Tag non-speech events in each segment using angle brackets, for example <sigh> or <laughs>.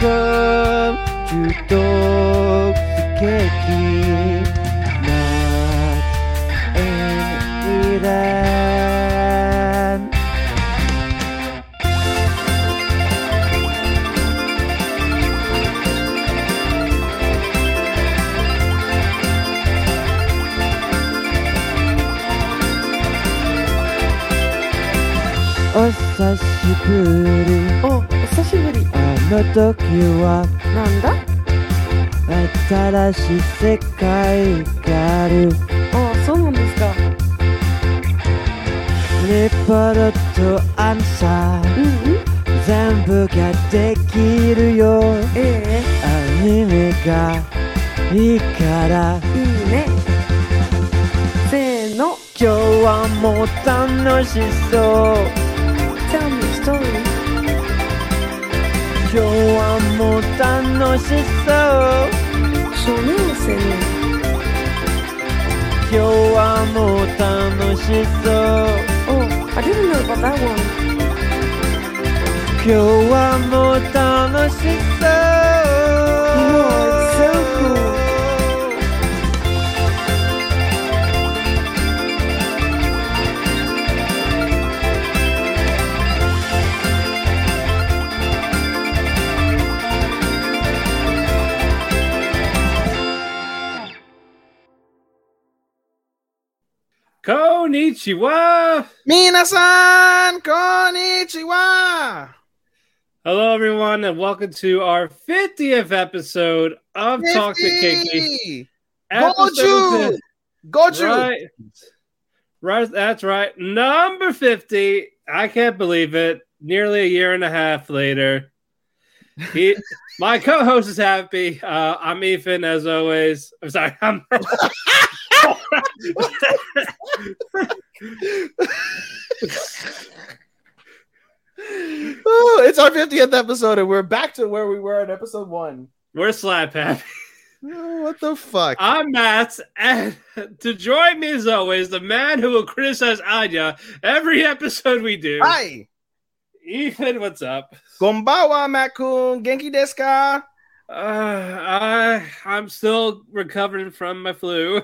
Not in Iran. お久しぶりお、お久しぶり。あの時はなんだ？新しい世界があるあそうなんですか。レポートとアンサーうんうん。全部ができるよえアニメがいいからえいいね。せーの。今日はもう楽しそう今日はもう楽しそう少年生ね。今日はもう楽しそう Oh, I didn't know about that one. 今日はもう楽しそう Oh, it's so cool. Konnichiwa! Minasan konnichiwa! Hello, everyone, and welcome to our 50th episode of 50! Talk the Keki. Goju! Goju! Right. right, that's right. Number 50. I can't believe it. Nearly a year and a half later. He, <laughs> my co-host is happy. Uh, I'm Ethan, as always. I'm sorry. I'm <laughs> <laughs> Oh, it's our 50th episode, and we're back to where we were in episode one. We're slap happy. Oh, what the fuck? I'm Mat, and to join me as always, the man who will criticize Anya every episode we do. Hi. Ethan, what's up? Gombawa, Makun. Genki deska. Uh, I I'm still recovering from my flu.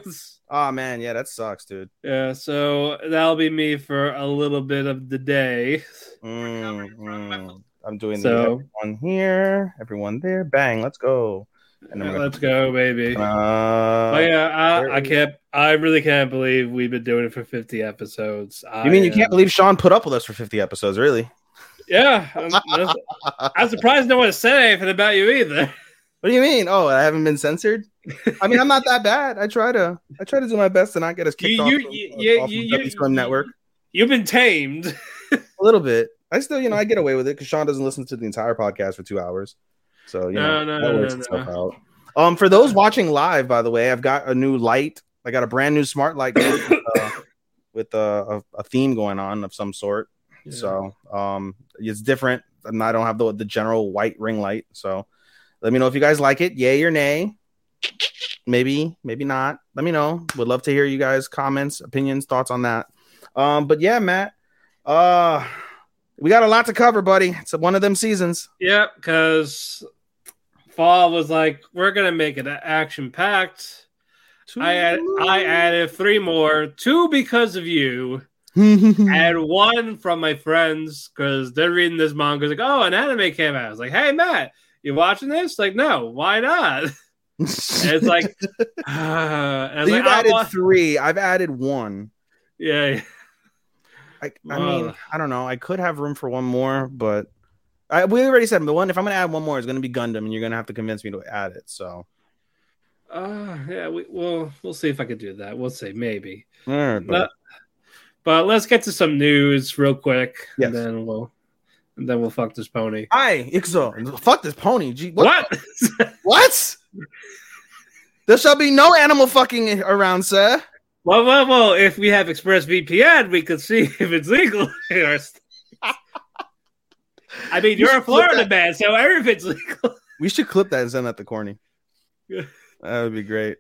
Oh, man. Yeah, that sucks, dude. yeah, so that'll be me for a little bit of the day. Mm, mm. I'm doing So- the everyone here, everyone there. Bang, let's go. And we're Let's go, baby. uh, Oh yeah, I, I can't. I really can't believe we've been doing it for 50 episodes. You mean you I, can't believe Sean put up with us for 50 episodes, really? Yeah, I'm, <laughs> I'm surprised no one said anything about you either. What do you mean? Oh, I haven't been censored. I mean, I'm not that bad. I try to, I try to do my best to not get us kicked You- off, you- from- you- off you- from you- W you- Swim Network. You've been tamed. <laughs> A little bit. I still, you know, I get away with it because Sean doesn't listen to the entire podcast for two hours, so you know No, no, that no, works no, itself no. out. Um, for those watching live, by the way, I've got a new light. I got a brand new smart light with, uh, <coughs> with uh, a, a theme going on of some sort. So um, it's different. And I don't have the the general white ring light. So let me know if you guys like it. Yay or nay? Maybe, maybe not. Let me know. Would love to hear you guys' comments, opinions, thoughts on that. Um, but yeah, Mat. Uh we got a lot to cover, buddy. It's one of them seasons. Yep, because fall was like, we're gonna make it action packed. I add, I added three more, two because of you, <laughs> and one from my friends because they're reading this manga. Like, oh, an anime came out. I was like, hey Mat, you watching this? Like, no, why not? <laughs> And it's like, uh, <laughs> <sighs> and So you've "I added wa- three. I've added one. yeah, yeah. I, I Wow. mean, I don't know. I could have room for one more, but I, we already said the one. If I'm gonna add one more, it's gonna be Gundam, and you're gonna have to convince me to add it. So, Uh, yeah, we, we'll we'll see if I could do that. We'll see, maybe. all right, But, buddy. but let's get to some news real quick, Yes. and then we'll and then we'll fuck this pony. Hi, Ixo. Fuck this pony. Gee, what? What? What? <laughs> There shall be no animal fucking around, sir. well, well, well. If we have ExpressVPN, we could see <laughs> if it's legal. I mean, You you're a Florida man, so everything's legal. We should clip that and send that to Corny. That would be great.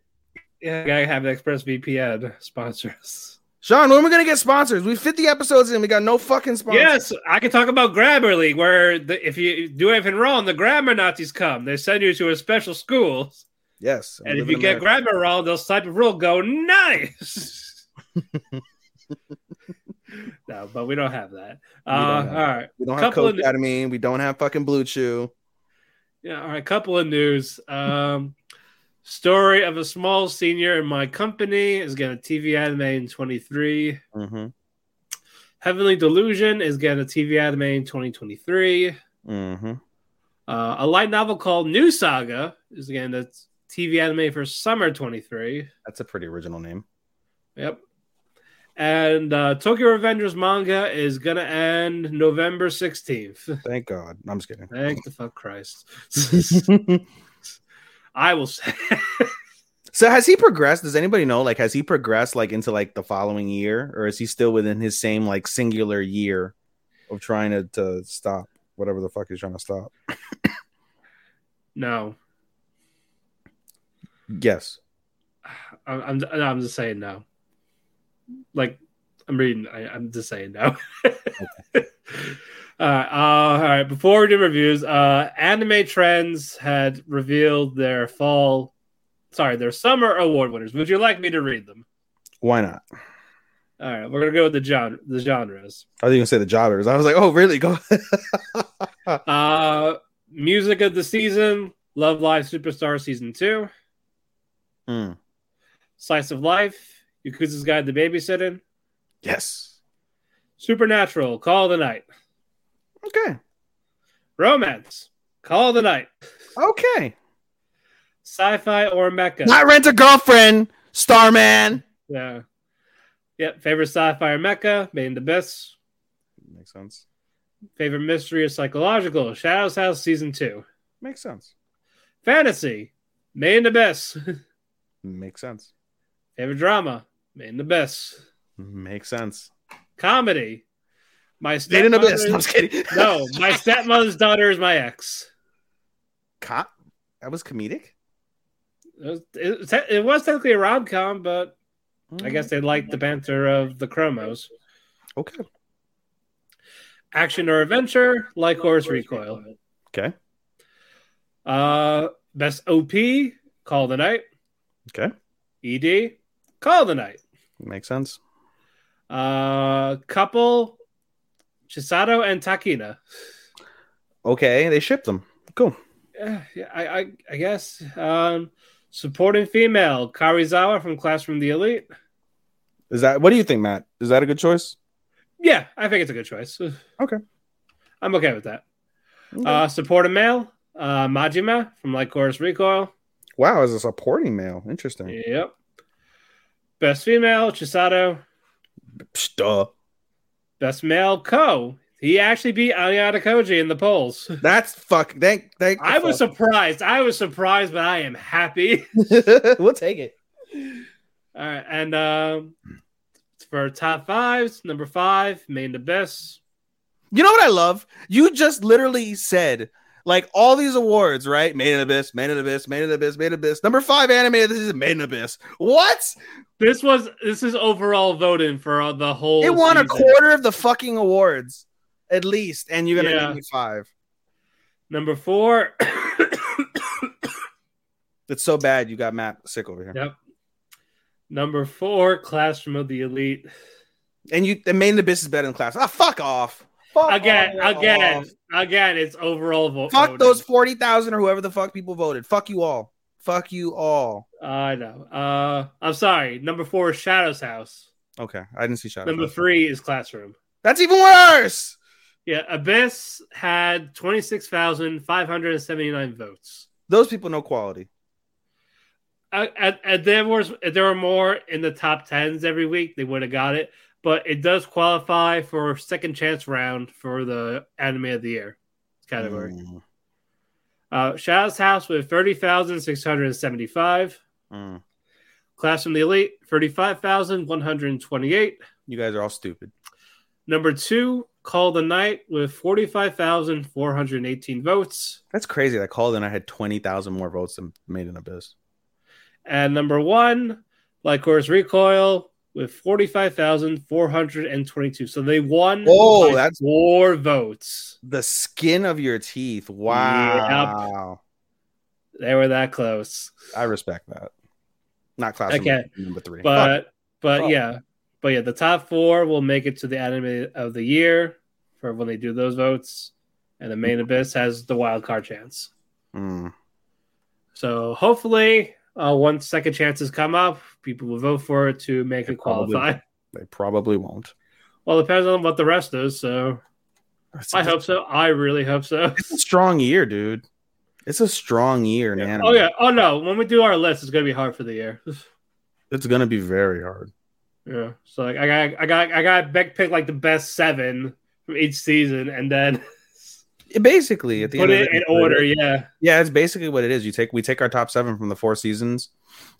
Yeah, I have an ExpressVPN sponsor us. Sean, when are we gonna get sponsors? We 50 episodes in, we got no fucking sponsors. Yes, I can talk about Grammarly, where the, if you do anything wrong, the grammar Nazis come. They send you to a special school, Yes. and if you get America. grammar wrong, they'll type a rule. Go nice. <laughs> no, but we don't have that. Uh, don't all have right, we don't have couple Coke of- Academy, we don't have fucking BlueChew. yeah, all right. Couple of news. Um, story of a small senior in my company is getting a TV anime in 23. Mm-hmm. Heavenly Delusion is getting a TV anime in 2023. Mm-hmm. Uh, a light novel called New Saga is again the TV anime for summer 23. That's a pretty original name. Yep. And uh, Tokyo Revengers manga is gonna end November 16th. Thank God. I'm just kidding. Thank the fuck Christ. <laughs> <laughs> I will say <laughs> so has he progressed? Does anybody know? Like, has he progressed like into like the following year, or is he still within his same like singular year of trying to, to stop whatever the fuck he's trying to stop? <coughs> no. Yes. <sighs> I'm I'm, I'm just saying no. Like I'm reading. I, I'm just saying no. <laughs> all right. Uh, all right. Before we do reviews, uh, Anime Trends had revealed their fall, sorry, their summer award winners. Would you like me to read them? Why not? All right, we're gonna go with the genre, the genres. I was even say the jobbers. I was like, oh, really? Go. <laughs> Uh, music of the season: Love Live Superstar Season Two, Hmm. Slice of Life, Yakuza's Guide to Babysitting, Yes. Supernatural, Call of the Night, Okay. Romance, Call of the Night, Okay. Sci-Fi or Mecha. Not rent a girlfriend, Starman. Yeah. Yep. Favorite sci-fi or mecha? Made in Abyss. Makes sense. Favorite mystery or psychological? Shadows House season two. Makes sense. Fantasy. Made in Abyss. <laughs> Makes sense. Favorite drama? Made in Abyss. Makes sense. Comedy. My Made in abyss. stepmother- No, I'm kidding. <laughs> no, my stepmother's daughter is my ex. Co- that was comedic. It was, it, it was technically a rom com, but I guess they liked the banter of the chromos. Okay. Action or adventure, like Lycoris Recoil. Okay. Uh, best OP, Call the Night. Okay. ED, Call the Night. Makes sense. Uh, couple, Chisato and Takina. Okay. They shipped them. Cool. Yeah, yeah, I, I, I guess. Um, supporting female, Karuizawa from Classroom the Elite. Is that what do you think, Mat? Is that a good choice? Yeah, I think it's a good choice. Okay. I'm okay with that. Uh, supporting male, uh, Majima from Lycoris Recoil. wow, as a supporting male. Interesting. Yep. Best female, Chisato. Duh. Best male, Ko. He actually beat Ayanokoji in the polls. That's fuck. Thank. Thank. I was fuck. surprised. I was surprised, but I am happy. <laughs> <laughs> we'll take it. All right, and um, for top fives, number five, Made in Abyss. You know what I love? You just literally said like all these awards, right? Made in Abyss, Made in Abyss, Made in Abyss, Made in Abyss. Number five anime. This is Made in Abyss. What? This was this is overall voting for the whole. It won a quarter of the fucking awards, at least, and you're gonna Yeah. give me five. Number four. <coughs> That's so bad. You got Mat sick over here, yep. Number four, Classroom of the Elite. and you. And Made in Abyss is better than Class. Ah, fuck off. Fuck Again, again, again. It's overall vote. Fuck voting. those forty thousand or whoever the fuck people voted. Fuck you all. Fuck you all. I know. Uh, I'm sorry. Number four is Shadow's House. Okay, I didn't see Shadow. Number House. three is Classroom. That's even worse. Yeah, Abyss had twenty six thousand five hundred seventy nine votes. Those people know quality. Uh, and, and there was if there were more in the top tens every week, they would have got it. But it does qualify for second chance round for the anime of the year category. Mm, Uh, Shadow's House with thirty thousand six hundred seventy five. mm. Class from the Elite thirty five thousand one hundred twenty eight. You guys are all stupid. Number two, Call the Night with forty five thousand four hundred eighteen votes. That's crazy. That called and I had twenty thousand more votes than Made in Abyss. And number one, Lycoris Recoil, with forty-five thousand four hundred and twenty-two. So they won. Oh, that's- four votes. The skin of your teeth. Wow. They were that close. I respect that. Not class Okay. number, number three. Fuck. But but yeah, but yeah, the top four will make it to the anime of the year for when they do those votes, and the Made in Abyss has the wild card chance. Mm. So hopefully, uh, once second chances come up, people will vote for it to make They it probably qualify. They probably won't. Well, it depends on what the rest is. So I hope so. I really hope so. it's a strong year, dude. It's a strong year in anime. Oh yeah. Oh no. When we do our list, it's gonna be hard for the year. <sighs> It's gonna be very hard. yeah. So like, I got, I got, I got pick like the best seven from each season, and then basically, at the put end of it the in order. Yeah. Yeah, it's basically what it is. You take we take our top seven from the four seasons,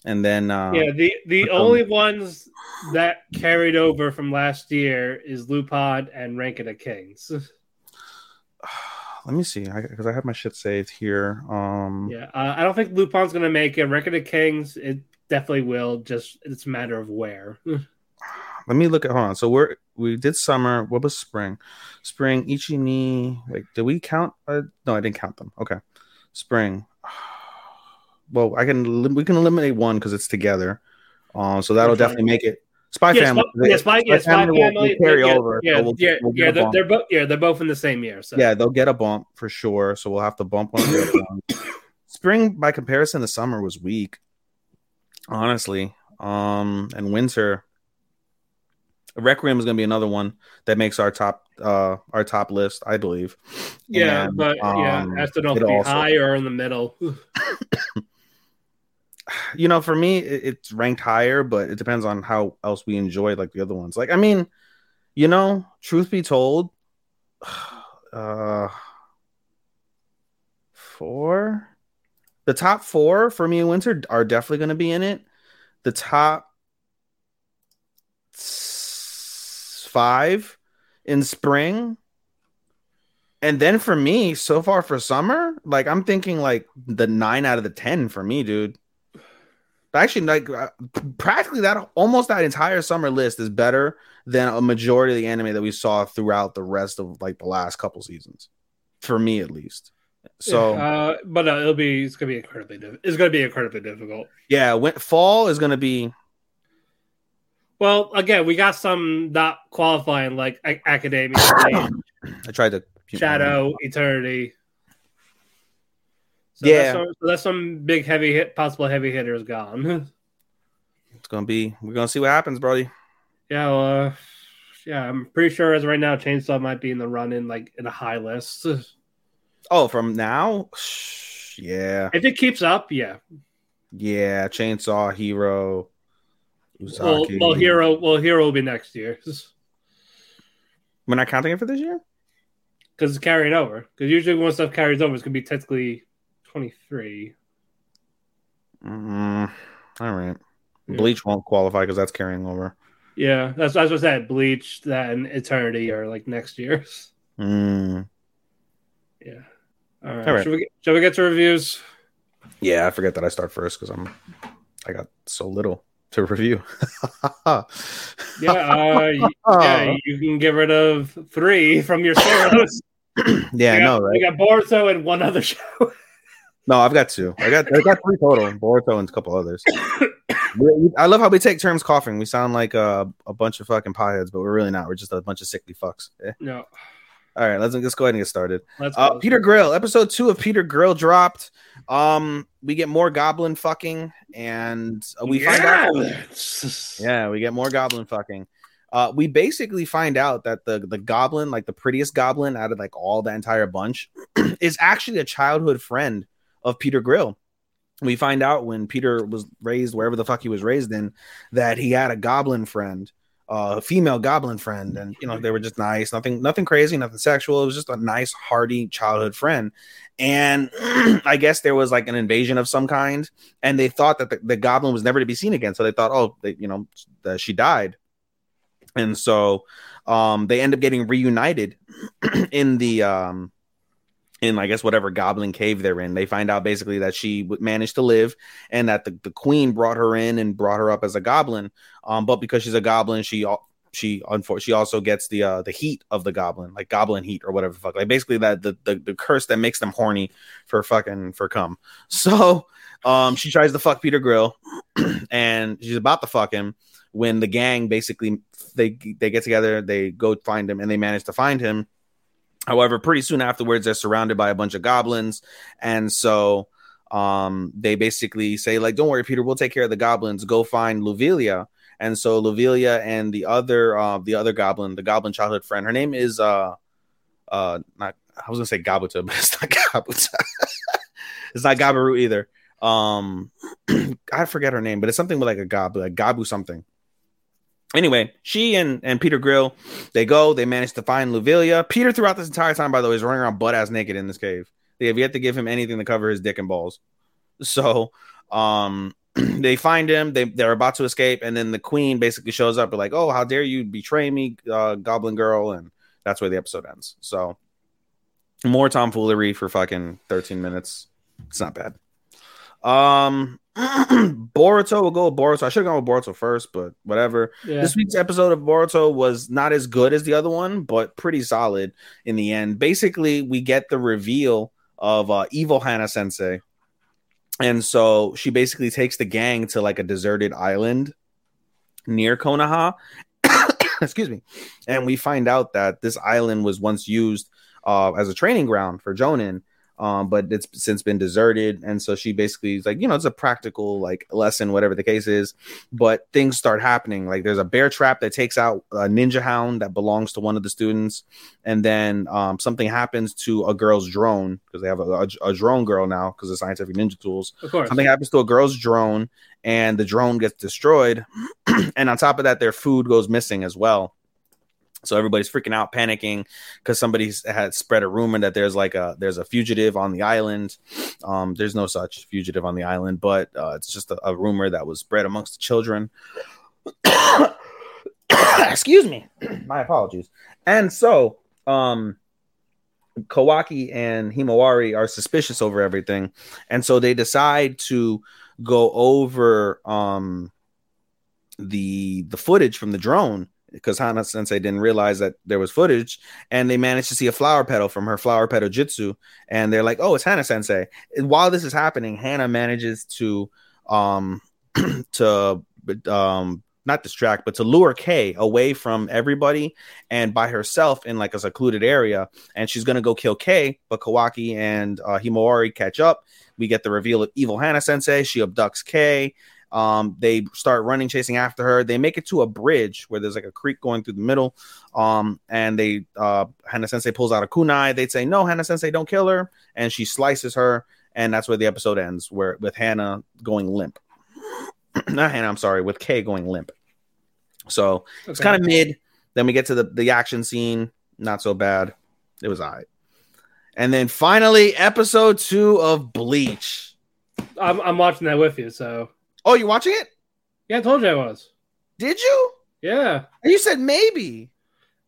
and then uh, Yeah. The the um, only ones that carried over from last year is Lupin and Ranking of Kings. <sighs> let me see, because I, have my shit saved here. Um, Yeah. Uh, I don't think Lupin's gonna make it. Ranking of Kings, it definitely will. Just it's a matter of where. <sighs> let me look at. Hold on. So we're we did summer. What was spring? Spring Ichi ni. Like, did we count? Uh, no, I didn't count them. Okay, spring. <sighs> Well, I can we can eliminate one because it's together. Um, so that'll definitely make it. Spy Yeah, Family. Spy, yeah, Spy, yeah, Spy will- Family. will carry yeah, over. so Yeah, we'll- yeah, we'll yeah. They're, they're both. Yeah, they're both in the same year. So Yeah, they'll get a bump for sure. So we'll have to bump one. of the other ones. Spring, by comparison, the summer was weak, honestly. Um, and winter, Requiem is going to be another one that makes our top, uh, our top list, I believe. Yeah, And, but yeah, um, it has to know it'll be also- high or in the middle. <laughs> <sighs> you know, for me, it, it's ranked higher, but it depends on how else we enjoy like the other ones. Like, I mean, you know, truth be told, <sighs> uh, four, the top four for me in winter are definitely going to be in it. The top five in spring. And then for me, so far for summer, like I'm thinking like the nine out of the 10 for me, dude. Actually, like uh, practically that almost that entire summer list is better than a majority of the anime that we saw throughout the rest of like the last couple seasons, for me at least. So uh, but uh, it'll be it's gonna be incredibly diff- it's gonna be incredibly difficult. yeah, when, fall is gonna be Well, again, we got some not qualifying like a- academia, I tried to shadow, eternity. So Yeah. that's some, so that's some big heavy hit, possible heavy hitters gone. <laughs> It's gonna be we're gonna see what happens, Brody. yeah, well, uh, yeah, I'm pretty sure as of right now, Chainsaw might be in the run in like in a high list. Oh, from now, yeah, If it keeps up, yeah. yeah, Chainsaw Hero. Well, well, hero, well, hero will be next year We're not counting it for this year. because it's carrying over. Because usually when stuff carries over, it's gonna be technically 23. Mm, all right. Yeah. Bleach won't qualify because that's carrying over. Yeah, that's, that's what I said. Bleach, that, and Eternity are like next year. Mm. <laughs> Yeah. All right. All right. Should, we get, should we get to reviews? Yeah, I forget that I start first because I'm I got so little to review. <laughs> Yeah. Uh, yeah. <laughs> You can get rid of three from your solos. <clears throat> yeah, no, right? We got Boruto and one other show. <laughs> No, I've got two. I got I got three total. Boruto and a couple others. <coughs> I love how we take turns coughing. We sound like a, a bunch of fucking pieheads, but we're really not. We're just a bunch of sickly fucks. Eh. no. All right, let's let's go ahead and get started. Let's Uh. Peter Grill, episode two of Peter Grill dropped. Um, we get more goblin fucking, and uh, we find out. <laughs> Yeah, we get more goblin fucking. Uh, we basically find out that the the goblin, like the prettiest goblin out of like all the entire bunch, <clears throat> is actually a childhood friend of Peter Grill. We find out when Peter was raised wherever the fuck he was raised in that he had a goblin friend, uh, a female goblin friend, and you know they were just nice, nothing, nothing crazy, nothing sexual. It was just a nice, hearty childhood friend. And <clears throat> I guess there was like an invasion of some kind, and they thought that the, the goblin was never to be seen again. So they thought, oh, they, you know, that she died, and so um, they end up getting reunited <clears throat> in the um, in I guess whatever goblin cave they're in. They find out basically that she managed to live and that the, the queen brought her in and brought her up as a goblin. Um, but because she's a goblin, she she she also gets the uh the heat of the goblin, like goblin heat or whatever fuck. Like basically that the, the the curse that makes them horny for fucking for cum. <laughs> So um she tries to fuck Peter Grill <clears throat> and she's about to fuck him when the gang basically they they get together, they go find him and they manage to find him However, pretty soon afterwards, they're surrounded by a bunch of goblins, and so um, they basically say, like, "Don't worry, Peter, we'll take care of the goblins. Go find Luvilia." And so Luvilia and the other, uh, the other goblin, the goblin childhood friend, her name is uh, uh, not I was gonna say Gabuta, <laughs> but it's not Gabuta. <laughs> it's not Gabaru either. Um, <clears throat> I forget her name, but it's something with like a Gabu, like Gabu something anyway, she and, and Peter Grill, they go, they manage to find Luvilia. Peter, throughout this entire time, by the way, is running around butt ass naked in this cave. They have yet to give him anything to cover his dick and balls. So, um, <clears throat> they find him. They they're about to escape, and then the queen basically shows up. like, "Oh, how dare you betray me, uh, Goblin Girl?" And that's where the episode ends. So, more tomfoolery for fucking thirteen minutes. It's not bad. Um, <clears throat> Boruto will go with Boruto. I should have gone with Boruto first, but whatever. Yeah. This week's episode of Boruto was not as good as the other one, but pretty solid in the end. Basically, we get the reveal of uh, evil Hana Sensei, and so she basically takes the gang to like a deserted island near Konoha. <coughs> Excuse me, and we find out that this island was once used uh, as a training ground for Jonin um, but it's since been deserted. And so she basically is like, you know, it's a practical like lesson, whatever the case is. But things start happening. Like there's a bear trap that takes out a ninja hound that belongs to one of the students, and then um, something happens to a girl's drone because they have a, a, a drone girl now because of scientific ninja tools. Of course. Something happens to a girl's drone, and the drone gets destroyed. <clears throat> and on top of that, their food goes missing as well. So everybody's freaking out, panicking because somebody had spread a rumor that there's like a there's a fugitive on the island. Um, there's no such fugitive on the island, but uh, it's just a, a rumor that was spread amongst the children. <coughs> Excuse me, <coughs> my apologies. And so, um, Kawaki and Himawari are suspicious over everything, and so they decide to go over um the the footage from the drone because Hana Sensei didn't realize that there was footage, and they managed to see a flower petal from her flower petal jutsu, and they're like, "Oh, it's Hana Sensei." And while this is happening, Hana manages to um <clears throat> to um not distract, but to lure Kay away from everybody and by herself in like a secluded area, and she's gonna go kill Kay, but Kawaki and uh, Himawari catch up. We get the reveal of evil Hana Sensei. She abducts Kay. Um, they start running, chasing after her. They make it to a bridge where there's like a creek going through the middle. Um, and they uh Hana Sensei pulls out a kunai. They'd say, No, Hana Sensei, don't kill her. And she slices her, and that's where the episode ends, where with Hannah going limp. <clears throat> Not Hannah, I'm sorry, with Kay going limp. So it's kind of mid. Then we get to the, the action scene, not so bad. It was all right. And then finally, episode two of Bleach. I'm, I'm watching that with you, so Oh, you watching it? yeah, I told you I was. Did you? Yeah, You said maybe.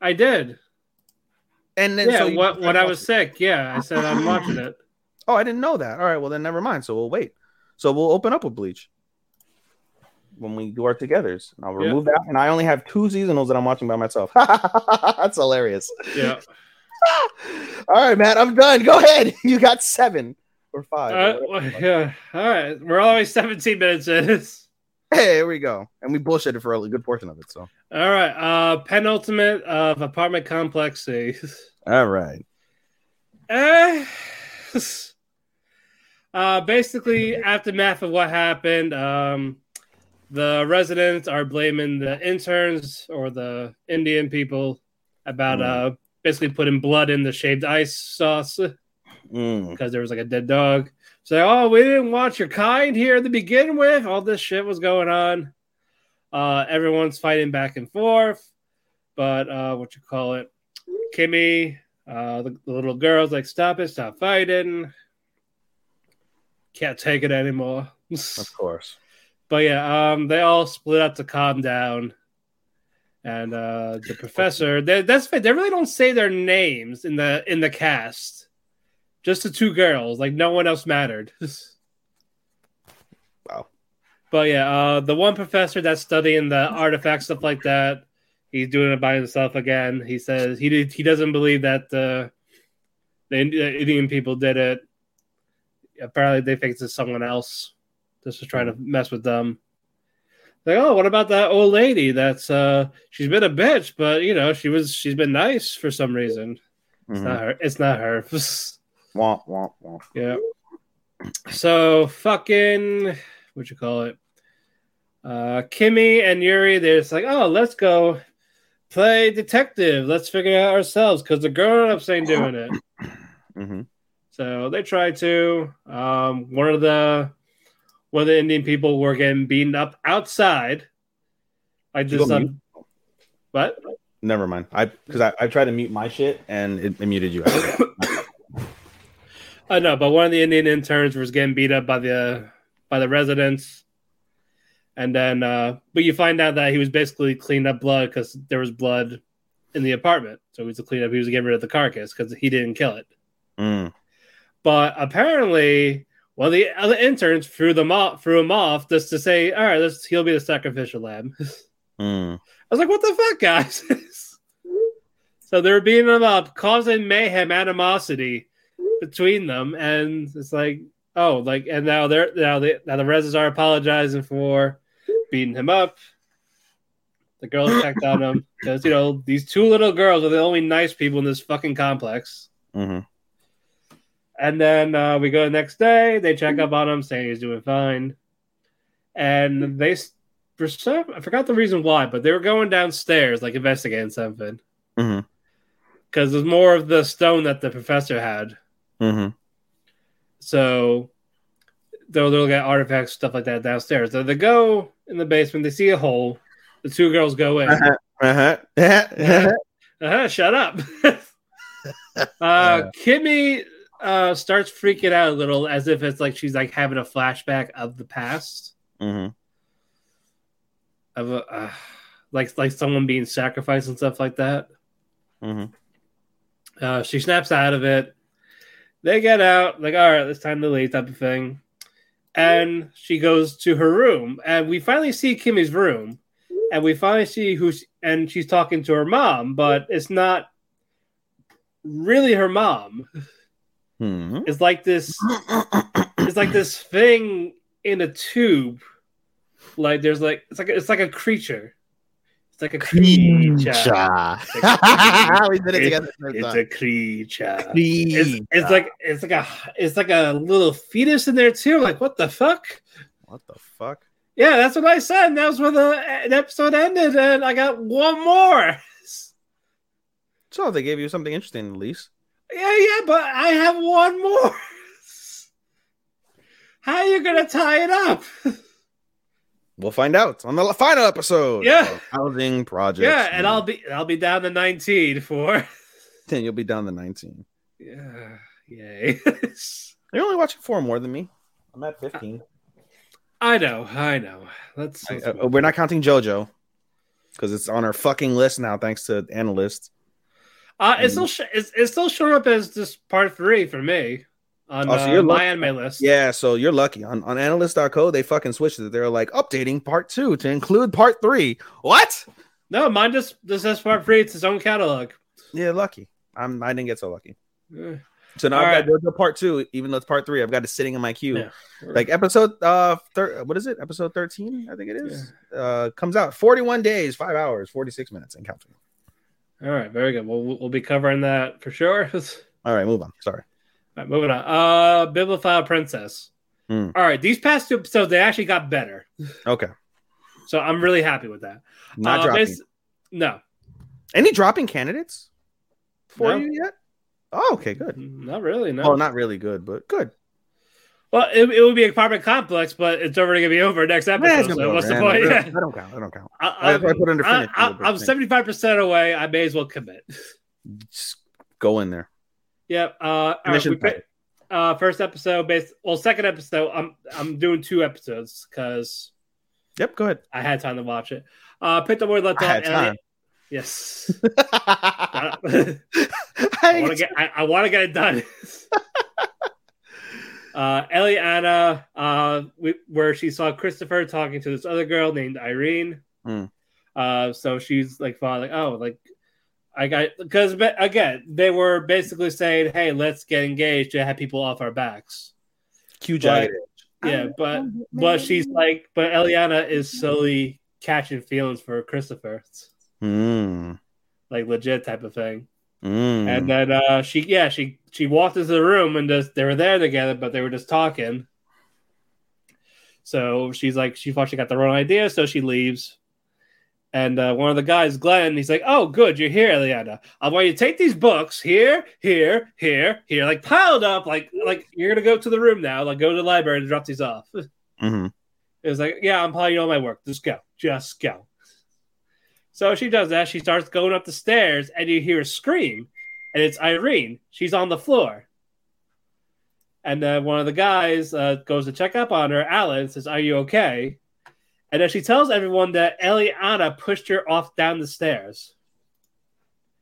I did. And then yeah, so you- wh- when I was sick, yeah, I said I'm watching it. Oh, I didn't know that. All right, well then never mind. So we'll wait. So we'll open up with Bleach when we do our togethers. I'll Yeah. remove that, and I only have two seasonals that I'm watching by myself. <laughs> That's hilarious. Yeah. <laughs> All right, Mat, I'm done. Go ahead. <laughs> You got seven or five. Uh, well, yeah. All right. We're always 17 minutes in. <laughs> Hey, here we go. And we bullshitted for a good portion of it. So All right. Uh, penultimate of apartment complex C. all right. Eh, <laughs> uh, basically, aftermath of what happened, um, the residents are blaming the interns or the Indian people about uh, basically putting blood in the shaved ice sauce Mm. because there was like a dead dog. So, oh, we didn't want your kind here to begin with. All this shit was going on. Uh, everyone's fighting back and forth, but uh, what you call it, Kimmy, uh, the, the little girl's like, stop it, stop fighting. Can't take it anymore. Of <laughs> course. But yeah, um, they all split up to calm down. And uh, the <laughs> professor, they, that's they really don't say their names in the in the cast. Just the two girls. Like no one else mattered. <laughs> Wow. But yeah, uh, the one professor that's studying the artifact stuff like that, he's doing it by himself again. He says he did, he doesn't believe that the the Indian people did it. Apparently, they think it's someone else. Just to try to mess with them. Like, oh, what about that old lady? That's uh, she's been a bitch, but you know, she was she's been nice for some reason. It's Mhm. not her. It's not her. <laughs> Womp womp womp. Yeah. So fucking what you call it? Uh Kimmy and Yuri, they're just like, oh, let's go play detective. Let's figure it out ourselves because the grown ups ain't doing it. hmm So they try to. Um, one of the one of the Indian people were getting beaten up outside. This. go Um, what? Never mind. I because I, I tried to mute my shit and it, it muted you. <coughs> I know, but one of the Indian interns was getting beat up by the by the residents, and then uh, but you find out that he was basically cleaning up blood because there was blood in the apartment, so he was to clean up. He was getting rid of the carcass because he didn't kill it. Mm. But apparently, one of the other interns threw them off, threw him off just to say, "All right, let's he'll be the sacrificial lamb." <laughs> I Mm. was like, "What the fuck, guys?" <laughs> so they're beating them up, causing mayhem, animosity between them, and it's like, oh, like, and now they're now they now the residents are apologizing for beating him up. The girls <laughs> checked on him because you know these two little girls are the only nice people in this fucking complex. hmm And then uh, we go the next day. They check up on him, saying he's doing fine. And they, for some, I forgot the reason why, but they were going downstairs, like investigating something, because there's more of the stone that the professor had. Hmm So they'll they'll get artifacts, stuff like that downstairs. So they go in the basement. They see a hole. The two girls go in. Uh-huh. Uh-huh. <laughs> Uh-huh, shut up. <laughs> uh, Kimmy uh, starts freaking out a little, as if it's like she's like having a flashback of the past. hmm of a, uh, <sighs> like like someone being sacrificed and stuff like that. hmm Uh, she snaps out of it. They get out, like, all right, it's time to leave, type of thing. And she goes to her room, and we finally see Kimmy's room, and we finally see who's, and she's talking to her mom, but it's not really her mom. hmm It's like this, it's like this thing in a tube. Like there's like it's like it's like a creature. It's like a creature. <laughs> we did it together. It's a creature. It's, it's like it's like a it's like a little fetus in there too. Like what the fuck? what the fuck? Yeah, that's what I said. And that was where the, uh, the episode ended, and I got one more. <laughs> So they gave you something interesting at least. Yeah, yeah, but I have one more. <laughs> How are you gonna tie it up? We'll find out on the final episode. Yeah. of Housing project. yeah, and I'll be I'll be down to nineteen for. <laughs> then you'll be down to 19. Yeah, yay. <laughs> You're only watching four more than me. I'm at 15. I know, I know. Let's. Let's uh, we're not counting JoJo because it's on our fucking list now, thanks to analysts. Uh, it's still sh- it's, it's still showing up as just part three for me on Oh, so uh, MyAnimeList. Yeah, so you're lucky. On on AniList.co, they fucking switched it. They're like updating part two to include part three. What? No, mine just this says part three. It's its own catalog. Yeah, lucky. I'm I didn't get so lucky. So now All I've got JoJo part two, even though it's part three, I've got it sitting in my queue. Yeah. Like episode uh thir- what is it? Episode 13, I think it is. Uh comes out 41 days, five hours, 46 minutes and counting. All right, very good. We'll we'll be covering that for sure. <laughs> All right, move on. Sorry. Right, moving on. Uh, Bibliophile Princess. Hmm. All right, these past two episodes they actually got better, Okay. so I'm really happy with that. Not Uh, dropping. No, Any dropping candidates for No. you yet? Oh, okay, good. not really. No. Well, not really good, but good. Well, it, it would be a apartment complex, but it's already gonna be over next episode. So what's the point? I Yeah. <laughs> don't- I don't count. I don't count. I, I, I put under I, I'm 75 percent away. I may as well commit. Just go in there. Yep. Uh, right, Mission we pick- uh, first episode based. Well, second episode. I'm I'm doing two episodes because Yep, go ahead. I had time to watch it. Uh, picked up where we left off. I- Yes. <laughs> I <laughs> want to get. I, I want to get it done. <laughs> uh, Eliana, uh, we, where she saw Christopher talking to this other girl named Irene. Hmm. Uh, so she's like, thought like, oh, like I got because again, they were basically saying, hey, let's get engaged to have people off our backs. Cue But- jagged. Yeah, but but she's like, but Eliana is slowly catching feelings for Christopher, Mm. like legit type of thing. Mm. And then uh, she, yeah, she she walked into the room and just they were there together, but they were just talking. So she's like, she thought she got the wrong idea, so she leaves. And uh, one of the guys, Glenn, he's like, "Oh, good, you're here, Eliana. I want you to take these books here, here, here, here, like piled up, like like you're gonna go to the room now, like go to the library and drop these off." <laughs> Mhm. It was like, yeah, I'm probably all my work. Just go. Just go. So she does that. She starts going up the stairs, and you hear a scream, and it's Irene. She's on the floor. And then one of the guys uh, goes to check up on her. Alan says, Are you okay? And then she tells everyone that Eliana pushed her off down the stairs.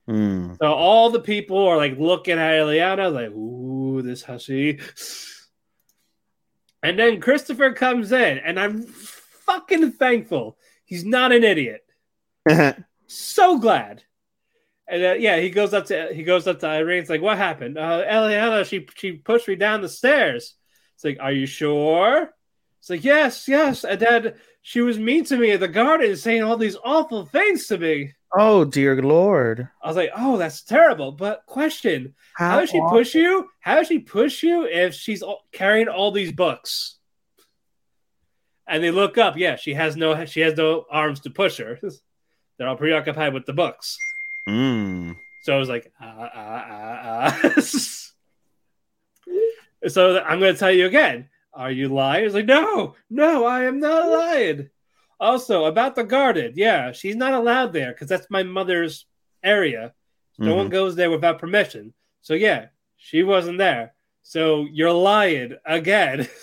Mm. So all the people are like looking at Eliana, like, ooh, this hussy. <sighs> And then Christopher comes in, and I'm fucking thankful he's not an idiot. <laughs> So glad. And uh, yeah, he goes up to he goes up to Irene. It's like, what happened? Uh, Eliana, she she pushed me down the stairs. It's like, are you sure? It's like, yes, yes. And then she was mean to me at the garden, saying all these awful things to me. oh dear lord! I was like, oh, that's terrible. But question: How does she awful- push you? How does she push you if she's carrying all these books? And they look up. Yeah, she has no. She has no arms to push her. <laughs> They're all preoccupied with the books. Mm. So I was like, ah, ah, ah, ah. so I'm going to tell you again. Are you lying? It's like, no, no, I am not lying. Also, about the garden. Yeah, she's not allowed there because that's my mother's area. No Mhm. one goes there without permission. So, yeah, she wasn't there. So you're lying again. <laughs>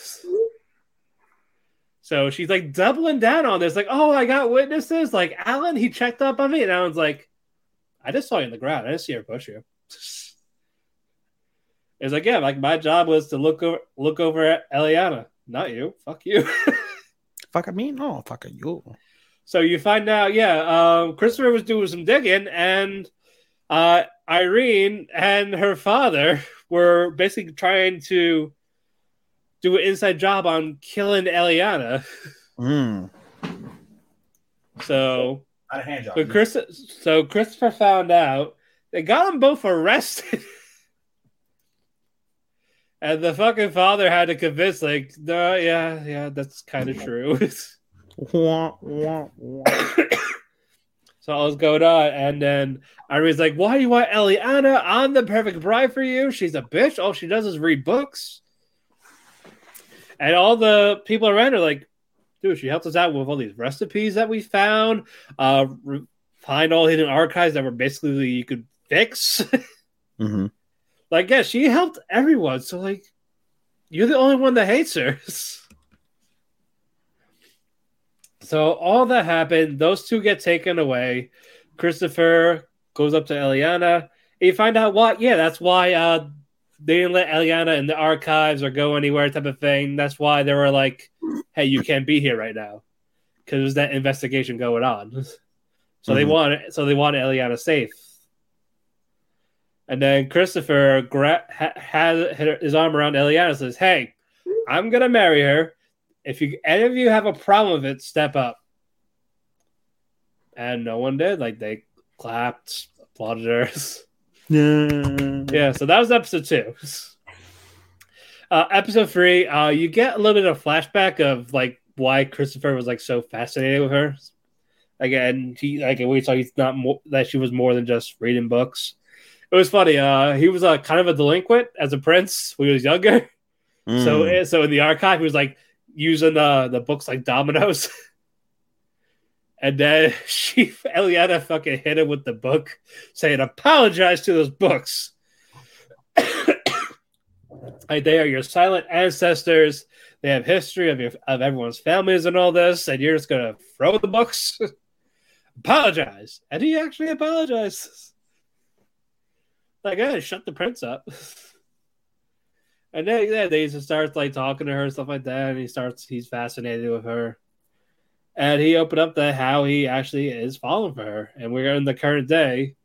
so she's like doubling down on this. Like, oh, I got witnesses. Like, Alan, he checked up on me. And Alan's like, I just saw you in the ground. I didn't see her push you. <laughs> It's like, yeah, like my job was to look over look over at Eliana, not you. Fuck you. <laughs> Fuck I mean, no, fuck you. so you find out, yeah, um, Christopher was doing some digging, and uh, Irene and her father were basically trying to do an inside job on killing Eliana. Mm. <laughs> So, Not a hand job. but Chris, so Christopher found out they got them both arrested. <laughs> And the fucking father had to convince, like, no, yeah, yeah, that's kind of true. <laughs> Wah, wah, wah. so all was going on, and then Irene's like, "Why do you want Eliana? I'm the perfect bride for you. She's a bitch. All she does is read books." And all the people around her like, "Dude, she helped us out with all these recipes that we found. Uh, re- find all hidden archives that were basically you could fix." <laughs> Mhm. Like, yeah, she helped everyone. So like, you're the only one that hates her. <laughs> So all that happened, those two get taken away. Christopher goes up to Eliana. And you find out what? Yeah, that's why uh, they didn't let Eliana in the archives or go anywhere type of thing. That's why they were like, "Hey, you can't be here right now," because there's that investigation going on. <laughs> So they Mhm. want so they want Eliana safe. And then Christopher gra- ha- has his arm around Eliana and says, "Hey, I'm gonna marry her. If you any of you have a problem with it, step up." And no one did. Like they clapped, applauded her. Yeah. yeah, so that was episode two. Uh, episode three, uh, you get a little bit of flashback of like why Christopher was like so fascinated with her. Again, he like we saw he's not more that she was more than just reading books. It was funny. Uh, he was uh, kind of a delinquent as a prince when he was younger. Mm. <laughs> So so in the archive, he was like using the the books like dominoes. <laughs> and then <laughs> she Eliana fucking hit him with the book, saying, "Apologize to those books." <coughs> like they are your silent ancestors. They have history of your of everyone's families and all this, and you're just gonna throw the books. apologize. And he actually apologizes. Like, hey, shut the prince up. <laughs> And then yeah, they just starts like talking to her and stuff like that, and he starts he's fascinated with her. And he opened up the how he actually is falling for her. And we're in the current day.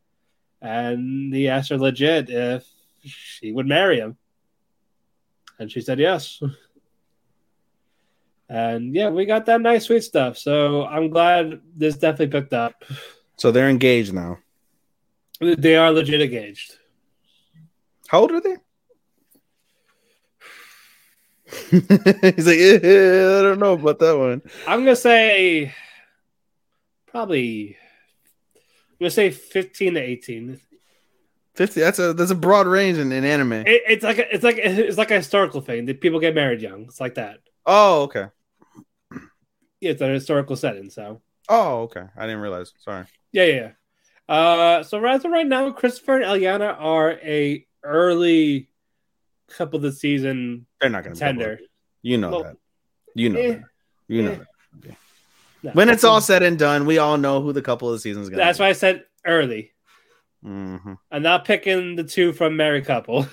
And he asked her legit if she would marry him. And she said yes. <laughs> And yeah, we got that nice sweet stuff. So I'm glad this definitely picked up. So they're engaged now. They are legit engaged. How old are they? <laughs> He's like, yeah, I don't know about that one. I'm gonna say probably I'm gonna say 15 to 18. Fifty. That's a that's a broad range in, in anime. It, it's like a, it's like it's like a historical thing that people get married young. It's like that. oh, okay. Yeah, it's a historical setting. So Oh, okay. I didn't realize. Sorry. yeah, yeah. yeah. Uh, so as of right now, Christopher and Eliana are a early couple of the season They're not gonna be contender. You know Well, that. You know eh, that. You know eh. that. No. When it's all said and done, we all know who the couple of the season's gonna. that's why I said early. hmm I'm not picking the two from married couple.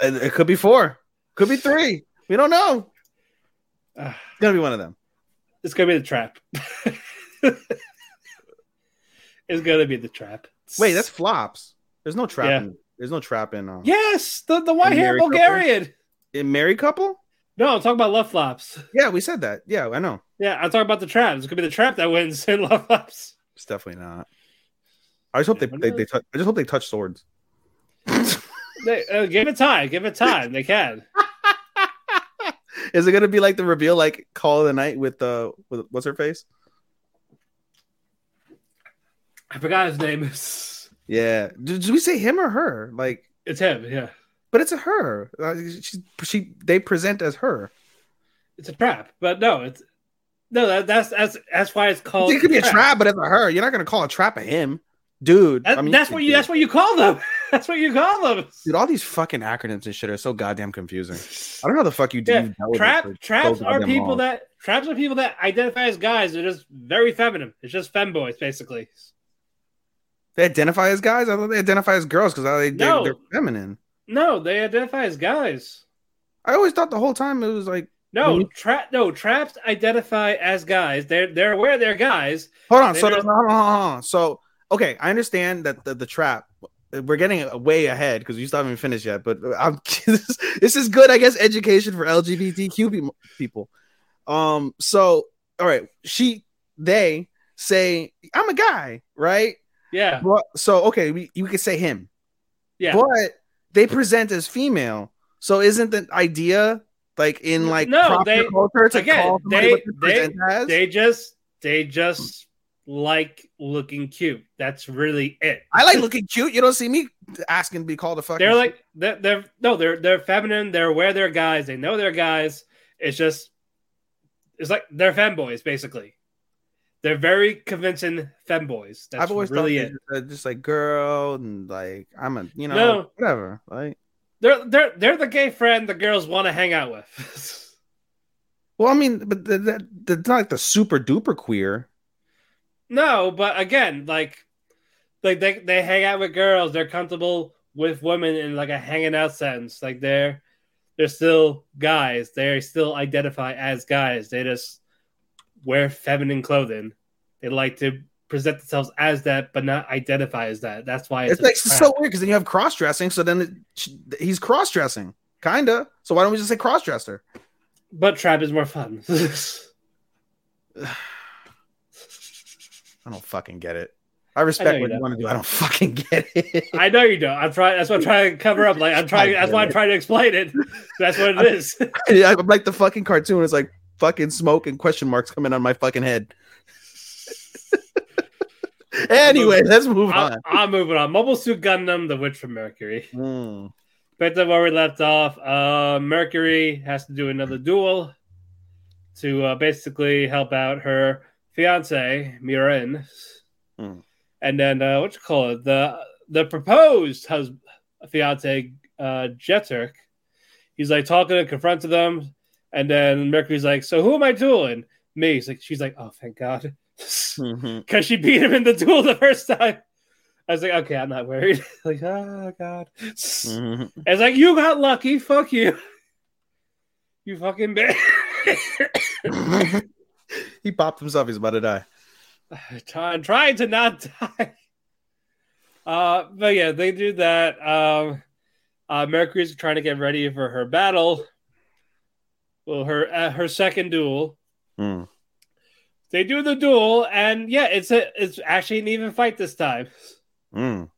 It, it could be four. Could be three. We don't know. Ah, It's gonna be one of them. it's gonna be the trap. <laughs> it's gonna be the trap. Wait, that's flops. There's no trap. Yeah. There's no trap in. Uh, yes, the the white hair married couple? Bulgarian. In married couple. No, I'm talking about love flops. Yeah, we said that. Yeah, I know. Yeah, I'm talking about the trap. It's gonna be the trap that wins in <laughs> love flops. It's definitely not. I just hope they, they, they touch. I just hope they touch swords. They, uh, give it time. Give it time. They can. <laughs> Is it gonna be like the reveal, like Call of the Night with uh, with what's her face? I forgot his name. Yeah. Did, did we say him or her? Like, It's him. Yeah, but it's a her. Uh, she, she they present as her. it's a trap. But no, it's no. That, that's that's that's why it's called. it could be a trap, but it's a her. You're not gonna call a trap a him, dude. That- I mean, that's what you. That's what you call them. <laughs> That's what you call them. Dude, all these fucking acronyms and shit are so goddamn confusing. I don't know how the fuck you do. Yeah, you dealt with it trap so traps are people long. that traps are people that identify as guys. They're just very feminine. It's just femboys, basically. They identify as guys. I thought they identify as girls because they, they No. they're feminine. No, they identify as guys. I always thought the whole time it was like, No, trap. No, traps identify as guys. They're they're aware they're guys. hold on. They So, just- hold on, hold on, so okay, I understand that the, the trap. We're getting way ahead because you still haven't finished yet. But I'm this, <laughs> this is good, I guess, education for LGBTQ people. Um. So, all right, she they say I'm a guy, right? Yeah, But, so okay, we you could say him. yeah. but they present as female. So isn't the idea like in like No, they- culture to again, they- they they just they just like looking cute. That's really it. I like looking cute. You don't see me asking to be called a fucking. They're like they're, they're no, they're they're feminine. They're aware they're guys. They know they're guys. It's just it's like they're fanboys basically. They're very convincing femboys. That's I've always really thought it. just, uh, just like girl and like I'm a you know No. whatever. Like They're they're they're the gay friend the girls want to hang out with. <laughs> well, I mean, but the, the, the, not like the super duper queer. no, but again, like like they they hang out with girls. They're comfortable with women in like a hanging out sense. Like they're they're still guys. They still identify as guys. They just wear feminine clothing. They like to present themselves as that, but not identify as that. That's why it's, It's like so weird because then you have cross dressing. So then it, he's cross dressing, kinda. So why don't we just say cross dresser? But trap is more fun. <laughs> I don't fucking get it. I respect you what you don't. want to do. I don't fucking get it. <laughs> I know you don't. I'm trying. That's what I'm trying to cover up. Like I'm <laughs> trying. That's why I'm trying to explain it. That's what it is. I'm like the fucking cartoon. It's like fucking smoke and question marks coming on my fucking head. <laughs> anyway, let's move I'm, on. I'm moving on. Mobile Suit Gundam: The Witch from Mercury. Mm. Back to where we left off. Uh, Mercury has to do another duel to uh, basically help out her fiance Miorine, Hmm. and then uh, what you call it the the proposed husband fiance uh, Jeturk. He's like talking and confronting them, and then Mercury's like, "So who am I dueling?" Me. He's like, she's like, "Oh, thank God." <laughs> Because she beat him in the duel the first time. I was like, okay, I'm not worried. <laughs> like, oh god. Mhm. It's like you got lucky. Fuck you. You fucking bitch. <laughs> he popped himself. He's about to die. <sighs> trying trying to not die. Uh, but yeah, they do that. Um, uh, Mercury's trying to get ready for her battle. Well, her uh, her second duel. Mm. They do the duel, and yeah, it's a it's actually an even fight this time. Mm.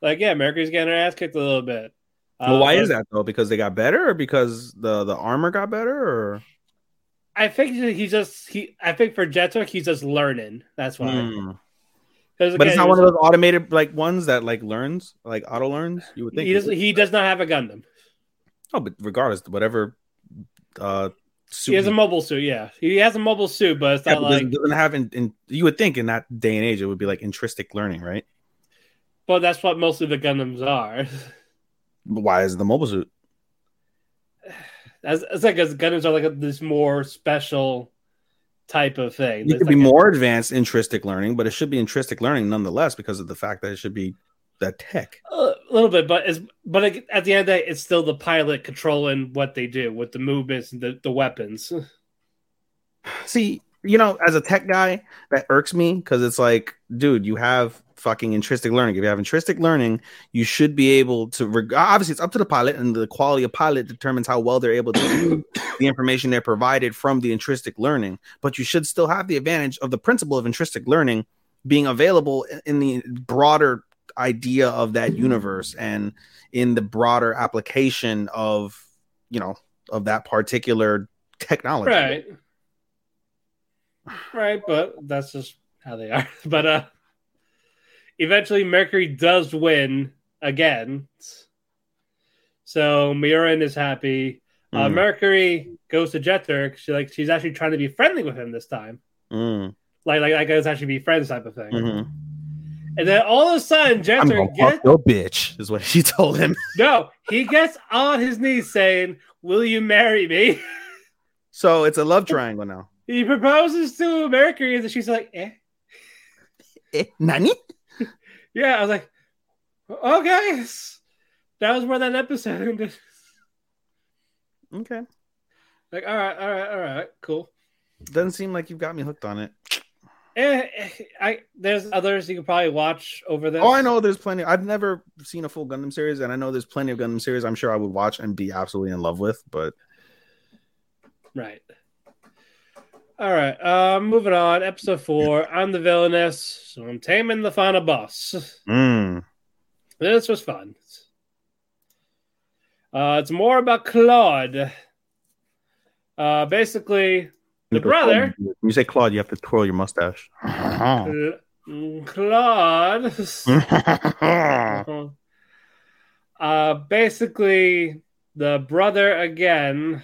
Like, yeah, Mercury's getting her ass kicked a little bit. Well, Uh, why is that though? Because they got better, or because the the armor got better, or I think that he just he. I think for Jeturk, he's just learning. That's why. Mm. But it's not one of those automated like ones that like learns, like auto learns. You would think. He does. He does not have a Gundam. oh, but regardless, whatever. Uh, suit He has a mobile suit. Yeah, he has a mobile suit, but it's Yeah, not but like. doesn't, have in, in. You would think in that day and age it would be like intrinsic learning, right? But that's what most of the Gundams are. But why is the mobile suit? <sighs> As it's like as Gundams are like a, this more special type of thing. It could be a- more advanced intrinsic learning, but it should be intrinsic learning nonetheless because of the fact that it should be that tech. a little bit, but it's but at the end of the day, it's still the pilot controlling what they do with the movements and the, the weapons. See, you know, as a tech guy, that irks me because it's like, dude, you have fucking intrinsic learning. If you have intrinsic learning, you should be able to. Reg- obviously, it's up to the pilot, and the quality of pilot determines how well they're able to use <coughs> the information they're provided from the intrinsic learning. But you should still have the advantage of the principle of intrinsic learning being available in the broader idea of that universe and in the broader application of, you know, of that particular technology. right. Right, but that's just how they are. <laughs> But uh eventually Mercury does win again. So Miorine is happy. Uh, Mm. Mercury goes to Jeturk. She like she's actually trying to be friendly with him this time. Mm. Like like like it's actually be friends type of thing. Mhm. And then all of a sudden I'm gets fuck your bitch, is what she <laughs> told him. no, he gets on his knees saying, Will you marry me? <laughs> So it's a love triangle now. He proposes to Mercury, and she's like, eh. <laughs> Eh, Nani? Yeah, I was like, okay. That was where that episode ended. Okay. Like, all right, all right, all right, cool. Doesn't seem like you've got me hooked on it. Eh, eh, I there's others you could probably watch over there. Oh, I know there's plenty. I've never seen a full Gundam series, and I know there's plenty of Gundam series I'm sure I would watch and be absolutely in love with, but Right. All right. Uh, moving on. Episode four. I'm the villainess, so I'm taming the final boss. mm. This was fun. Uh, it's more about Claude. Uh, basically, the brother, When you say Claude, you have to twirl your mustache. Cl- Claude. <laughs> uh, basically, the brother again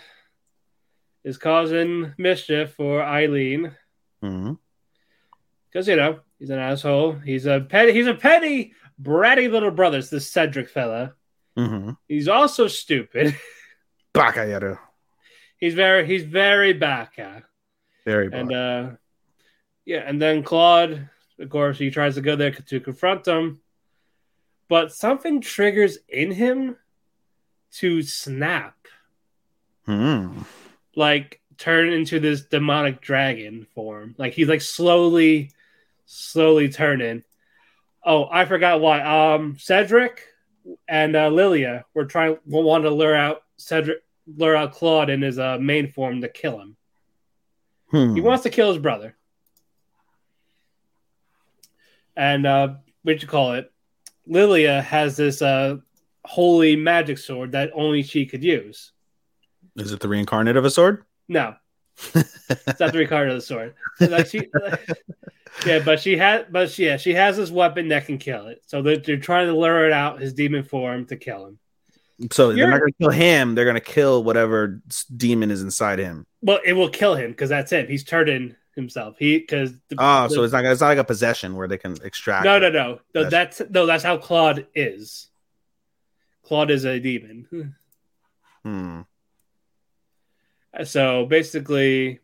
is causing mischief for Aileen because you know he's an asshole. He's a petty. He's a petty, bratty little brother. It's this Cedric fella. Mhm. He's also stupid. <laughs> Bakayaru. he's very. He's very baka. Very And uh, yeah, and then Claude, of course, he tries to go there to confront him, but something triggers in him to snap, Mhm. like turn into this demonic dragon form. Like he's like slowly, slowly turning. Oh, I forgot why. Um, Cedric and uh, Lilia were trying want to lure out Cedric, lure out Claude in his uh, main form to kill him. Hmm. He wants to kill his brother. And uh what you call it? Lilia has this uh holy magic sword that only she could use. Is it the reincarnate of a sword? No. It's not the <laughs> reincarnate of the sword. Like she Yeah, but she had but she, yeah, she has this weapon that can kill it. So they're, they're trying to lure it out his demon form to kill him. So they're You're- not going to kill him. They're going to kill whatever demon is inside him. Well, it will kill him because that's it. He's turning himself. He because Oh, so it's not. It's not like a possession where they can extract. No, no, no. no That's- no. That's how Claude is. Claude is a demon. <laughs> Hmm. So basically,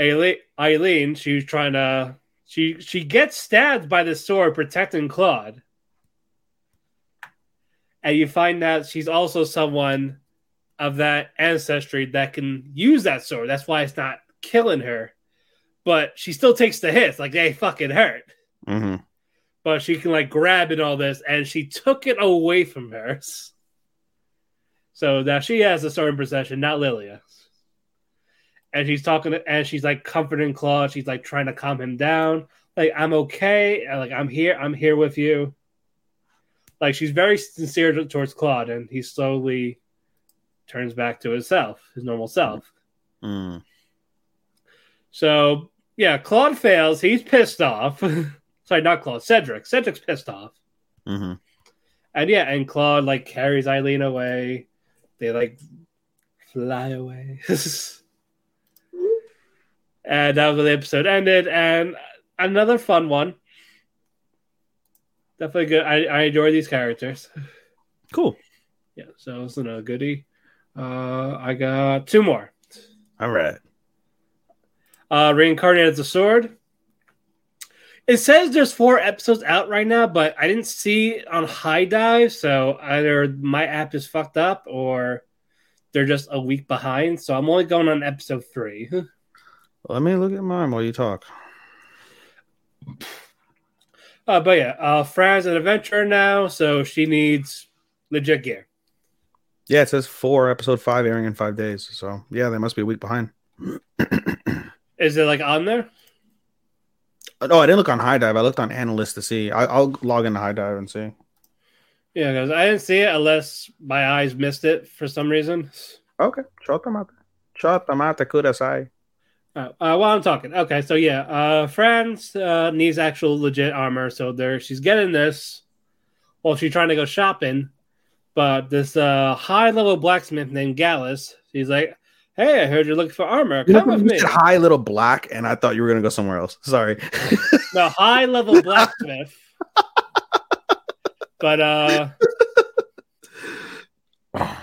Aileen, Aileen, she's trying to she she gets stabbed by the sword protecting Claude. And you find out she's also someone of that ancestry that can use that sword. That's why it's not killing her. But she still takes the hits, like they fucking hurt. Mm-hmm. But she can like grab it all this, and she took it away from her. So now she has the sword in possession, not Lilia and she's talking to, and she's like comforting Claude. She's like trying to calm him down. Like I'm okay. Like I'm here. I'm here with you. Like she's very sincere towards Claude, and he slowly turns back to himself, his normal self. Mm. So yeah, Claude fails. He's pissed off. <laughs> Sorry, not Claude. Cedric. Cedric's pissed off. Mm-hmm. And yeah, and Claude like carries Aileen away. They like fly away. <laughs> and that was the episode ended. And another fun one. Definitely good. I, I enjoy these characters. Cool. <laughs> Yeah, so it's a goodie. Uh, I got two more. All right. Uh, Reincarnated the Sword. It says there's four episodes out right now, but I didn't see it on Dive, so either my app is fucked up or they're just a week behind. So I'm only going on episode three. <laughs> Let me look at mine while you talk. <laughs> Uh, but yeah, uh, Fran's an adventurer now, so she needs legit gear. Yeah, it says four, episode five, airing in five days. So yeah, they must be a week behind. <clears throat> Is it like on there? No, I didn't look on HIDIVE. I looked on AniList to see. I, will log into Dive and see. Yeah, because I didn't see it unless my eyes missed it for some reason. Okay, shut them out. Shut them out. Kudasai. Uh, uh, while I'm talking, okay, so yeah, uh, Fran's uh, needs actual legit armor, so there she's getting this while she's trying to go shopping. But this uh, high level blacksmith named Gallus, he's like, "Hey, I heard you're looking for armor. Come with me." High little black, and I thought you were gonna go somewhere else. <laughs> Sorry. the high level <laughs> blacksmith. but uh, <sighs> but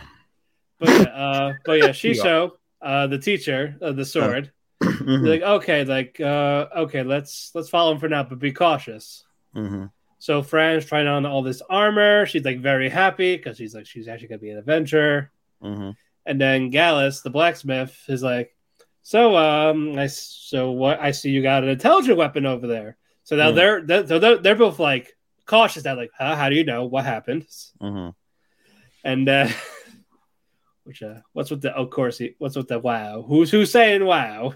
yeah, uh, but yeah, Shisho, uh, the teacher of the sword mm-hmm. like okay like uh okay let's let's follow him for now but be cautious mm-hmm. so fran's trying on all this armor she's like very happy because she's like she's actually gonna be an adventurer mm-hmm. and then gallus the blacksmith is like so um i so what i see you got an intelligent weapon over there so now mm. they're, they're so they're, they're both like cautious that like huh, how do you know what happened mm-hmm. and uh <laughs> which uh what's with the of course he, what's with the wow who's who's saying wow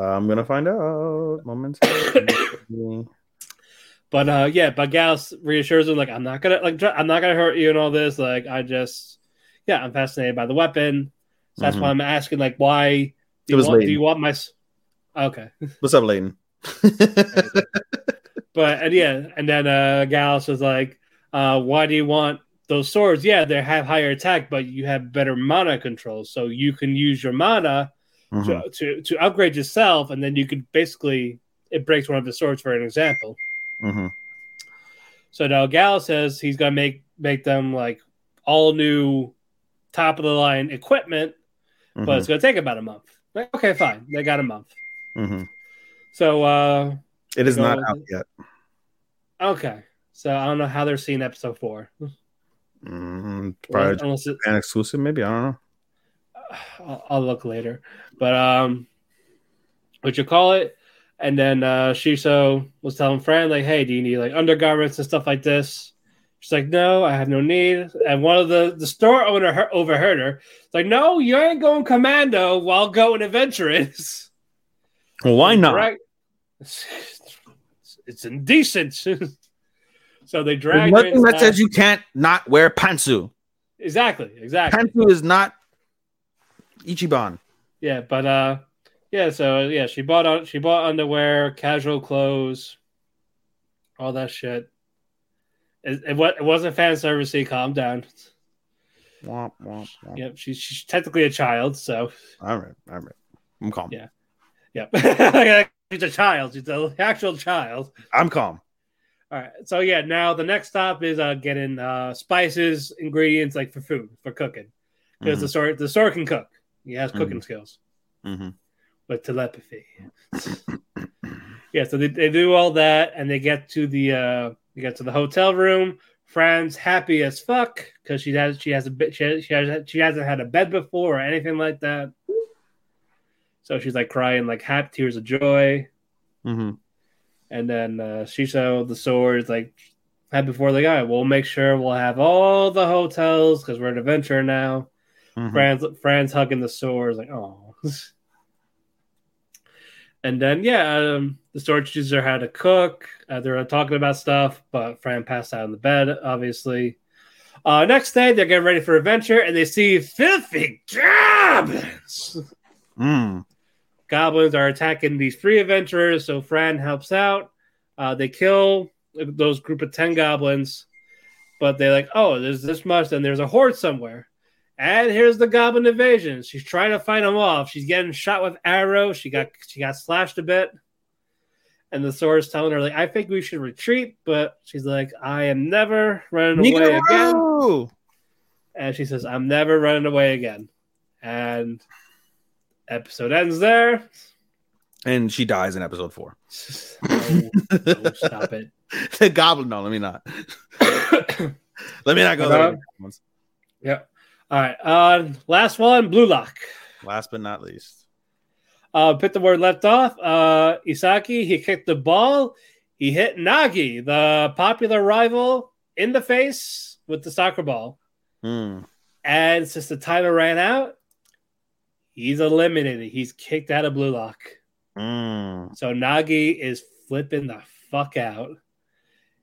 I'm gonna find out. Moments. <coughs> but uh, yeah, but Gallus reassures him like, I'm not gonna like, I'm not gonna hurt you and all this. Like, I just, yeah, I'm fascinated by the weapon. So that's mm-hmm. why I'm asking, like, why? Do it was want, Do you want my? Okay. What's up, Layton? <laughs> but and yeah, and then uh Gallus was like, uh, why do you want those swords? Yeah, they have higher attack, but you have better mana control, so you can use your mana mm-hmm. to, to, to upgrade yourself, and then you could basically it breaks one of the swords for an example. Mm-hmm. So now Gal says he's gonna make make them like all new top of the line equipment, mm-hmm. but it's gonna take about a month. Like, okay, fine, they got a month. Mm-hmm. So uh it is not out yet. Okay, so I don't know how they're seeing episode 4 mm-hmm. Probably an exclusive, maybe I don't know. I'll, I'll, look later. But um, what you call it? And then uh, Shisho was telling Fran like, "Hey, do you need like undergarments and stuff like this?" She's like, "No, I have no need." And one of the the store owner her, overheard her. It's like, "No, you ain't going commando while going adventurous." Well, why not? Right? It's, it's indecent. <laughs> so they drag. Nothing that says you can't not wear pantsu. Exactly. Exactly. Pantsu is not Ichiban. Yeah, but uh, yeah. So yeah, she bought on she bought underwear, casual clothes, all that shit. It, it, it wasn't fan servicey. Calm down. Womp, womp, womp. Yep, she's, she's technically a child, so. All right, all right. I'm calm. Yeah, yep. <laughs> she's a child. She's an actual child. I'm calm. All right. So yeah, now the next stop is uh getting uh spices, ingredients like for food for cooking because mm-hmm. the store the store can cook. He has cooking mm-hmm. skills. Mm-hmm. with telepathy. yeah, so they, they do all that and they get to the uh they get to the hotel room. Fran's happy as fuck because she has she has a bit she has, she has she hasn't had a bed before or anything like that. So she's like crying like happy tears of joy. Mm-hmm. And then uh, Shisho, the sword, is like had before the guy. We'll make sure we'll have all the hotels because we're an adventure now. Mhm. Fran's Fran's hugging the sword, like oh. <laughs> and then yeah, um, the sword teaches her how to cook. Uh, they're talking about stuff, but Fran passed out in the bed, obviously. Uh, next day, they're getting ready for adventure, and they see filthy goblins. Mm. goblins are attacking these three adventurers, so Fran helps out. Uh, they kill those group of 10 goblins, but they're like, oh, there's this much, and there's a horde somewhere. And here's the goblin invasion. She's trying to fight them off. She's getting shot with arrows. She got she got slashed a bit. And the sword's telling her, like, I think we should retreat, but she's like, I am never running away again. And she says, I'm never running away again. And episode ends there. And she dies in episode four. <laughs> no, no, stop it. <laughs> the goblin. No, let me not. <coughs> let me not go Uh-huh. there. Yep. All right. Uh, last one, Blue Lock. Last but not least. Uh, pick the word left off. Uh, Isagi, he kicked the ball. He hit Nagi, the popular rival, in the face with the soccer ball. Hmm. And since the title ran out, he's eliminated. He's kicked out of Blue Lock. Mm. So Nagi is flipping the fuck out.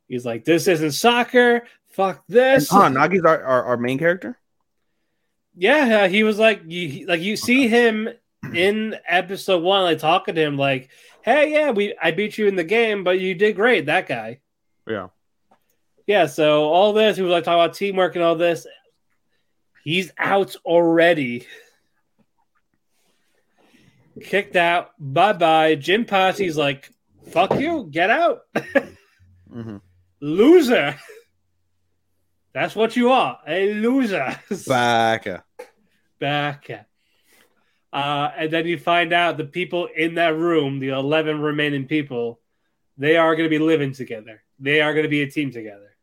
He's like, "This isn't soccer. Fuck this." Huh, Nagi's our, our, our main character? Yeah, uh, he was like, you like you see him in episode one, like talking to him, like, "Hey, yeah, we I beat you in the game, but you did great." That guy. Yeah. Yeah. So all this, he was like talking about teamwork and all this. He's out already. Kicked out. Bye bye. Jinpachi's like, "Fuck you. Get out." <laughs> hmm loser. That's what you are, a loser. <laughs> Backer. Backer. Uh, and then you find out the people in that room, the 11 remaining people, they are going to be living together. They are going to be a team together.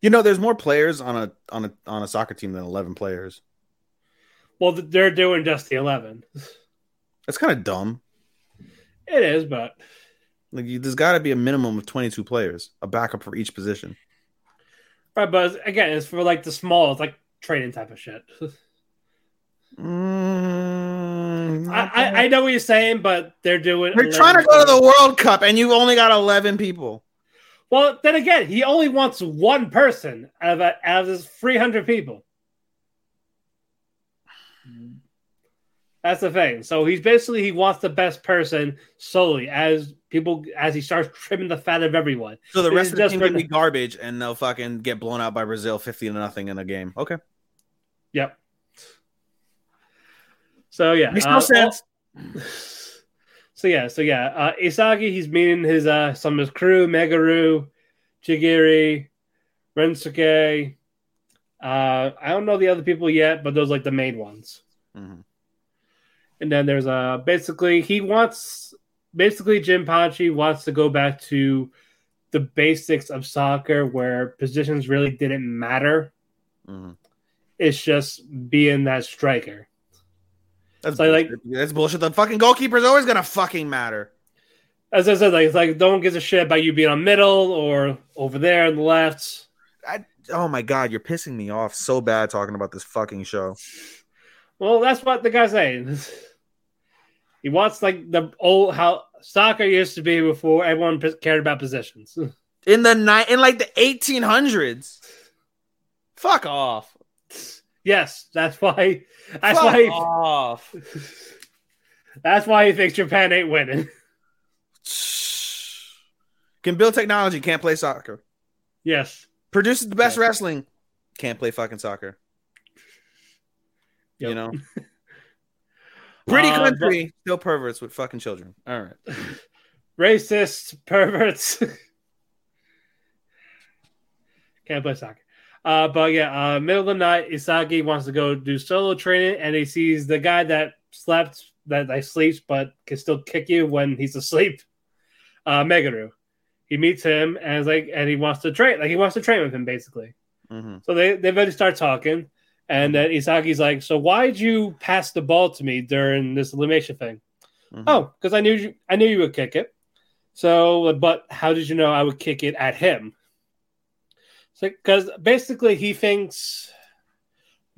You know, there's more players on a on a on a soccer team than eleven players. Well, they're doing just the 11. That's kind of dumb. It is, but Like, you, there's got to be a minimum of 22 players, a backup for each position. Right. But again, it's for like the small, it's like training type of shit. <laughs> Mm, I, I, I know what you're saying, but they're doing. They're trying to go to the World Cup and you've only got 11 people. Well, then again, he only wants one person out of, a, out of his 300 people. That's the thing. So he's basically he wants the best person solely as people as he starts trimming the fat of everyone. So the rest of the just team can be garbage and they'll fucking get blown out by Brazil 50 to nothing in a game. Okay. Yep. So yeah, Makes uh, no all- sense. So yeah, so yeah, uh, Isagi he's meeting his uh some of his crew, Meguru, Chigiri, Rensuke. Uh, I don't know the other people yet, but those are like the main ones. Mhm. And then there's a basically he wants basically Jinpachi wants to go back to the basics of soccer where positions really didn't matter. Mhm. It's just being that striker. That's, So, like- bullshit. That's bullshit. The fucking goalkeeper's always going to fucking matter. As I said, like it's like don't give a shit about you being on middle or over there on the left. Oh my God, you're pissing me off so bad talking about this fucking show. Well, that's what the guy's saying. <laughs> He wants like the old how soccer used to be before everyone p- cared about positions. <laughs> In the night, in like the 1800s. Fuck off. yes, that's why. That's Fuck why. He, off. <laughs> that's why he thinks Japan ain't winning. <laughs> Can build technology, can't play soccer. Yes. Produces the best Yeah. wrestling, can't play fucking soccer. You know? Pretty Uh, country, still perverts with fucking children. All right. <laughs> racist perverts. <laughs> Can't play soccer. Uh, but yeah, uh, middle of the night, Isagi wants to go do solo training, and he sees the guy that slept that like sleeps but can still kick you when he's asleep. Uh, Meguru. He meets him and is like, and he wants to train, like he wants to train with him basically. Mhm. So they they eventually start talking, and then Isagi's like, "So why'd you pass the ball to me during this elimination thing?" Mhm. Oh, because I knew you, I knew you would kick it. So, but how did you know I would kick it at him? So, because basically he thinks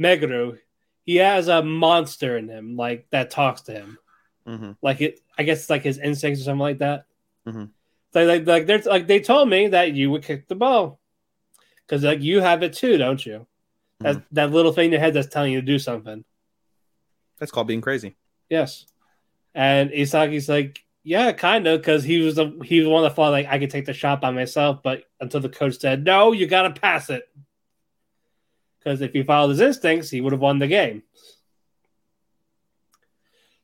Meguru, he has a monster in him, like that talks to him, Mhm. like it. I guess it's like his instincts or something like that. Mhm. So, like, like there's like they told me that you would kick the ball because like you have it too, don't you? That hmm. that little thing in your head that's telling you to do something. That's called being crazy. Yes. And Isagi's like, yeah, kind of, because he was the he was one that thought like I could take the shot by myself, but until the coach said, no, you got to pass it. Because if he followed his instincts, he would have won the game.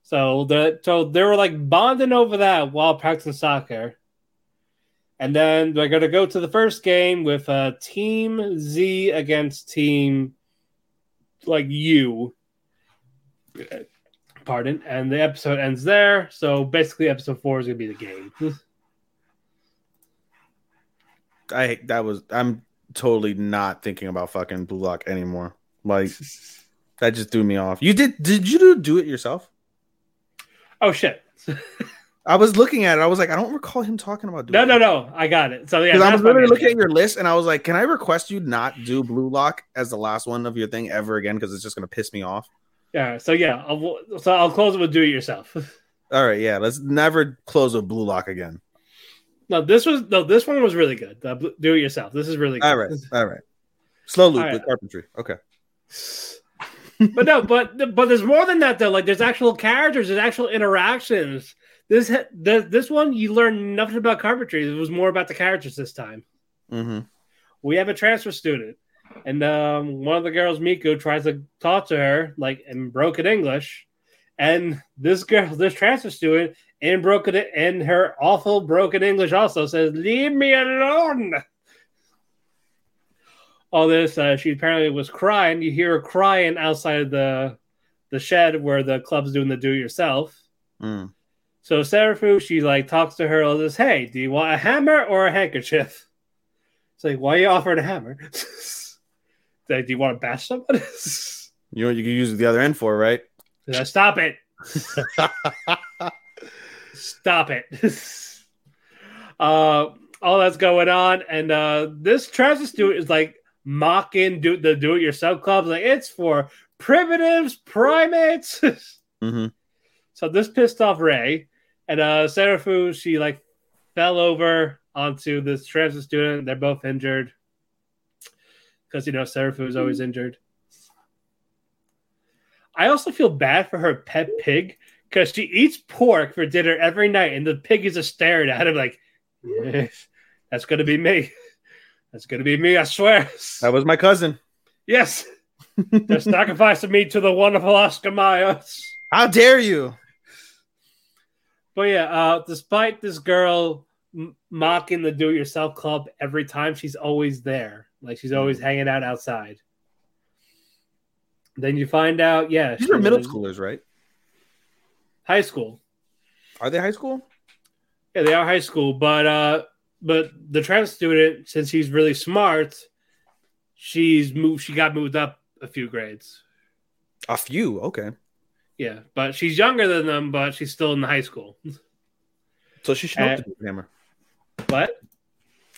So the so they were like bonding over that while practicing soccer. And then they're gonna go to the first game with uh, Team Z against Team like you. Pardon. And the episode ends there. So basically, episode four is gonna be the game. I that was I'm totally not thinking about fucking Blue Lock anymore. Like that just threw me off. You did did you do, do it yourself? oh shit! <laughs> I was looking at it. I was like, I don't recall him talking about doing no, no. No, I got it. So yeah, I was literally looking at your list and I was like, can I request you not do Blue Lock as the last one of your thing ever again? Because it's just gonna piss me off. Yeah. So yeah, I'll, so I'll close it with do it yourself. <laughs> All right, yeah, let's never close with Blue Lock again. no, this was no, this one was really good. The do it yourself. This is really good. All right, all right. Slow loop right. with carpentry. Okay. <laughs> but no, but but there's more than that though. Like there's actual characters, there's actual interactions. This this one you learn nothing about carpentry. It was more about the characters this time. Mm-hmm. We have a transfer student, and um, one of the girls, Miku, tries to talk to her like in broken English, and this girl, this transfer student, in broken in her awful broken English, also says, "Leave me alone." All this, uh, she apparently was crying. You hear her crying outside of the the shed where the club's doing the do-it-yourself. Mm. So Serufu, she like talks to her, and says, "Hey, do you want a hammer or a handkerchief?" It's like, "Why are you offering a hammer?" <laughs> Like, do you want to bash somebody? <laughs> You know what you can use the other end for, right? Uh, Stop it! <laughs> Stop it! uh, all that's going on, and uh, this transfer student is like mocking do- the do-it-yourself clubs. Like it's for primitives, primates. Mm-hmm. So this pissed off Ray, and uh Serufu, she like fell over onto this transfer student. They're both injured because you know Serufu is always injured. I also feel bad for her pet pig because she eats pork for dinner every night, and the pig is just staring at him like, "Yes, that's gonna be me. That's gonna be me. I swear." That was my cousin. yes, <laughs> they're sacrificing me to the wonderful Oscar Mayer. How dare you? But yeah, uh, despite this girl m- mocking the do-it-yourself club every time, she's always there. Like she's always hanging out outside. Then you find out, yeah, These are middle schoolers, right? high school. Are they high school? Yeah, they are high school, but uh, but the trans student, since he's really smart, she's moved. She got moved up a few grades. A few. Okay. Yeah, but she's younger than them, but she's still in the high school. So she should know Uh, to do with hammer. But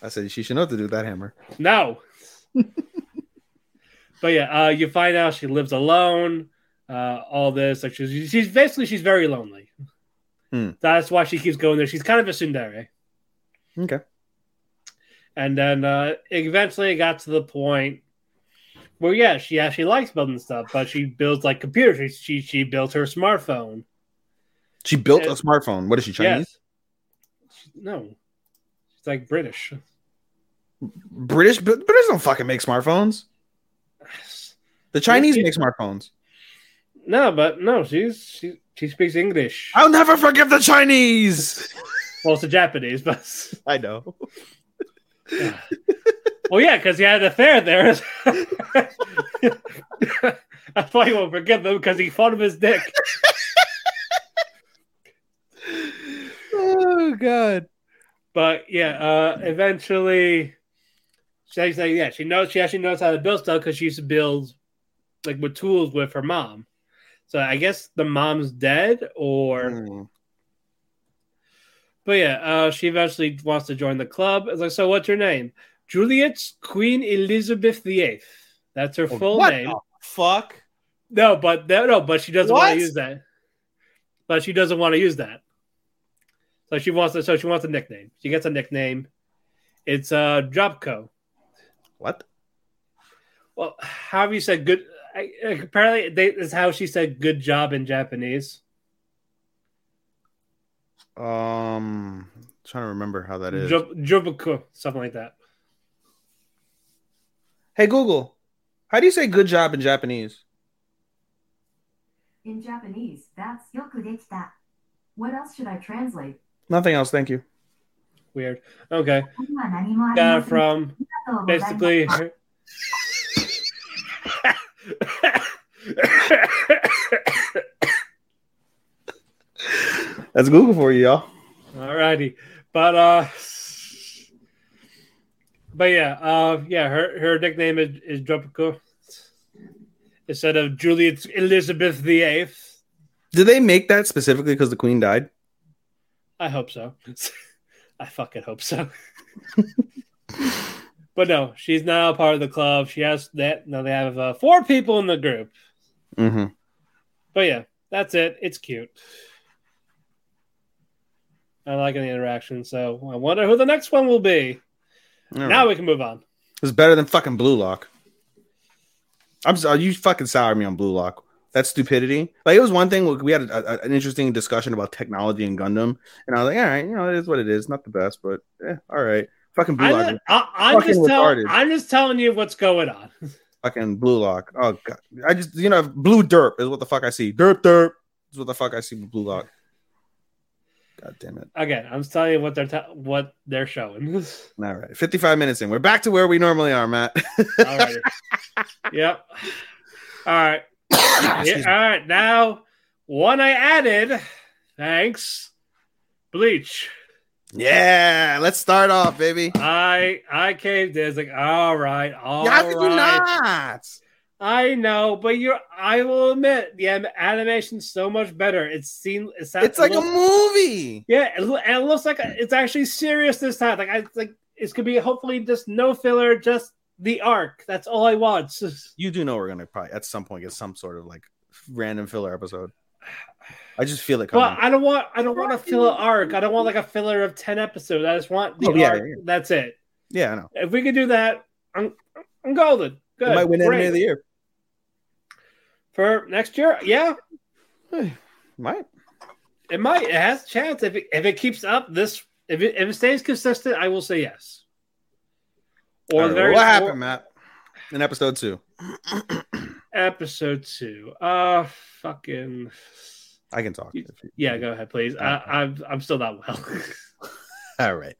I said she should know to do that hammer. No. <laughs> but yeah, uh, you find out she lives alone. Uh, all this, like she's she's basically she's very lonely. Hmm. That's why she keeps going there. She's kind of a tsundere. Okay. And then uh, eventually it got to the point where yeah, she actually likes building stuff, but she builds like computers. She she, she built her smartphone. She built Yeah. a smartphone. What is she Chinese? Yes. She- no, she's like British. British, but British don't fucking make smartphones. The Chinese Yeah. make smartphones. No, but no, she's she she speaks English. I'll never forgive the Chinese. Well, it's the Japanese, but <laughs> I know. <sighs> well, yeah, because he had an affair there. I thought he won't forgive him because he fought him his dick. Oh god. But yeah, uh, eventually, she's like, yeah, she knows she actually knows how to build stuff because she used to build like with tools with her mom. So I guess the mom's dead, or Mm. but yeah, uh, she eventually wants to join the club. It's like, so what's your name? Juliet Queen Elizabeth VIII. That's her full What name. fuck? No, but no, but she doesn't want to use that. But she doesn't want to use that. So she wants to. So she wants a nickname. She gets a nickname. It's uh Jobco. What? Well, how have you said good? I, apparently, they, is how she said "good job" in Japanese. Um, trying to remember how that is. Job- something like that. Hey Google, how do you say good job in Japanese? In Japanese, that's yokudekita. What else should I translate? Nothing else, thank you. Weird. Okay. From basically. <laughs> That's Google for you, y'all. Alrighty. But uh but yeah, uh, yeah, her her nickname is is Jobuko instead of Juliet Elizabeth the Eighth. Did they make that specifically because the queen died? I hope so. <laughs> I fucking hope so. <laughs> but no, she's now part of the club. She has that. Now they have uh, four people in the group. Mm-hmm. But yeah, that's it. It's cute. I like the interaction. So I wonder who the next one will be. Now we can move on. It's better than fucking Blue Lock. I'm sorry, you fucking sour me on Blue Lock. That stupidity. Like it was one thing. We had a, a- an interesting discussion about technology and Gundam, and I was like, all right, you know, it is what it is. Not the best, but yeah, all right. Fucking Blue I'm, Lock. not- I, I'm fucking just telling. I'm just telling you what's going on. <laughs> Fucking Blue Lock. Oh god, I just you know, Blue Derp is what the fuck I see. Derp Derp is what the fuck I see with Blue Lock. God damn it. Again, I'm just telling you what they're te- what they're showing. <laughs> All right, 55 minutes in. We're back to where we normally are, Mat. Alrighty. yep. All right. <coughs> Yeah, all right. Now, one I added. Thanks. Bleach. Yeah, let's start off, baby. I I caved in. It's like, all right, all how could you not? I know, but you're. I will admit, the anim- animation's so much better. It's seen. It's, It's like a movie. Yeah, it, it looks like it's actually serious this time. Like I it's like it's gonna be hopefully just no filler, just the arc. That's all I want. You do know we're gonna probably at some point get some sort of like random filler episode. I just feel it coming. Well, I don't want. I don't want a filler arc. I don't want like a filler of ten episodes. I just want the Oh, yeah, arc. yeah. That's it. yeah, I know. If we could do that, I'm I'm golden. Good. It might win Great. Of the Year. For next year. Yeah, Might. it might. It has a chance if it, if it keeps up this. If it, if it stays consistent, I will say yes. Or right, very what or- happened, Mat? In episode two, <clears throat> episode two. Uh, fucking. I can talk. You- Yeah, go ahead, please. I, I'm I'm still not well. <laughs> All right.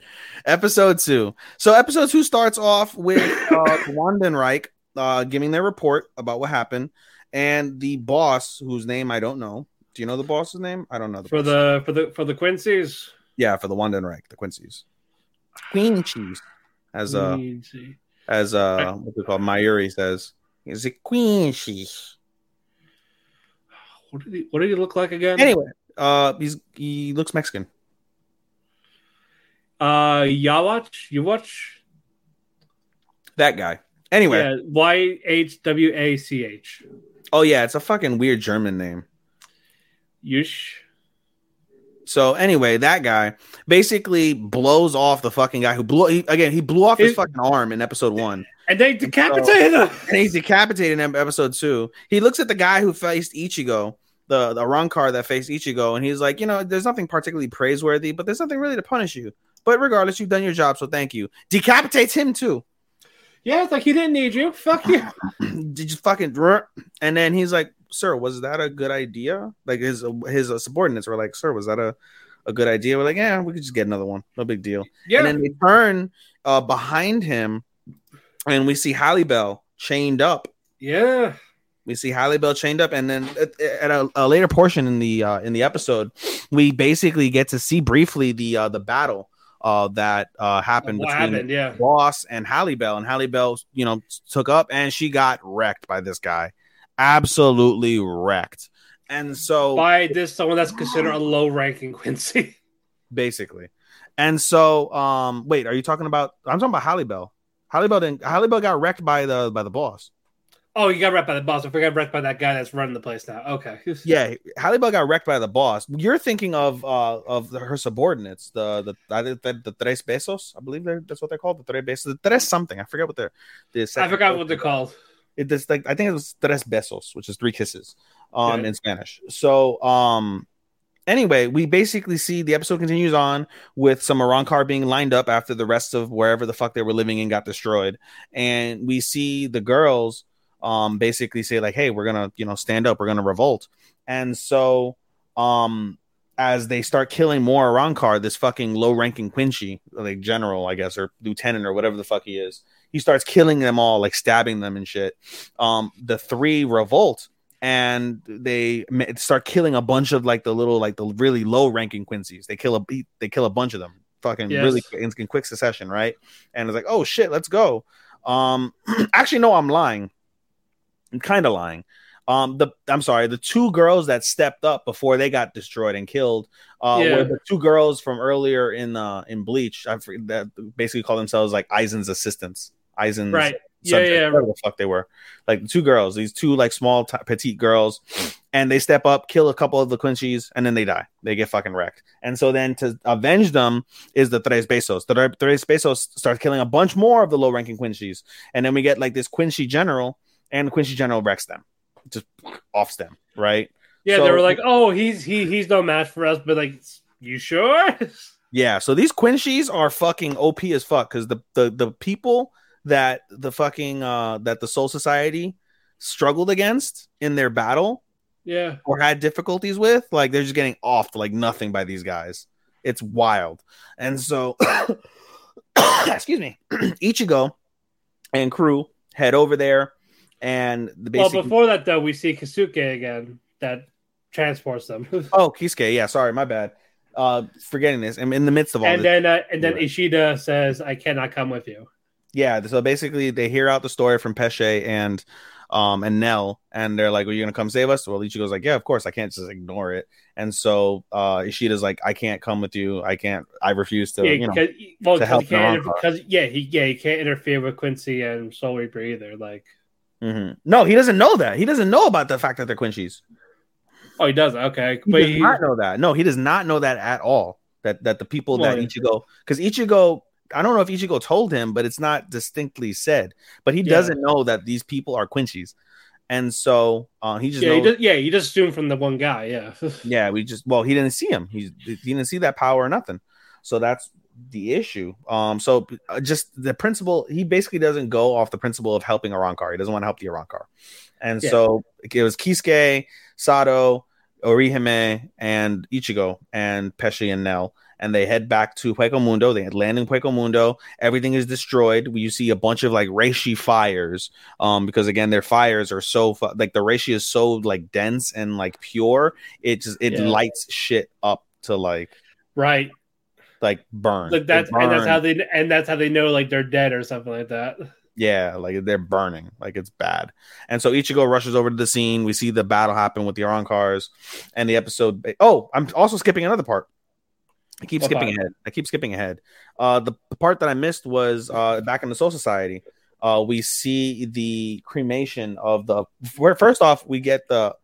Episode two. So episode two starts off with uh Wandenreich uh giving their report about what happened, and the boss, whose name I don't know. Do you know the boss's name? I don't know the for boss. the for the for the Quincy's. yeah, for the Wandenreich, the Quincy's. Queen cheese. As uh Quincy. as uh what they call Mayuri says. Is it Queen cheese? What did he What did he look like again? Anyway, uh he's he looks Mexican. uh, Yawatch, you watch? That guy. Anyway, Yeah, Y H W A C H. oh yeah, it's a fucking weird German name. Yush. So anyway, that guy basically blows off the fucking guy who blew he, again. He blew off his fucking arm in episode one, And they decapitated him. <laughs> and he's decapitated in episode two. He looks at the guy who faced Ichigo, the the Arrancar that faced Ichigo, and he's like, you know, there's nothing particularly praiseworthy, but there's nothing really to punish you. But regardless, you've done your job, so thank you. Decapitates him too. Yeah, it's like he didn't need you. Fuck you. <laughs> Did just fucking and then he's like sir was that a good idea like his his uh, subordinates were like sir was that a, a good idea we're like yeah we could just get another one no big deal Yeah. and then they turn uh behind him and we see Harribel chained up yeah. We see Harribel chained up, and then at, at a, a later portion in the uh, in the episode, we basically get to see briefly the uh, the battle uh, that uh, happened What between happened? Yeah. Boss and Harribel, and Harribel, you know, took up, and she got wrecked by this guy, absolutely wrecked. And so By this someone that's considered a low ranking <laughs> Quincy. basically. And so, um, wait, are you talking about? I'm talking about Harribel. Halle Bell didn't. Harribel got wrecked by the by the boss. Oh, you got wrecked by the boss. I forgot wrecked by that guy that's running the place now. Okay. <laughs> Yeah, Halle got wrecked by the boss. You're thinking of uh of the, her subordinates, the the the, the, the tres besos, I believe they're, that's what they're called, the tres besos, the tres something. I forget what they're. The I forgot what they're called. It is like I think it was tres besos, which is three kisses, um, in Spanish. So, um, anyway, we basically see the episode continues on with some Arrancar being lined up after the rest of wherever the fuck they were living in got destroyed, and we see the girls, um, basically say like, "Hey, we're gonna, you know, stand up, we're gonna revolt," and so, um. As they start killing more Arrancar, this fucking low-ranking Quincy, like general, I guess, or lieutenant, or whatever the fuck he is, he starts killing them all, like stabbing them and shit. Um, the three revolt and they start killing a bunch of like the little, like the really low ranking Quincy's. They kill a beat, they kill a bunch of them, fucking Yes. really in, in quick succession, right? And it's like, oh shit, let's go. Um, <clears throat> actually, no, I'm lying. I'm kind of lying. Um, the I'm sorry, the two girls that stepped up before they got destroyed and killed uh, Yeah. were the two girls from earlier in uh in Bleach. I that basically call themselves like Aizen's assistants. Aizen's Right. Yeah, subject, yeah. whatever the fuck they were. Like the two girls, these two like small t- petite girls, and they step up, kill a couple of the Quincy's, and then they die. They get fucking wrecked. And so then to avenge them is the Tres Bestias. The Tres Bestias starts killing a bunch more of the low ranking Quincy's, and then we get like this Quincy general, and the Quincy general wrecks them, just offs them, right? Yeah, So- they were like, "Oh, he's he he's no match for us," but like, you sure? <laughs> Yeah, so these Quincy's are fucking OP as fuck because the, the the people that the fucking uh that the Soul Society struggled against in their battle yeah, or had difficulties with, like they're just getting off like nothing by these guys. It's wild. And so <coughs> excuse me, <coughs> Ichigo and crew head over there and the Well, before that though, we see Kasuke again that transports them, <laughs> Oh, Kisuke, yeah, sorry, my bad. Uh forgetting this. I'm in the midst of all and this. then uh, and then Ishida says, "I cannot come with you." yeah so basically they hear out the story from Pesche and um and Nell and they're like are you gonna come save us well Ichigo's like yeah of course I can't just ignore it and so uh Ishida's like I can't come with you I can't I refuse to yeah, you know well, to 'cause help he can't Naranjo. because yeah, he yeah he can't interfere with Quincy and Soul Reaper either. Like, Mhm. no he doesn't know that he doesn't know about the fact that they're Quincy's oh, he does okay, he but does he, not know that no he does not know that at all that that the people that Why? Ichigo because Ichigo I don't know if Ichigo told him but it's not distinctly said but he Yeah. doesn't know that these people are Quincy's and so uh, he just yeah, he just, yeah, he just assumed from the one guy. Yeah, <laughs> Yeah, we just well, he didn't see him. He he didn't see that power or nothing. So that's the issue. Um, so uh, just the principle, he basically doesn't go off the principle of helping Arrancar. He doesn't want to help the Arrancar, and Yeah. so it was Kisuke, Sado, Orihime, and Ichigo, and Pesche and Nell. And they head back to Hueco Mundo. They land in Hueco Mundo. Everything is destroyed. You see a bunch of like reishi fires, um, because again, their fires are so fu- like the reishi is so like dense and like pure. It just it Yeah. lights shit up to like right. Like burn. Like that's and that's how they and that's how they know like they're dead or something like that. Yeah, like they're burning, like it's bad. And so Ichigo rushes over to the scene. We see the battle happen with the cars and the episode. Oh, I'm also skipping another part. I keep What skipping part? ahead. I keep skipping ahead. Uh, the, the part that I missed was uh, back in the Soul Society. Uh, we see the cremation of the. where- First off, we get the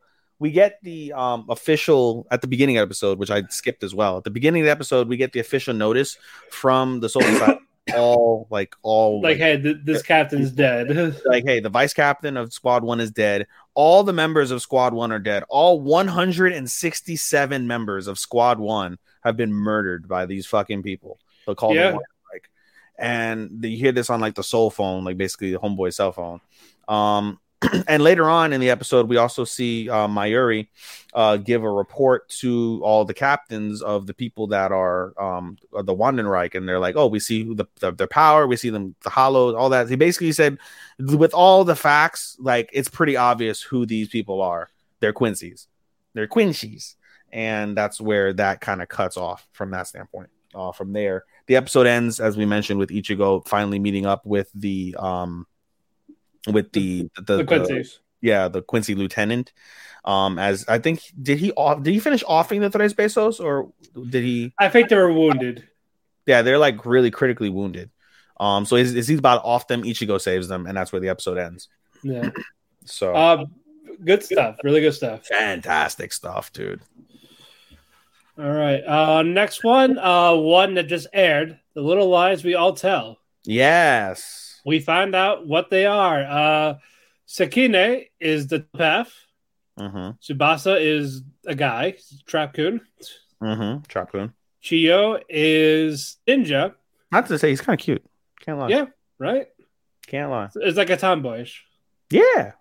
we get the um official at the beginning of the episode, which I skipped as well. At the beginning of the episode, we get the official notice from the Soul Society. <coughs> all like all Like, hey, th- this captain's dead. <laughs> like, hey, the vice captain of squad one is dead. All the members of squad one are dead. All 167 members of squad one have been murdered by these fucking people. They'll call Yeah. them like, and you hear this on like the soul phone, like basically the homeboy cell phone. Um, <clears throat> and later on in the episode, we also see uh, Mayuri uh, give a report to all the captains of the people that are um, the Wandenreich, and they're like, "Oh, we see the, the their power, we see them the Hollows, all that." He basically said, with all the facts, like it's pretty obvious who these people are. They're Quincy's, they're Quincy's, and that's where that kind of cuts off from that standpoint. Uh, from there, the episode ends as we mentioned with Ichigo finally meeting up with the um with the the, The Quincy's. yeah, the Quincy lieutenant. Um, as I think, did he off? Did he finish offing the Tres Pesos, or did he? I think they were wounded. Yeah, they're like really critically wounded. Um, so is, is he's about off them? Ichigo saves them, and that's where the episode ends. Yeah. <clears throat> So Um, good stuff. Really good stuff. fantastic stuff, dude. All right. Uh, next one. Uh, one that just aired. The little lies we all tell. Yes. We find out what they are. Uh, Sekine is the path. Mm-hmm. Tsubasa is a guy. Trap Kun. Mm-hmm. Chopcoon. Chio is ninja. Not to say he's kind of cute. Can't lie. Yeah. Right. Can't lie. It's like a tomboyish. Yeah.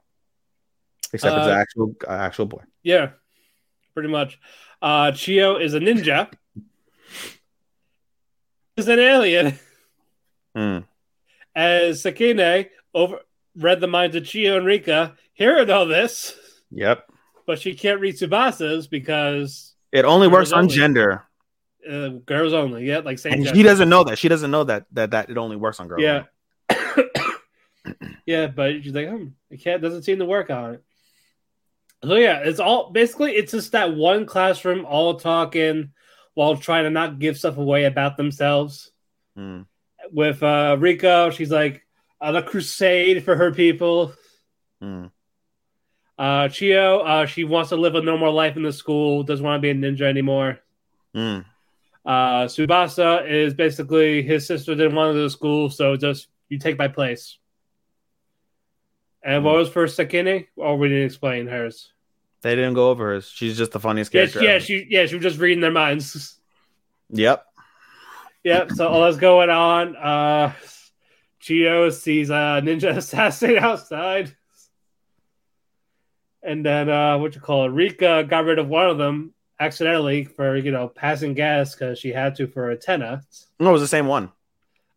Except it's Uh, an actual uh, actual boy. Yeah, pretty much. Uh Chio is a ninja. <laughs> is an alien. Mm. As Sekine over read the minds of Chio and Rika, hearing all this, Yep. but she can't read Tsubasa's because It only works on only. gender, uh, girls only. Yeah, like same. and gender. she doesn't know that. She doesn't know that that that it only works on girls. Yeah. <coughs> yeah, but she's like, hmm, it can't doesn't seem to work on it. So yeah, it's all basically it's just that one classroom all talking while trying to not give stuff away about themselves. Mm. With uh Rico, she's like on a crusade for her people. Mm. Uh Chio, uh she wants to live a normal life in the school, doesn't want to be a ninja anymore. Mm. Uh Tsubasa is basically his sister didn't want to go to school, so just you take my place. And what was for Sekine? Or we didn't explain hers. They didn't go over hers. She's just the funniest Yeah, character. yeah, ever. she yeah, she was just reading their minds. <laughs> Yep. Yep, so all that's going on. Uh Chio sees a ninja <laughs> assassin outside. And then uh what you call it? Rika got rid of one of them accidentally for you know passing gas because she had to for a tenna. No, it was the same one.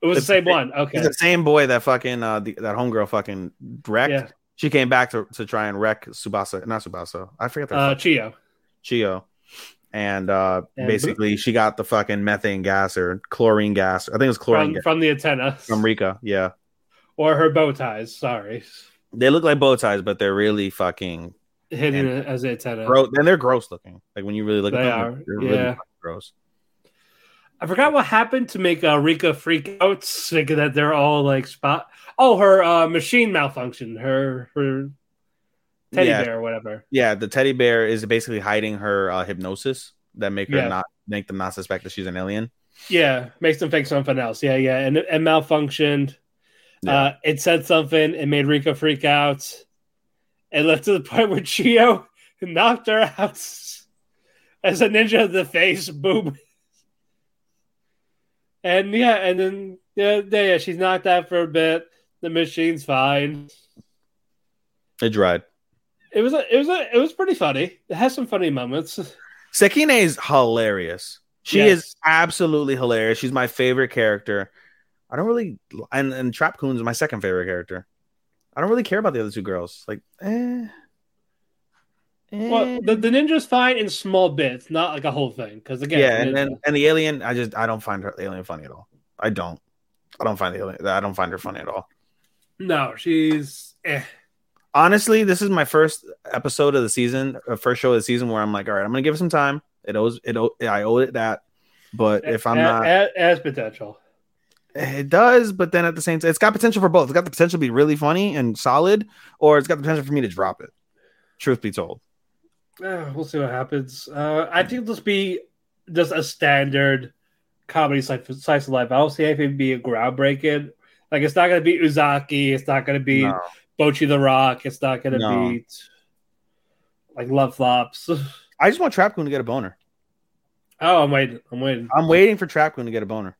It was the same the- one. Okay. It's the same boy that fucking uh the, that homegirl fucking wrecked. Yeah. She came back to, to try and wreck Tsubasa, not Tsubasa. I forget the Uh Chio. Chio. And uh And basically she got the fucking methane gas or chlorine gas. I think it was chlorine From, gas from the antenna. from Rika. Yeah. or her bow ties. Sorry, They look like bow ties, but they're really fucking hidden as a antenna. gross. And they're gross looking. Like when you really look They at them, are, they're really yeah. fucking gross. I forgot what happened to make uh, Rika freak out, thinking that they're all like spot. Oh, her uh, machine malfunction. Her her teddy Yeah. bear or whatever. Yeah, the teddy bear is basically hiding her uh, hypnosis that make her Yeah. not make them not suspect that she's an alien. Yeah, makes them think something else. Yeah, yeah, and it malfunctioned. Yeah. Uh, it said something. It made Rika freak out. It led to the point where <laughs> Chio knocked her out <laughs> as a ninja of the face. Boom. And yeah, and then yeah, yeah, she's knocked out for a bit. The machine's fine. It dried. It was a, it was a, it was pretty funny. It has some funny moments. Sekine is hilarious. She Yes. is absolutely hilarious. She's my favorite character. I don't really and and Trap Kun's my second favorite character. I don't really care about the other two girls. Like, eh. eh. Well, the, the ninja's fine in small bits, not like a whole thing. Because again, yeah, and then and the alien, I just I don't find her the alien funny at all. I don't. I don't find the alien. I don't find her funny at all. no, she's eh. Honestly, this is my first episode of the season, uh, first show of the season where I'm like, all right, I'm gonna give it some time. It owes it. owe- I owe it that. But if I'm A- not, a- as potential. It does, but then at the same time, it's got potential for both. It's got the potential to be really funny and solid, or it's got the potential for me to drop it. Truth be told, Uh, we'll see what happens. Uh, I think this be just a standard comedy slice of life. I don't see anything be a groundbreaking. Like it's not gonna be Uzaki. It's not gonna be No. Bocchi the Rock. It's not gonna No. be like Love Flops. <sighs> I just want Trap Queen to get a boner. Oh, I'm waiting. I'm waiting. I'm waiting for Trap Queen to get a boner.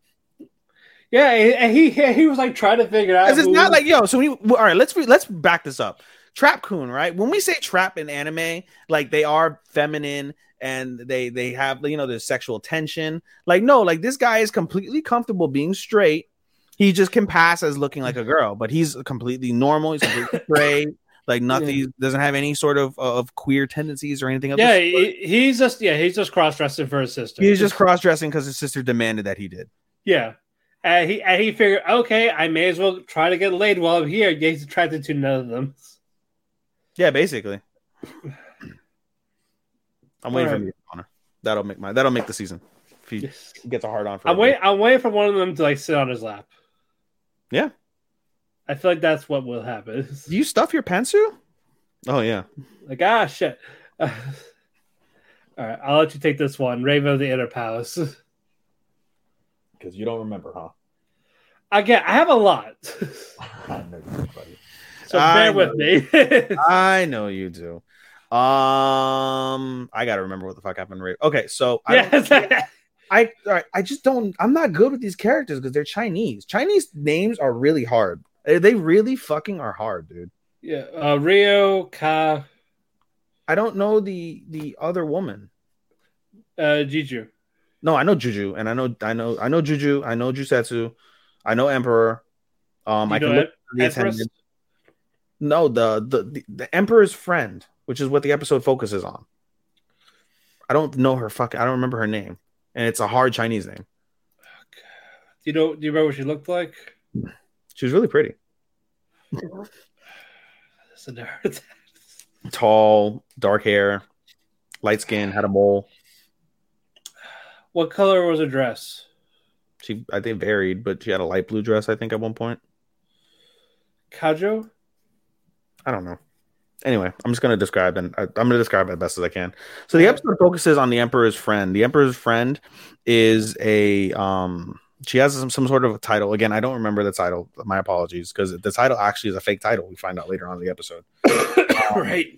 Yeah, and he he, was like trying to figure out. Because it's not like yo. So we all right. Let's re, let's back this up trap kun, right? When we say trap in anime, like they are feminine and they they have you know there's sexual tension. Like no, like this guy is completely comfortable being straight. He just can pass as looking like a girl, but he's completely normal. He's completely <laughs> straight. Like nothing he doesn't have any sort of uh, of queer tendencies or anything. Of Yeah, he, he's just yeah, he's just cross dressing for his sister. he's just cross dressing because his sister demanded that he did. yeah. And he and he figured, okay, I may as well try to get laid while I'm here. Yeah, he's attracted to none of them. Yeah, basically. I'm waiting for him to get honor. That'll make my that'll make the season. If he Yes. gets a hard on for I'm waiting. I'm waiting for one of them to like sit on his lap. Yeah. I feel like that's what will happen. Do you stuff your pantsu? Oh yeah. Like ah shit. <laughs> All right, I'll let you take this one. Raven of the Inner Palace. <laughs> Because you don't remember, huh? Again, I have a lot, <laughs> I know you buddy. so I bear with me. I know you do. Um, I gotta remember what the fuck happened. Right? Okay, so I, don't- yes. I, I just don't. I'm not good with these characters because they're Chinese. Chinese names are really hard. They really fucking are hard, dude. yeah. Uh, Rio Ka I don't know the the other woman. uh, Jiju. No, I know Juju, and I know I know I know Juju. I know Jusetsu. I know Emperor. Um, I can look the attendant. No, the, the the the Emperor's friend, which is what the episode focuses on. I don't know her fucking. I don't remember her name, and it's a hard Chinese name. Do you know? Do you remember what she looked like? She was really pretty, That's a nerd. tall, dark hair, light skin, had a mole. what color was her dress? She, I think, varied, but she had a light blue dress. I think at one point. Kajo. I don't know. Anyway, I'm just gonna describe and I, I'm gonna describe it as best as I can. So the episode focuses on the Emperor's friend. The Emperor's friend is a um. She has some, some sort of a title. Again, I don't remember the title. My apologies, because the title actually is a fake title. We find out later on in the episode. <coughs> right.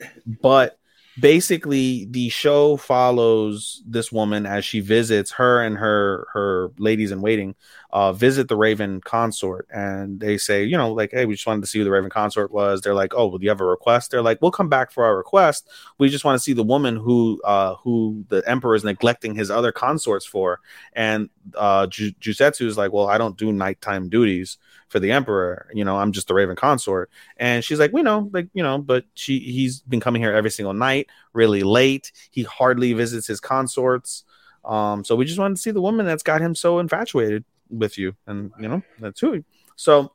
But basically, the show follows this woman as she visits her and her her ladies in waiting. Uh, visit the Raven consort, and they say, you know, like, hey, we just wanted to see who the Raven consort was. They're like, oh, well, do you have a request? They're like, we'll come back for our request. We just want to see the woman who uh who the emperor is neglecting his other consorts for. And uh, Ju- Jusetsu is like, well, I don't do nighttime duties for the emperor. You know, I'm just the Raven consort. And she's like, we know, like, you know, but she he's been coming here every single night, really late. He hardly visits his consorts. Um, so we just wanted to see the woman that's got him so infatuated with you, and you know, that's who. So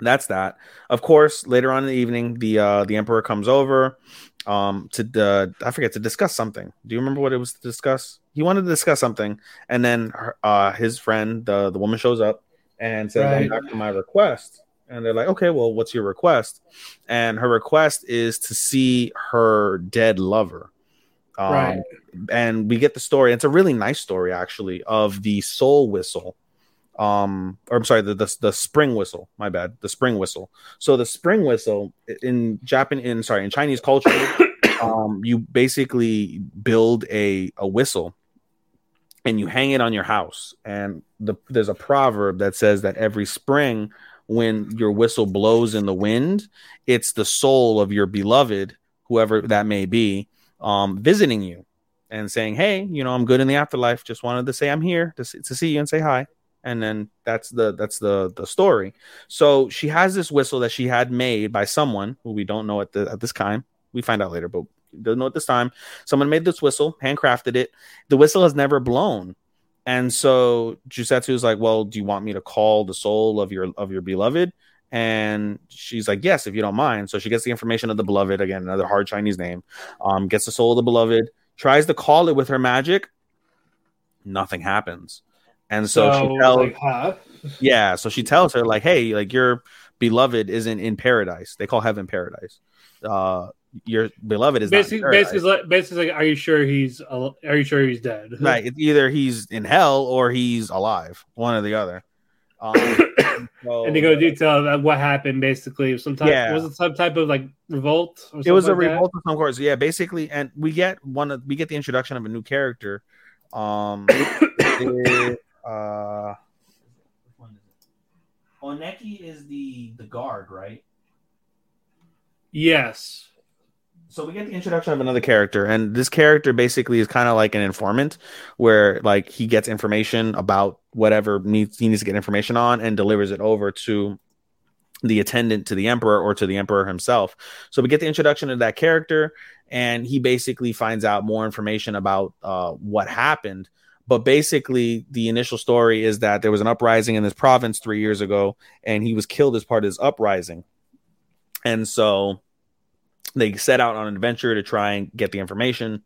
that's that. Of course, later on in the evening, the uh the emperor comes over um to the I forget to discuss something. Do you remember what it was to discuss? He wanted to discuss something, and then her, uh his friend, the the woman shows up and says, "I'm Right. back to my request." And they're like, "Okay, well, what's your request?" And her request is to see her dead lover. Um, Right. and we get the story. It's a really nice story, actually, of the soul whistle. Um, or I'm sorry, the, the the spring whistle. My bad, the spring whistle. So the spring whistle in Japan, in sorry, in Chinese culture, <coughs> um, you basically build a a whistle and you hang it on your house. And the, there's a proverb that says that every spring, when your whistle blows in the wind, it's the soul of your beloved, whoever that may be, um, visiting you and saying, "Hey, you know, I'm good in the afterlife. Just wanted to say I'm here to, to see you and say hi." And then that's the that's the the story. So she has this whistle that she had made by someone who we don't know at the at this time. We find out later, but don't know at this time. Someone made this whistle, handcrafted it. The whistle has never blown. And so Jusetsu is like, "Well, do you want me to call the soul of your of your beloved?" And she's like, "Yes, if you don't mind." So she gets the information of the beloved again, another hard Chinese name. Um, gets the soul of the beloved, tries to call it with her magic. Nothing happens, and so, she tells, like, huh? yeah, so she tells her like, "Hey, like your beloved isn't in paradise. They call heaven paradise. Uh, your beloved is Basically, paradise. basically, like, basically, like, are you sure he's? al- Are you sure he's dead? <laughs> right. It's either he's in hell or he's alive, one or the other." Um, <coughs> so- and they go detail about what happened. Basically, some type Yeah. was it some type of like revolt? Or it was a something like that? revolt of some course. Yeah, basically, and we get one of we get the introduction of a new character. Um, <coughs> it- uh, which one is it? Oneki is the the guard, right? Yes. So we get the introduction of another character, and this character basically is kind of like an informant, where like he gets information about whatever needs he needs to get information on and delivers it over to the attendant to the emperor or to the emperor himself. So we get the introduction of that character, and he basically finds out more information about uh, what happened. But basically, the initial story is that there was an uprising in this province three years ago, and he was killed as part of this uprising. And so they set out on an adventure to try and get the information.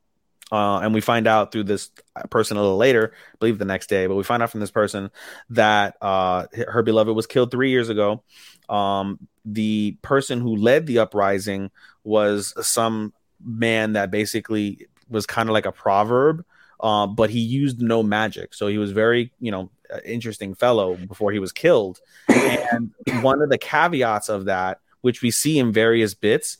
Uh, and we find out through this person a little later, I believe the next day, but we find out from this person that uh, her beloved was killed three years ago. Um, the person who led the uprising was some man that basically was kind of like a proverb, uh, but he used no magic. So he was very, you know, interesting fellow before he was killed. And one of the caveats of that which we see in various bits,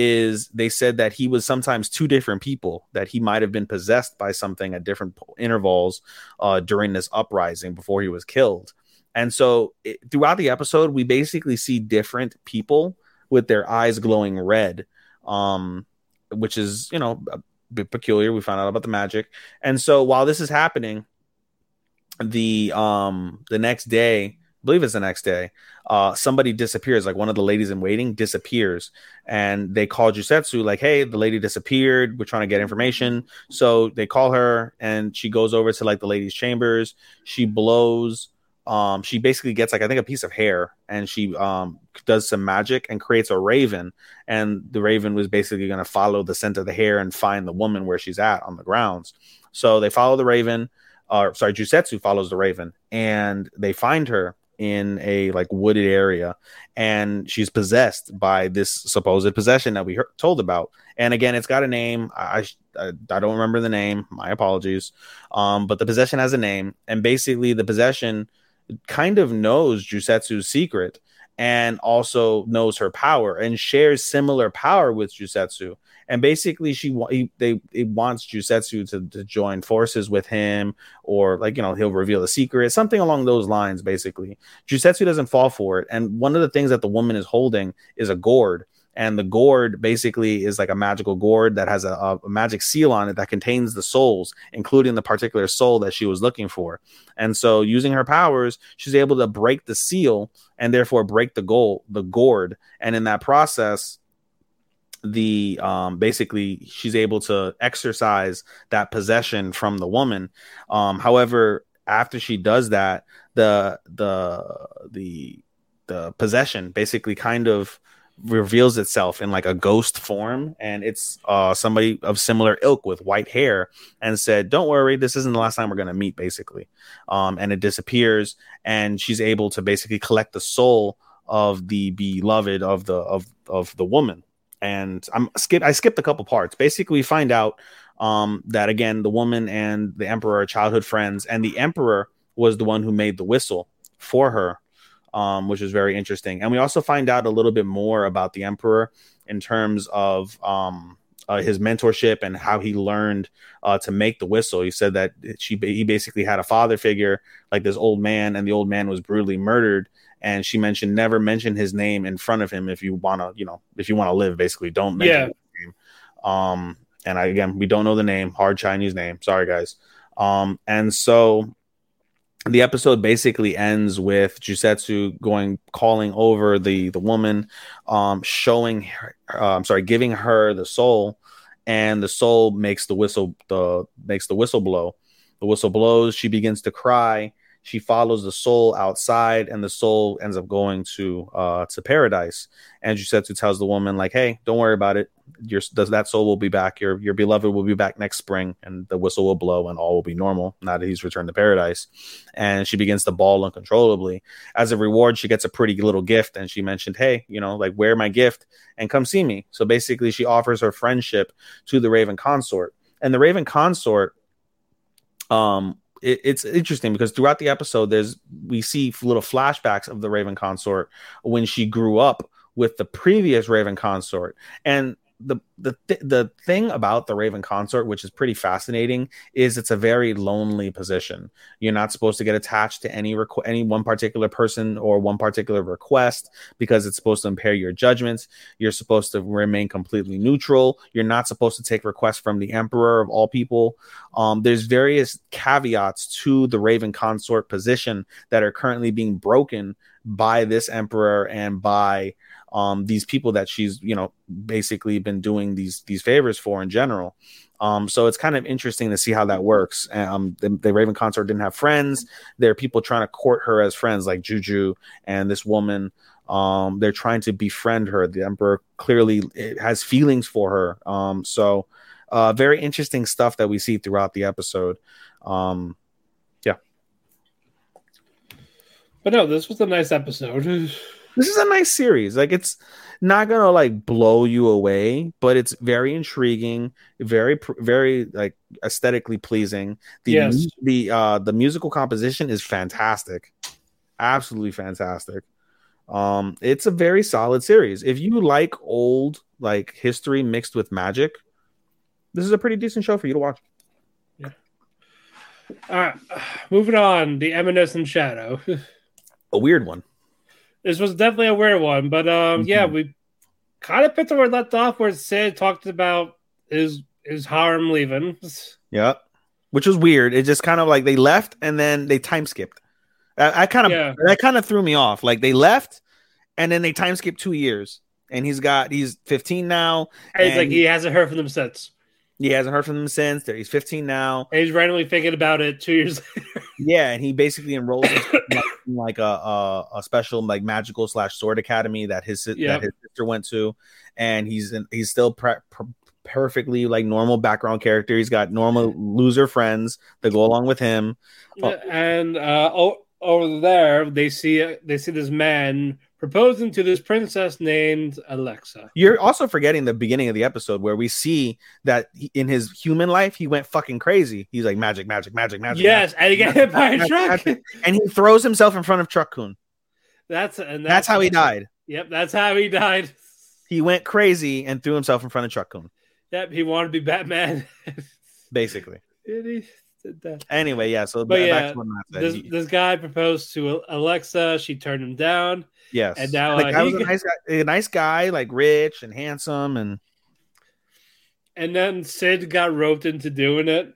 is they said that he was sometimes two different people, that he might have been possessed by something at different intervals uh, during this uprising before he was killed. And so it, throughout the episode, we basically see different people with their eyes glowing red, um, which is, you know, a bit peculiar. We found out about the magic. And so while this is happening, the um the next day I believe it's the next day, uh, somebody disappears. Like one of the ladies in waiting disappears, and they call Jusetsu like, "Hey, the lady disappeared. We're trying to get information." So they call her, and she goes over to like the lady's chambers. She blows. Um, she basically gets like I think a piece of hair, and she um does some magic and creates a raven. And the raven was basically going to follow the scent of the hair and find the woman where she's at on the grounds. So they follow the raven. Uh, sorry, Jusetsu follows the raven, and they find her in a like wooded area and she's possessed by this supposed possession that we heard, told about. And again it's got a name. I, I, I don't remember the name. My apologies. Um but the possession has a name. And basically the possession kind of knows Jusetsu's secret and also knows her power and shares similar power with Jusetsu. And basically she he, they wants Jusetsu to, to join forces with him or like you know he'll reveal the secret something along those lines basically. Jusetsu doesn't fall for it. And one of the things that the woman is holding is a gourd and the gourd basically is like a magical gourd that has a, a, magic seal on it that contains the souls including the particular soul that she was looking for. And so using her powers she's able to break the seal and therefore break the goal the gourd. And in that process the um basically she's able to exercise that possession from the woman. Um however after she does that the the the the possession basically kind of reveals itself in like a ghost form and it's uh somebody of similar ilk with white hair and said don't worry this isn't the last time we're going to meet basically. Um and it disappears and she's able to basically collect the soul of the beloved of the of of the woman. And I'm skip I skipped a couple parts. Basically, find out um, that again the woman and the emperor are childhood friends, and the emperor was the one who made the whistle for her, um, which is very interesting. And we also find out a little bit more about the emperor in terms of um, uh, his mentorship and how he learned uh, to make the whistle. He said that she he basically had a father figure like this old man, and the old man was brutally murdered and she mentioned never mention his name in front of him if you want to, you know, if you want to live. Basically, don't mention Yeah. his name. Um, and I again, we don't know the name, hard Chinese name. Sorry, guys. Um, and so the episode basically ends with Jusetsu going calling over the the woman, um, showing her, uh, I'm sorry, giving her the soul, and the soul makes the whistle the makes the whistle blow. The whistle blows. She begins to cry. She follows the soul outside, and the soul ends up going to uh to paradise. And Jusetsu tells the woman like, "Hey, don't worry about it. Your does that soul will be back. Your your beloved will be back next spring, and the whistle will blow, and all will be normal now that he's returned to paradise." And she begins to bawl uncontrollably. As a reward, she gets a pretty little gift, and she mentioned, "Hey, you know, like wear my gift and come see me." So basically, she offers her friendship to the Raven Consort, and the Raven Consort um it, it's interesting because throughout the episode there's we see little flashbacks of the raven consort when she grew up with the previous raven consort. And the the th- the thing about the Raven Consort, which is pretty fascinating, is it's a very lonely position. You're not supposed to get attached to any requ- any one particular person or one particular request because it's supposed to impair your judgments. You're supposed to remain completely neutral. You're not supposed to take requests from the Emperor of all people. Um, there's various caveats to the Raven Consort position that are currently being broken by this Emperor and by um these people that she's you know basically been doing these these favors for in general. Um so it's kind of interesting to see how that works. Um the, the raven consort didn't have friends. There are people trying to court her as friends like juju and this woman. Um they're trying to befriend her. The emperor clearly has feelings for her. Um so uh very interesting stuff that we see throughout the episode. Um yeah. But no, this was a nice episode. <sighs> <laughs> this is a nice series. Like it's not gonna like blow you away, but it's very intriguing, very very like aesthetically pleasing. The Yes. the uh the musical composition is fantastic, absolutely fantastic. Um, it's a very solid series. If you like old like history mixed with magic, this is a pretty decent show for you to watch. Yeah. All right, <sighs> moving on. The Eminence in Shadow. <laughs> A weird one. This was definitely a weird one, but um, yeah, Mhm. we kind of picked up where we left off, where Sid talked about his his harem leaving. Yeah. Which was weird. It just kind of like they left and then they time skipped. I, I kind of Yeah. that kind of threw me off. Like they left and then they time skipped two years. And he's got he's 15 now. And he's like, And- he hasn't heard from them since. He hasn't heard from them since. He's 15 now. And he's randomly thinking about it two years <laughs> later. Yeah, and he basically enrolled in like, a, a a special like magical slash sword academy that his Yeah. that his sister went to, and he's in, he's still pre- per- perfectly like normal background character. He's got normal loser friends that go along with him. Oh. And uh, o- over there, they see they see this man proposing to this princess named Alexia. You're also forgetting the beginning of the episode where we see that he, in his human life he went fucking crazy. He's like magic, magic, magic, magic. yes, and he got hit by a magic, truck. magic. and he throws himself in front of Truck Kun. That's and That's how he died. Yep, that's how he died. He went crazy and threw himself in front of Truck Kun. Yep, he wanted to be Batman. <laughs> Basically. Anyway, yeah. So But yeah, to what Matt said. This, this guy proposed to Alexia. She turned him down. Yes, and now, the uh, he was a nice guy, a nice guy, like rich and handsome, and And then Sid got roped into doing it.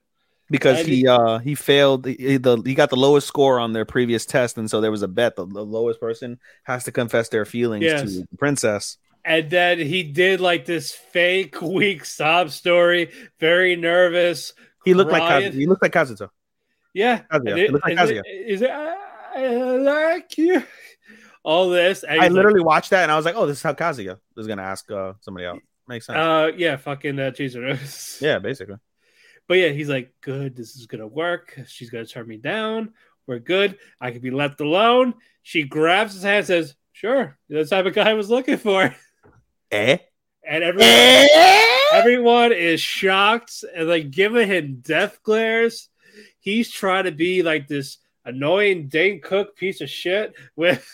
because And he he- uh he failed he, the he got the lowest score on their previous test, and so there was a bet the, the lowest person has to confess their feelings Yes. to the princess. And then he did like this fake <laughs> weak sob story, very nervous. He looked like crying. Kaz- he looked like Kazuto. Yeah. Kazuya. Looked like is it- is it, I, I like you. All this. I like, literally watched that and I was like, oh, this is how Kazuya is gonna ask uh, somebody out. Makes sense. uh, yeah, fucking uh, cheeser. <laughs> yeah, basically. But yeah, he's like, good, this is gonna work. She's gonna turn me down. We're good. I can be left alone. She grabs his hand and says, Sure, you're the type of guy I was looking for. Eh? And everyone, Eh? everyone is shocked and like giving him death glares. He's trying to be like this annoying Dane Cook piece of shit with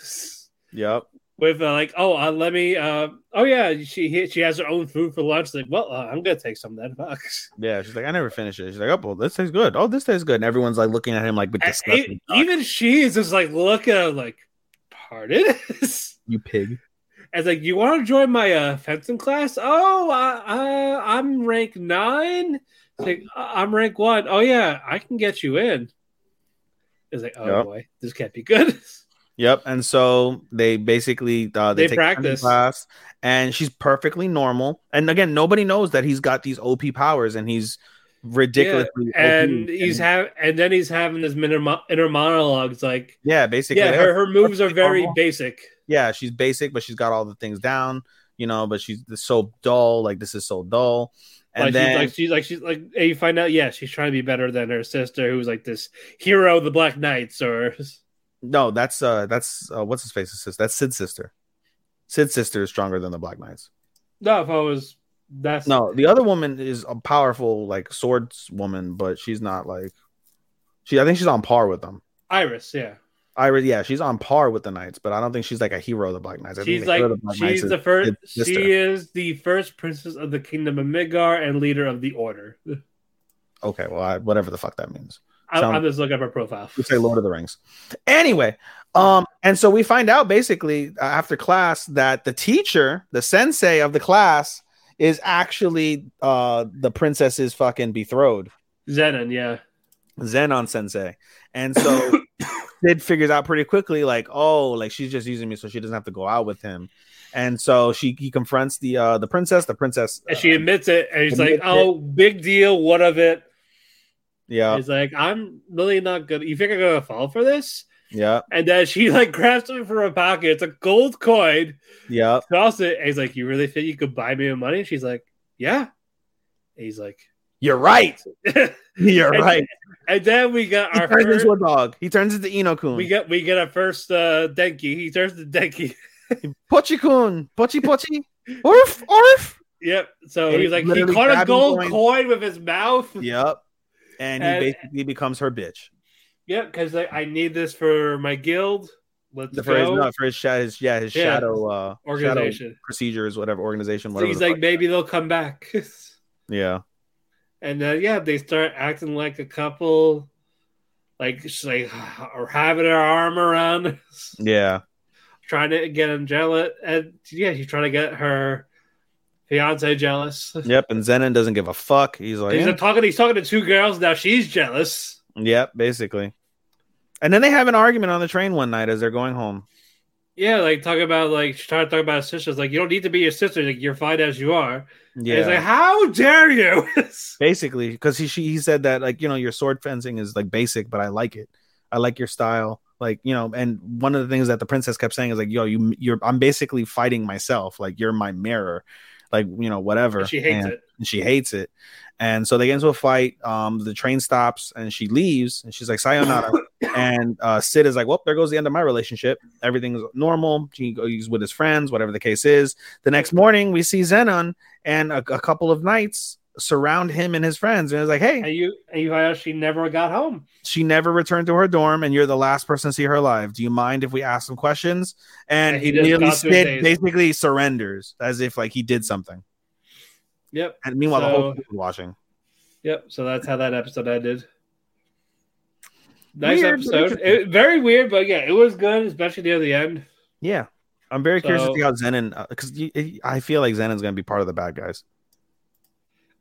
Yep. with uh, like, oh, uh, let me, uh, oh yeah, she she has her own food for lunch. Like, well, uh, I'm gonna take some then. <laughs> Fuck. Yeah, she's like, I never finished it. She's like, oh, well, this tastes good. Oh, this tastes good. And everyone's like looking at him like with disgust. even she is just like looking at him like, pardon? <laughs> you pig. As like, you want to join my uh, fencing class? Oh, uh, uh, I'm rank nine. It's like, "Uh, I'm rank one. Oh yeah, I can get you in. It's like, oh Yep. boy, this can't be good. <laughs> Yep. And so they basically uh, they, They take practice. class, and she's perfectly normal. And again, nobody knows that he's got these OP powers, and he's ridiculously. and OP. he's have, and then he's having this inner, inner monologues like, yeah, basically. yeah, her, her moves are very normal. basic. yeah, she's basic, but she's got all the things down. You know, but she's so dull. Like this is so dull. And like, then she's like she's like she's like and you find out yeah she's trying to be better than her sister who's like this hero of the Black Knights or no, that's uh that's uh, what's his face sister. That's Sid's sister. Sid's sister is stronger than the Black Knights. no if I was that's No, the other woman is a powerful like swords woman, but she's not like she. I think she's on par with them. Iris yeah Iris, yeah, she's on par with the Knights, but I don't think she's like a hero of the Black Knights. I She's the like the she's the first. She is the first princess of the kingdom of Midgar and leader of the Order. Okay, well, I, whatever the fuck that means. I, I'm just looking at her profile. We say Lord of the Rings. Anyway, um, and so we find out basically uh, after class that the teacher, the sensei of the class, is actually uh the princess's fucking betrothed, Zenon, yeah. Zenon sensei. And so <coughs> Sid figures out pretty quickly, like, oh, like she's just using me so she doesn't have to go out with him. And so she he confronts the uh the princess. The princess, And she admits it, and he's like, "Oh, big deal. What of it?" Yeah, He's like, "I'm really not good. You think I'm gonna fall for this?" yeah, And then she like grabs it from her pocket. It's a gold coin. yeah. Toss it. And he's like, "You really think you could buy me with money?" She's like, "Yeah." And he's like, You're right. <laughs> You're And- right. And then we got He our turns first, into a dog. He turns into Inokun. we get we get our first uh Denki. He turns to Denki. <laughs> Pochi-kun, Pochi Pochi, Orf, Orf. Yep. So And he's like he caught a gold coins. coin with his mouth. Yep. And he And- basically becomes her bitch. Yep, because like, I need this for my guild. Let's The for his, go. no, for his, his yeah his Yeah. shadow uh shadow Organization. procedures whatever organization So he's like, maybe they'll come back. <laughs> yeah and then yeah, they start acting like a couple, like just like <sighs> or having her arm around, <laughs> yeah trying to get him jealous. And yeah, she's trying to get her fiance jealous. yep. And Zenon doesn't give a fuck. He's like He's yeah. talking. He's talking to two girls now. She's jealous. yep basically. And then they have an argument on the train one night as they're going home. Yeah, like talking about like trying to talk about sisters. Like you don't need to be your sister. Like you're fine as you are. And Yeah, he's like, how dare you? <laughs> basically because he she, he said that like you know your sword fencing is like basic, but I like it. I like your style. Like you know, and one of the things that the princess kept saying is like, "Yo, you, you're, I'm basically fighting myself. Like you're my mirror, like you know, whatever." she hates And- it. and she hates it. And so they get into a fight. Um, the train stops and she leaves and she's like, Sayonara. <coughs> and uh, Sid is like, Well, there goes the end of my relationship. Everything's normal. He goes with his friends, whatever the case is. The next morning, we see Zenon and a, a couple of knights surround him and his friends. And it's like, Hey, And you and you she never got home. she never returned to her dorm, and you're the last person to see her alive. Do you mind if we ask some questions? And, And he, he just immediately got through his Sid days. basically surrenders as if like he did something. Yep. And meanwhile, the whole So- was watching. Yep. So that's how that episode ended. Nice Weird, episode. It, very weird, but yeah, it was good, especially near the end. Yeah, I'm very curious So- to see how Zenon uh, because I feel like Zenon's going to be part of the bad guys,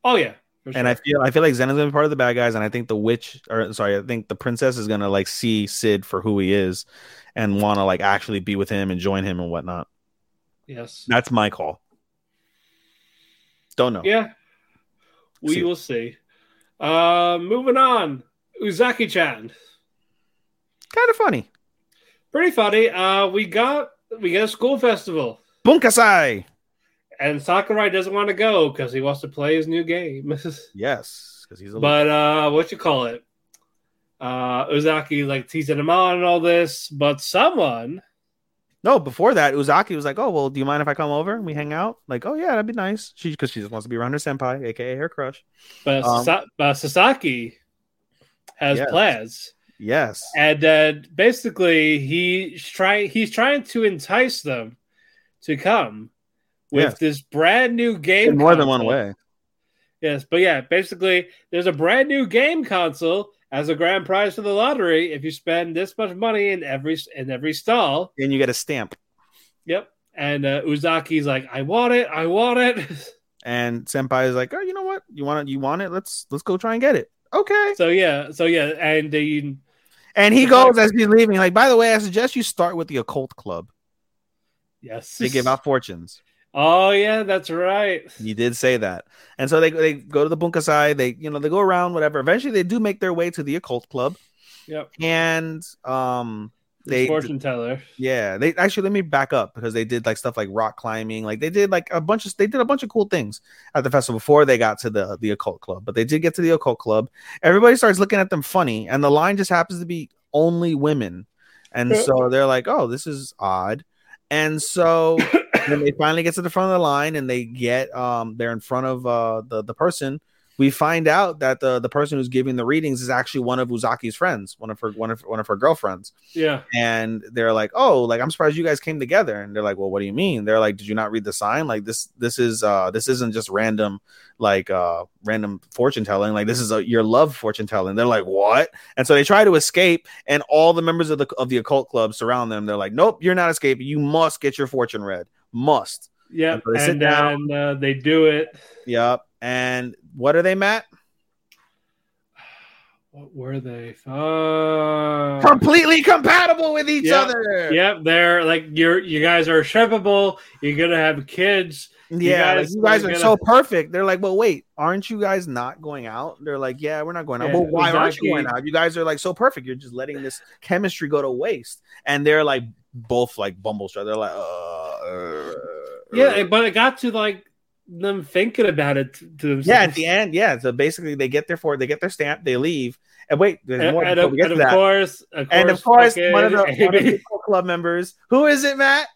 Oh yeah. for and I feel I feel like Zenon's going to be part of the bad guys, and I think the witch or sorry, I think the princess is going to like see Sid for who he is and want to like actually be with him and join him and whatnot. yes. That's my call. Don't know. Yeah. We See. will see. Uh moving on. Uzaki chan. Kind of funny. Pretty funny. Uh we got we got a school festival. Bunkasai. And Sakurai doesn't want to go because he wants to play his new game. <laughs> Yes, because he's a but uh what you call it? Uh Uzaki like teasing him on and all this, but someone no. Before that, Uzaki was like, "Oh well, do you mind if I come over and we hang out?" Like, "Oh yeah, that'd be nice." She because she just wants to be around her senpai, aka her crush. but, Um, Sa- but Sakaki has Yes. plans. Yes. And uh, basically, he's trying. He's trying to entice them to come with Yes. this brand new game. In more than one way. Yes, but yeah, basically, there's a brand new game console as a grand prize for the lottery if you spend this much money in every in every stall. And you get a stamp. Yep. And uh, Uzaki's like, I want it. I want it. <laughs> and senpai is like oh you know what you want it you want it let's let's go try and get it okay so yeah. So yeah. And they, and he goes as he's leaving like by the way i suggest you start with the occult club yes. they give out fortunes Oh yeah, that's right. you did say that. And so they, they go to the bunkasai they you know they go around whatever. Eventually they do make their way to the occult club. Yep. and um The fortune teller. yeah they actually let me back up because they did like stuff like rock climbing. Like they did like a bunch of they did a bunch of cool things at the festival before they got to the the occult club. But they did get to the occult club. Everybody starts looking at them funny and the line just happens to be only women. And so they're like oh this is odd. And so <coughs> when they finally get to the front of the line and they get um they're in front of uh the, the person we find out that the the person who's giving the readings is actually one of Uzaki's friends, one of her one of one of her girlfriends. Yeah. And they're like, "Oh, like I'm surprised you guys came together." And they're like, "Well, what do you mean?" They're like, "Did you not read the sign? Like this this is uh this isn't just random like uh random fortune telling. Like this is a your love fortune telling." They're like, "What?" And so they try to escape and all the members of the of the occult club surround them. They're like, "Nope, you're not escaping. You must get your fortune read. Must." Yep. So they And down. then uh, they do it. Yep. And what are they, Matt? What were they? Uh, Completely compatible with each Yep. other. Yep, they're like you're you guys are shippable. You're gonna have kids. Yeah, like, guys you guys are gonna- so perfect. They're like, well, wait, aren't you guys not going out? They're like, yeah, we're not going out. Yeah, well, why aren't you going out? You guys are like so perfect. You're just letting this chemistry go to waste. And they're like both like bumble They're like, uh, uh, Yeah, but it got to like them thinking about it to themselves. yeah. At the end, yeah. So basically, they get their for they get their stamp, they leave. And wait, there's and, more. and of, and of course, of and of course, fucking one of the, one of the club members. Who is it, Matt?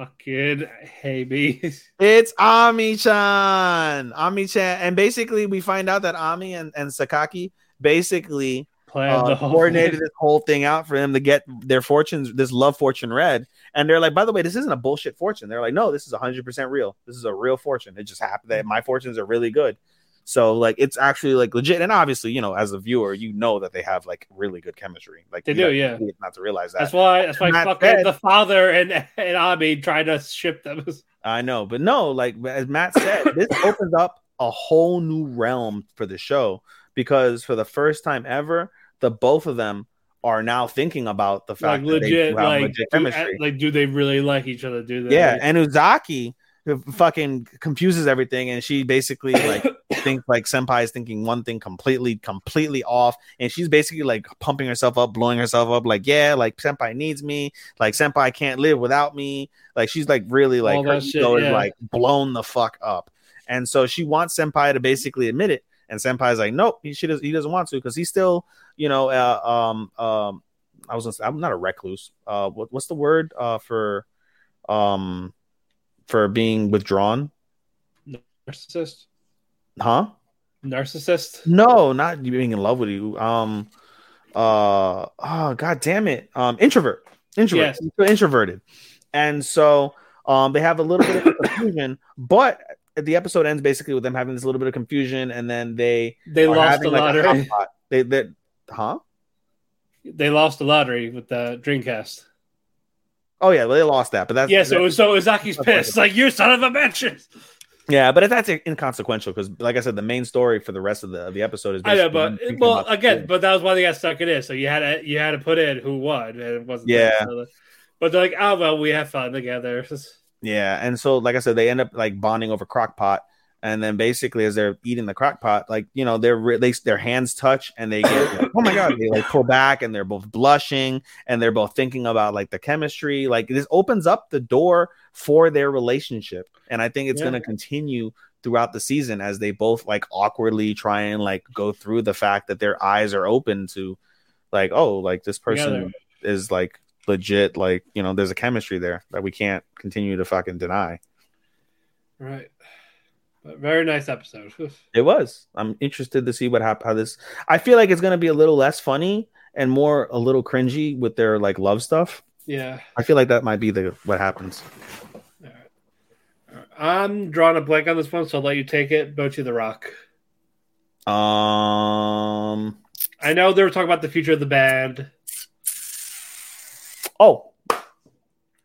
fucking Amy. It's Ami Chan. Ami Chan. And basically, we find out that Ami and, and Sakaki basically planned uh, the whole coordinated thing. this whole thing out for them to get their fortunes, this love fortune read. And they're like, by the way, this isn't a bullshit fortune. They're like, no, this is 100% real. This is a real fortune. It just happened that my fortunes are really good. So, like, it's actually like legit. And obviously, you know, as a viewer, you know that they have like really good chemistry. Like, They do, have yeah. Not to realize that. That's why. That's why fucking the father and <laughs> and Ami tried to ship them. <laughs> I know, but no, like as Matt said, this <laughs> opens up a whole new realm for the show because for the first time ever, the both of them are now thinking about the Like fact that they legit, like legit do, like do they really like each other? Do they? yeah, and Uzaki fucking confuses everything, and she basically like <coughs> thinks like Senpai is thinking one thing completely, completely off, and she's basically like pumping herself up, blowing herself up, like yeah, like Senpai needs me, like Senpai can't live without me, like she's like really like her shit, ego is like blown the fuck up, and so she wants Senpai to basically admit it, and Senpai's like nope, he she does he doesn't want to because he's still you know uh, um um I was say, I'm not a recluse, uh what, what's the word uh for um for being withdrawn, narcissist. huh? Narcissist. No, not being in love with you. Um, uh, oh god damn it. Um, introvert, introvert, Yes. Introverted, and so um, they have a little bit of confusion, but the episode ends basically with them having this little bit of confusion, and then they They lost the like, lottery. They that huh? They lost the lottery with the Dreamcast. Oh yeah, they lost that, but that's Yeah, so so Uzaki's pissed. Like you son of a bitch. yeah, but that's inconsequential because, like I said, the main story for the rest of the of the episode is. I know, but well, again, but that was why they got stuck in it. So you had to you had to put in who won, and it wasn't. Yeah. So the- but they're like, oh well, we have fun together. <laughs> Yeah, and so like I said, they end up like bonding over crock pot, and then basically as they're eating the crock pot, like you know, they're they their hands touch and they get like, oh my god, they like pull back and they're both blushing and they're both thinking about like the chemistry. Like this opens up the door for their relationship, and I think it's Yeah. going to continue throughout the season as they both like awkwardly try and like go through the fact that their eyes are open to like oh like this person is like legit like you know there's a chemistry there that we can't continue to fucking deny Right. But very nice episode. it was i'm interested to see what hap- how this i feel like it's going to be a little less funny and more a little cringy with their like love stuff yeah. i feel like that might be the what happens I'm drawing a blank on this one, so I'll let you take it. Bocchi the Rock. um I know they were talking about the future of the band. Oh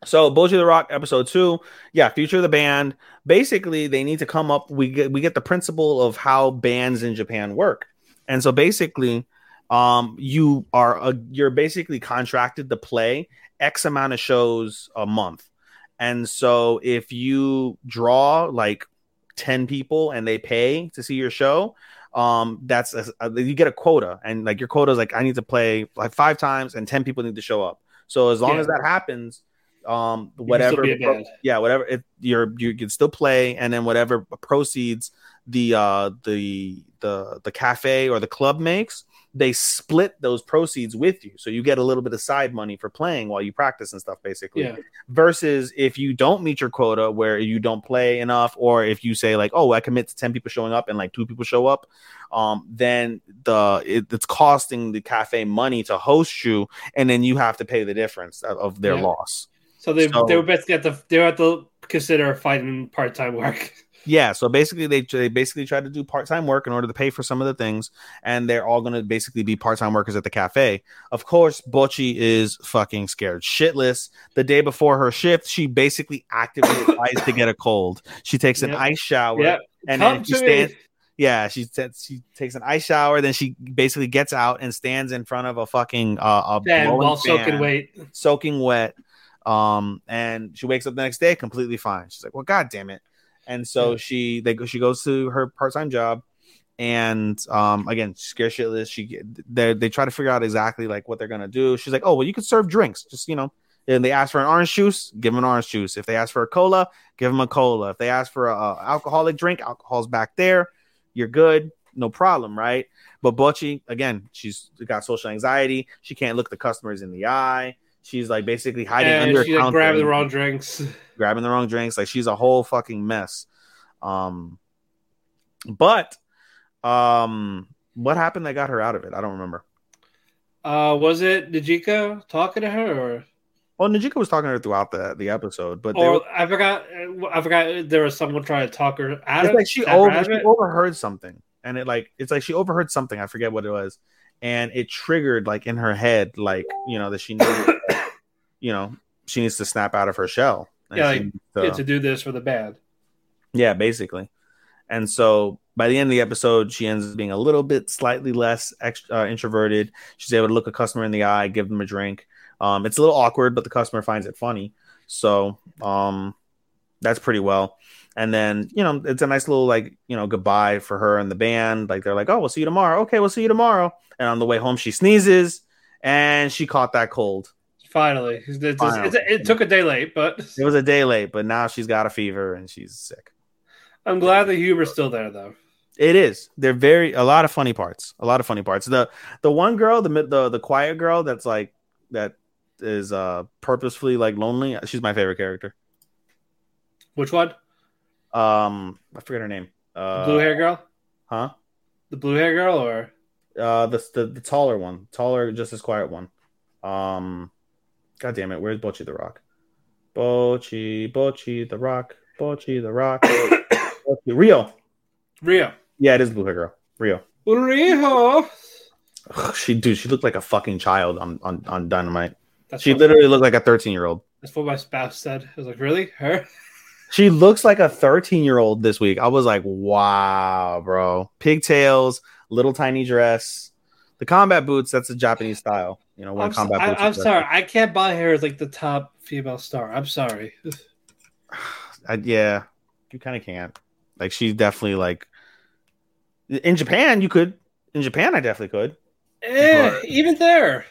so Bocchi the Rock episode two, yeah, future of the band. Basically, they need to come up. We get we get the principle of how bands in Japan work, and so basically, um, you are a, you're basically contracted to play X amount of shows a month, and so if you draw like ten people and they pay to see your show, um, that's a, you get a quota, and like your quota is like I need to play like five times, and ten people need to show up. So as long Yeah. as that happens, um, whatever, still be a band. yeah, whatever, if you're you can still play, and then whatever proceeds the uh the the the cafe or the club makes, they split those proceeds with you. So you get a little bit of side money for playing while you practice and stuff, basically. Yeah. Versus if you don't meet your quota where you don't play enough, or if you say like, oh, I commit to 10 people showing up and like two people show up, um, then the it, it's costing the cafe money to host you, and then you have to pay the difference of, of their Yeah. loss. So they So- they would basically at the, they would at the consider fighting part time work. <laughs> Yeah, so basically they they basically try to do part time work in order to pay for some of the things, and they're all going to basically be part time workers at the cafe. Of course, Bocchi is fucking scared shitless. The day before her shift, she basically actively <coughs> tries to get a cold. She takes an Yep. ice shower, Yeah, and come then she stands. me. Yeah, she says she takes an ice shower, then she basically gets out and stands in front of a fucking uh, a Fan while soaking fan, weight. soaking wet. Um, and she wakes up the next day completely fine. She's like, "Well, god damn it!" And so she they go she goes to her part time job, and um, again, scared shitless. She they they try to figure out exactly like what they're gonna do. She's like, "Oh, well, you can serve drinks, just you know." And they ask for an orange juice, give them an orange juice. If they ask for a cola, give them a cola. If they ask for a, a alcoholic drink, alcohol's back there. You're good, no problem, right? But Bocchi, again, she's got social anxiety. She can't look the customers in the eye. She's like basically hiding And under she like counter grabbed the wrong drinks. <laughs> grabbing the wrong drinks. Like she's a whole fucking mess. Um, but um, what happened that got her out of it? I don't remember. Uh, was it Nijika talking to her, or Well, Nijika was talking to her throughout the the episode, but or were- I forgot? I forgot there was someone trying to talk her out it's of like she, over, she overheard something, and it like it's like she overheard something. I forget what it was, and it triggered like in her head, like you know that she needs, <coughs> you know, she needs to snap out of her shell. Yeah, she like, Yeah, to do this for the band. Yeah, basically. And so by the end of the episode, she ends up being a little bit slightly less ext- uh, introverted. She's able to look a customer in the eye, give them a drink. Um, it's a little awkward, but the customer finds it funny. So um, that's pretty well. And then, you know, it's a nice little like, you know, goodbye for her and the band. Like they're like, oh, we'll see you tomorrow. Okay, we'll see you tomorrow. And on the way home, she sneezes and she caught that cold. Finally, It's- it's- Finally. it's- it took a day late, but It was a day late, but now she's got a fever and she's sick. I'm glad the humor's still there, though. It is. They're very a lot of funny parts. A lot of funny parts. The the one girl, the the the quiet girl that's like that is uh purposefully like lonely. She's my favorite character. Which one? Um, I forget her name. Uh, blue hair girl? huh? The blue hair girl, or Uh, the, the the taller one, taller, just as quiet one. Um, God damn it, where's Bocchi the Rock? Bocchi, Bocchi the Rock, Bocchi the Rock, <coughs> Bocchi, Ryo. Ryo? Yeah, it is blue hair girl, Ryo. Rio. Ugh, she dude, she looked like a fucking child on on on Dynamite. That's She literally looked like a 13 year old. that's what my spouse said. I was like, really? Her? <laughs> She looks like a 13 year old this week. I was like, wow, bro. Pigtails, little tiny dress. The combat boots, that's a Japanese style. You know, when I'm, so- combat I, I'm sorry. I can't buy her as like the top female star. I'm sorry. <sighs> I, yeah, you kind of can't. Like, she's definitely like. In Japan, you could. In Japan, I definitely could. Eh, But- even there,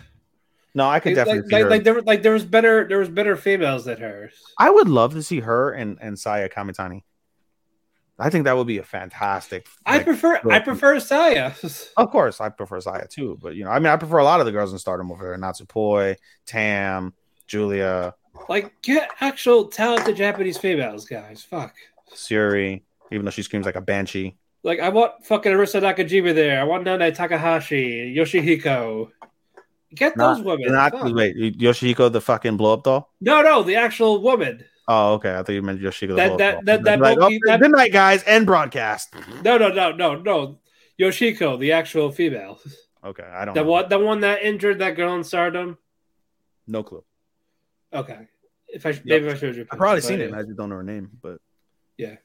No, I could definitely like, like, like there, like there was better, there was better females than hers. I would love to see her and and Saya Kamitani. I think that would be a fantastic. I like, prefer, I prefer Saya. <laughs> Of course, I prefer Saya too, but you know, I mean, I prefer a lot of the girls in Stardom over there: Natsupoi, Tam, Giulia, like, get actual talented Japanese females, guys. Fuck. Syuri. Even though she screams like a banshee. Like, I want fucking Arisa Nakajima there. I want Nana Takahashi, Yoshihiko. Get those women. Not wait, Yoshihiko, the fucking blow up doll. No, no, the actual woman. Oh, okay. I thought you meant Yoshihiko. The That- that- that- that like, monkey- oh, that- good night, guys. End broadcast. No, no, no, no, no. Yoshiko, the actual female. Okay, I don't. The know. one, the one that injured that girl in Stardom. No clue. Okay. If I maybe I showed you. I've probably seen it. yeah. I just don't know her name. But yeah,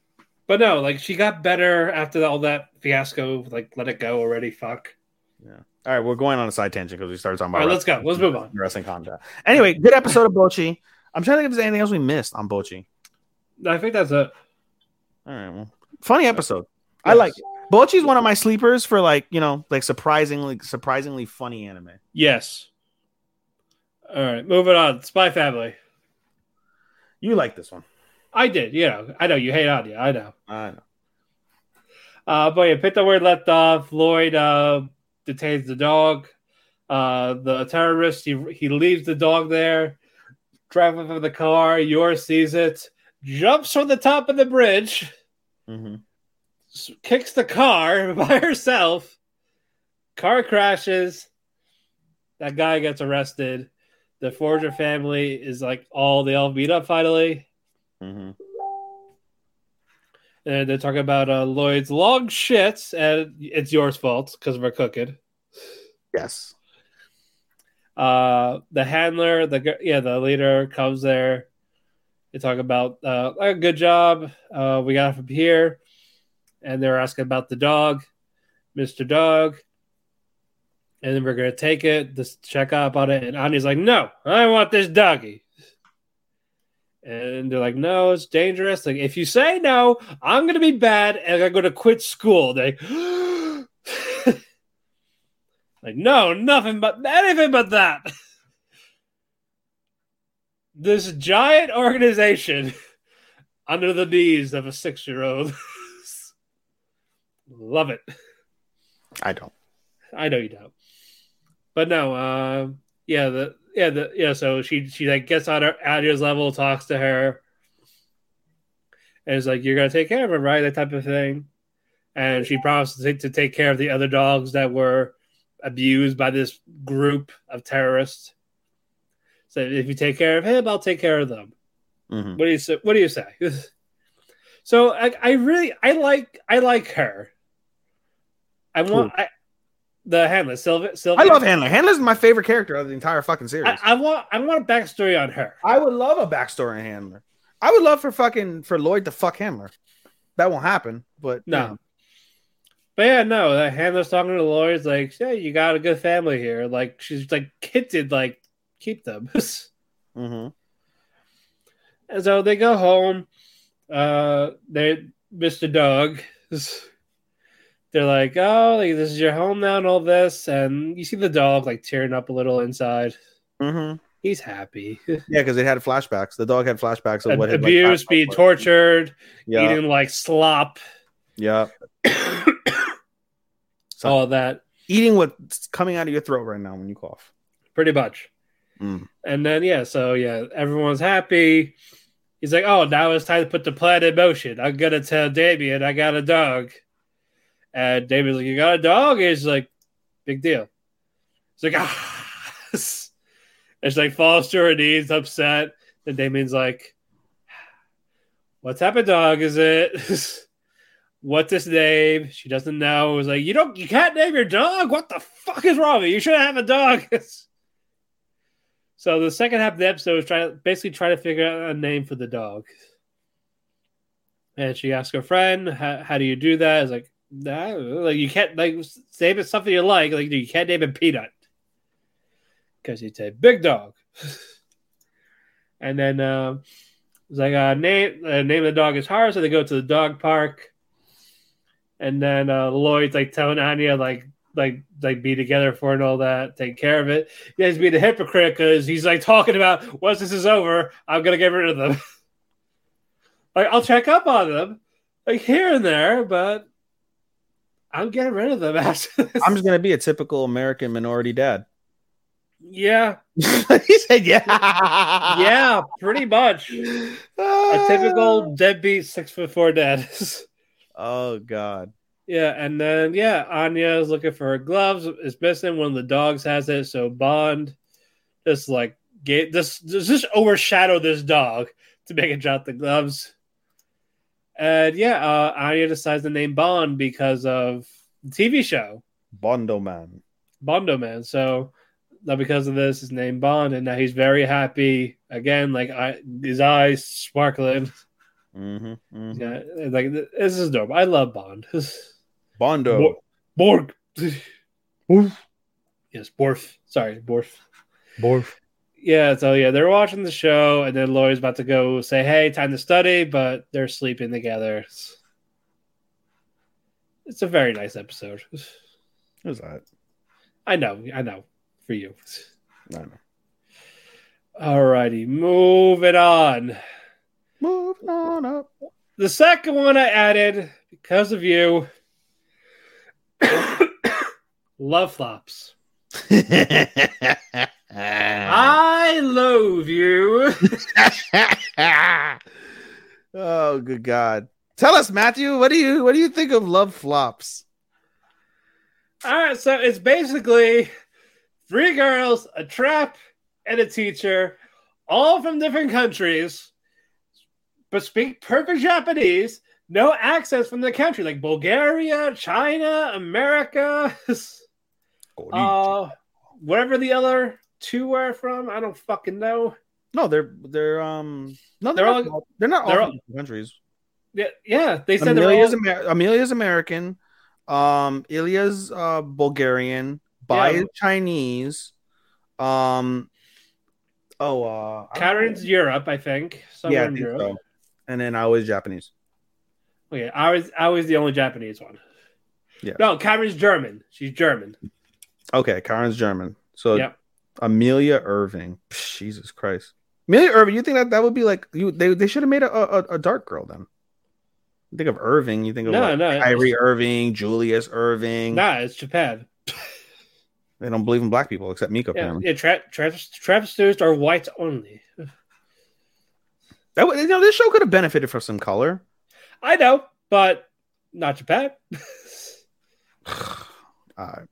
But no, like she got better after all that fiasco. Like, let it go already. Fuck. yeah. All right, we're going on a side tangent because we started talking All about. right, let's go. Let's move on. Wrestling content. Anyway, good episode of Bocchi. I'm trying to think if there's anything else we missed on Bocchi. I think that's it. All right, well, funny episode. I like it. Bocchi's one of my sleepers for like you know like surprisingly surprisingly funny anime. Yes. All right, moving on. Spy Family. You like this one? I did. You know, I know you hate you. I know. I know. Uh, but yeah, picked up where left off. Lloyd uh, detains the dog. Uh, the terrorist he he leaves the dog there, driving from the car. Yours sees it, jumps from the top of the bridge, Mm-hmm. kicks the car <laughs> by herself. Car crashes. That guy gets arrested. The Forger family is like all they all beat up finally. Mm-hmm. And they're talking about uh, Lloyd's long shits, and it's Yor's fault because we're cooking. Yes. Uh, the handler, the yeah, the leader comes there. They talk about uh, good job. Uh, we got from here, and they're asking about the dog, Mister Dog. And then we're gonna take it, just check up on it. And Anya's like, "No, I want this doggy." And they're like, "No, it's dangerous. Like, if you say no, I'm gonna be bad, and I'm gonna quit school." They, like, no, nothing but anything but that. this giant organization <laughs> under the knees of a six-year-old. <laughs> Love it. I don't. I know you don't. But no, uh, yeah, the yeah, the yeah, so she she like gets on her Adia's level, talks to her, and is like, You're gonna take care of him, right? That type of thing. And she promises to take, to take care of the other dogs that were abused by this group of terrorists. So if you take care of him, I'll take care of them. Mm-hmm. What do you say? What do you say? <laughs> so I, I really I like I like her. I want I, the handler Sylvia. Sylvia. I love Handler. Handler's my favorite character of the entire fucking series. I, I want I want a backstory on her. I would love a backstory on Handler. I would love for fucking for Lloyd to fuck Handler. That won't happen, but No. But yeah, no, the handler's talking to the lawyers like, yeah, you got a good family here. Like she's like hinted like keep them. <laughs> Mm-hmm. and so they go home. Uh they Mr. Doug. <laughs> They're like, oh, like this is your home now and all this, and you see the dog like tearing up a little inside. Mm-hmm. He's happy. <laughs> Yeah, because it had flashbacks. The dog had flashbacks of what had, like, Abused, past being tortured, Yeah, eating like slop, yeah. <coughs> So- all that. Eating what's coming out of your throat right now when you cough. pretty much. Mm. And then yeah, so yeah, everyone's happy. He's like, "Oh, now it's time to put the plan in motion. I'm gonna tell Damien I got a dog." And Damien's like, "You got a dog?" And he's like, "Big deal." He's like, "Ah," <laughs> and she like falls to her knees, upset. And Damien's like, "What type of dog is it?" <laughs> What's his name? She doesn't know. It was like, you don't, you can't name your dog. What the fuck is wrong with you? You should have a dog. <laughs> So the second half of the episode is trying to basically trying to figure out a name for the dog. And she asks her friend, "How, do you do that?" It's like, nah, like you can't like name it something you like. Like you can't name it Peanut because you'd say big dog. <laughs> and then um, it's like uh, name uh, name of the dog is hard, so they go to the dog park. And then uh, Lloyd's like telling Anya like like like be together for it and all that, take care of it. He has to be the hypocrite because he's like talking about once this is over, I'm gonna get rid of them. <laughs> like I'll check up on them, like here and there, but I'm getting rid of them <laughs> after this. I'm just gonna be a typical American minority dad. yeah, <laughs> he said, "Yeah, yeah, pretty much a typical deadbeat six foot four dad. Oh God. Yeah, and then yeah, Anya is looking for her gloves. It's missing. One of the dogs has it, so Bond just like get this just, overshadow this dog to make it drop the gloves. And yeah, uh, Anya decides to name Bond because of the TV show Bondo man. Bondo Man. So now because of this, his name Bond, and now he's very happy again. Like I, his eyes sparkling. <laughs> Mm-hmm, mm-hmm. Yeah, like this is dope. I love Bond. <laughs> Bondo. Borg. <laughs> Yes, Borf. Sorry, Borf. Borf. Yeah, so yeah, they're watching the show, and then Lloyd's about to go say, "Hey, time to study," but they're sleeping together. It's, it's a very nice episode. Who's that? I know, I know, for you. I don't know. Alrighty, moving on. Moving on up. The second one I added because of you <coughs> love flops. <laughs> I love you. <laughs> oh, good God! Tell us, Matthew. What do you what do you think of love flops? All right, so it's basically three girls, a trap, and a teacher, all from different countries, but speak perfect Japanese. No accents from the country, like Bulgaria, China, America, <laughs> uh, wherever the other two are from. I don't fucking know. no, they're they're um no they're, They're not, all- they're not they're from all- countries. Yeah, yeah. They said they're Amelia's, all, Amer- Amelia's American. Um, Ilya's uh, Bulgarian. Bai Yeah. is Chinese. Um, oh, uh, Karen's know. Europe, I think. Somewhere yeah, I in Europe. so. And then I was Japanese. Okay, I was I was the only Japanese one. Yeah. No, Karen's German. She's German. Okay, Karen's German. So Yep. Amelia Irving. Jesus Christ. Amelia Irving. You think that that would be like you? They they should have made a, a a dark girl then. You think of Irving. You think of No, like, no, Kyrie Irving, Julius Erving. Nah, it's Japan. They don't believe in black people except Mika. Yeah, apparently. yeah. Tra- tra- Travis students are white only. That you know this show could have benefited from some color. I know, but not Japan. <sighs> Right,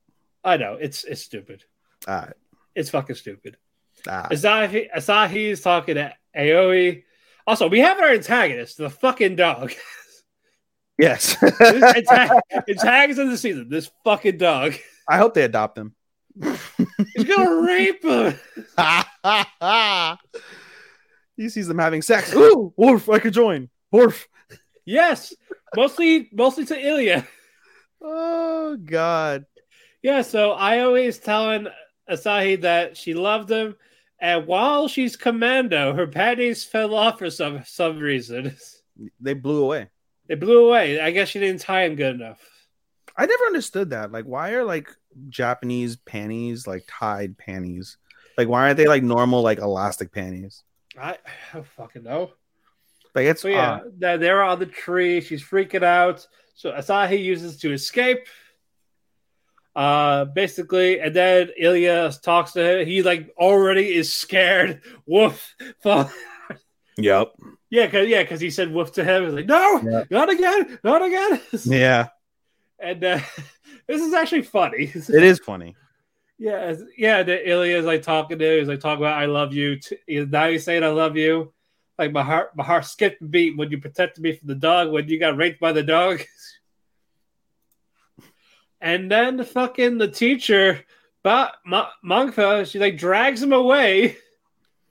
I know it's it's stupid. right, It's fucking stupid. right. Asahi Asahi's talking to Aoi. Also, we have our antagonist, the fucking dog. <laughs> Yes. <laughs> Antag- antagonist of the season. This fucking dog. I hope they adopt him. He's gonna rape her. <laughs> he sees them having sex. Ooh, <gasps> Worf, I could join. Worf. Yes, mostly mostly to Ilya. Oh God. Yeah, so I always telling Asahi that she loved him, and while she's commando, her panties fell off for some some reason. <laughs> They blew away. They blew away. I guess she didn't tie him good enough. I never understood that. Like, why are like Japanese panties like tied panties? Like, why aren't they like normal like elastic panties? I, <sighs> I don't fucking know. Like, it's So yeah, uh, they're, they're on the tree. She's freaking out. So Asahi uses to escape. Uh, basically, and then Ilya talks to him. He like already is scared. <laughs> Woof. Yep. yeah, cause yeah, because he said woof to him. He's like, no, Yeah. not again, not again. Yeah, and uh, <laughs> this is actually funny. <laughs> it is funny. Yeah, yeah. The Ilya is like talking to. He's like talking about I love you. Now he's saying I love you. Like my heart, my heart skipped a beat when you protected me from the dog. When you got raped by the dog. <laughs> And then fucking the teacher, but Ma- Mangfa, she like drags him away.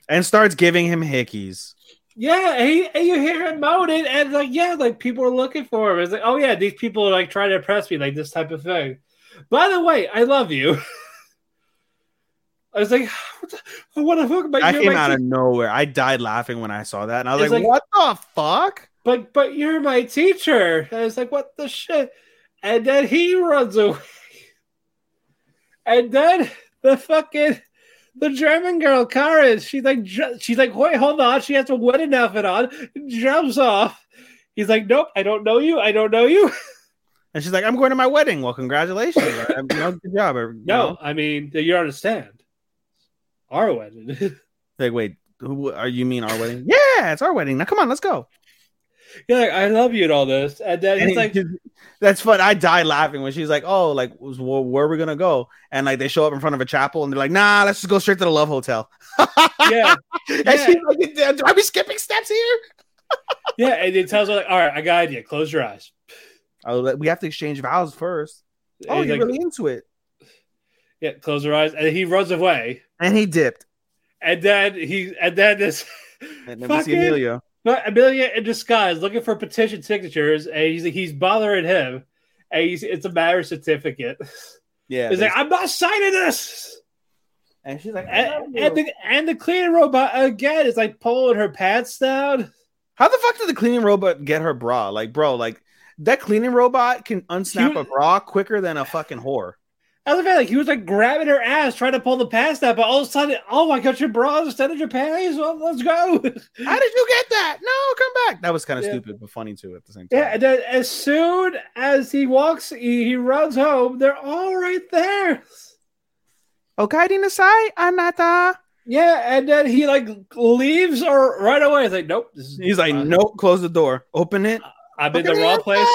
And starts giving him hickeys. Yeah, and, he, and you hear him moaning, and like, yeah, like people are looking for him. It's like, oh yeah, these people are like trying to impress me, like this type of thing. By the way, I love you. <laughs> I was like, <sighs> what the, what the fuck? But I came out of nowhere. I died laughing when I saw that, and I was like, like- "What the fuck?" but but you're my teacher. And I was like, what the shit? And then he runs away. And then the fucking the German girl, Karen, she's like, she's like, wait, hold on. She has a wedding outfit on, jumps off. He's like, nope, I don't know you. I don't know you. <laughs> And she's like, "I'm going to my wedding." Well, congratulations. <laughs> you know, good job. or, No, know. I mean, you understand. Our wedding. <laughs> Like, wait, who are you? Mean our wedding? <laughs> Yeah, it's our wedding. Now, come on, let's go. You're like, I love you and all this. And then And he's like, that's fun. I died laughing when she's like, "Oh, like, where, where are we gonna go?" And like, they show up in front of a chapel, and they're like, "Nah, let's just go straight to the Love Hotel." <laughs> yeah, and Yeah. she's like, "Do I be skipping steps here?" yeah. And he tells her, like, all right, I got an idea. Close your eyes. Oh, we have to exchange vows first. Oh, you're like, really into it. Yeah, close your eyes. And he runs away. And he dipped. And then he, and then this, And then we see fucking- Amelia. But Amelia in disguise looking for petition signatures, and he's he's bothering him, and he's it's a marriage certificate. Yeah, He's like, I'm not signing this. and she's like, And, and the and the cleaning robot again is like pulling her pants down. How the fuck did the cleaning robot get her bra? Like, bro, like that cleaning robot can unsnap a bra quicker than a fucking whore. I was like, he was like grabbing her ass, trying to pull the past that, but all of a sudden, oh my god, your bra instead of your panties. Well, let's go. How did you get that? No, come back. That was kind of Yeah. stupid, but funny too at the same time. Yeah, and then as soon as he walks, he, he runs home. They're all right there. Okaidi nasai, anata. Yeah, and then he like leaves or right away. He's like, nope. This is, He's like, nope, close the door. Open it. I'm in the wrong place.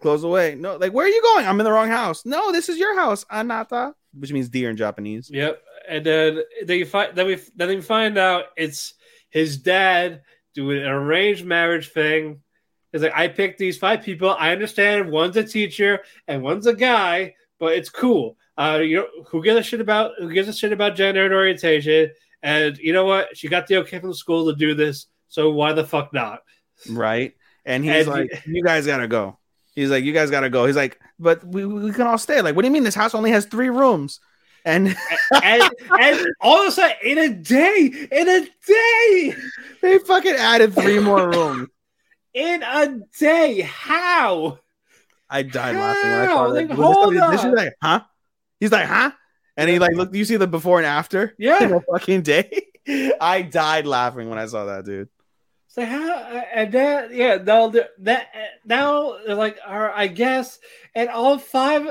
Close away. No, like, where are you going? I'm in the wrong house. No, this is your house, anata, which means dear in Japanese. Yep. And then they find then we then we find out it's his dad doing an arranged marriage thing. He's like, I picked these five people. I understand one's a teacher and one's a guy, but it's cool. Uh, you know, who gives a shit about who gives a shit about gender and orientation? And you know what? She got the okay from the school to do this, so why the fuck not? Right. And he's And like, you guys gotta go. He's like, you guys gotta go. He's like, but we, we can all stay. Like, what do you mean this house only has three rooms? And And, and all of a sudden, in a day, in a day, they fucking added three more rooms. <laughs> in a day, how? I died laughing when I How? saw that. Like, hold this- this like, huh? He's like, huh? And he like, look, you see the before and after Yeah. <laughs> in a fucking day. I died laughing when I saw that, dude. So how and then yeah no the- that now like are I guess and all five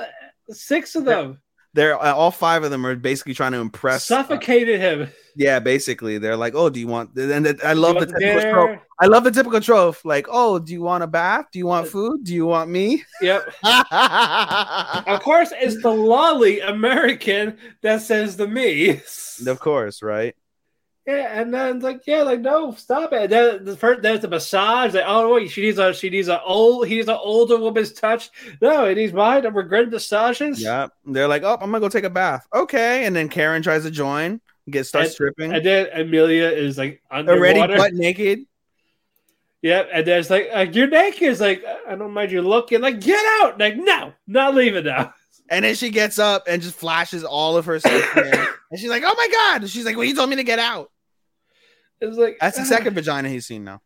six of them They're uh, all five of them are basically trying to impress. uh, suffocated him. yeah, basically, they're like, "Oh, do you want?" And th- I love the typical dinner? trope. I love the typical trope. Like, "Oh, do you want a bath? Do you want food? Do you want me?" Yep. <laughs> Of course, it's the lolly American that says the me. of course, right? Yeah, and then it's like, yeah, like no, stop it. Then the first there's the massage. Like, oh wait, she needs a she needs a old he needs an older woman's touch. No, it needs mine. We're good massages. Yeah, they're like, "Oh, I'm gonna go take a bath." Okay, and then Karen tries to join, get starts stripping, And then Amelia is like underwater. already butt naked. Yep, and then it's like, uh, you're naked. It's like, I don't mind you looking. Like, get out. Like, no, not leaving now. And then she gets up and just flashes all of her stuff. <coughs> and she's like, "Oh my god!" She's like, "Well, you told me to get out." It's like That's the second vagina he's seen now.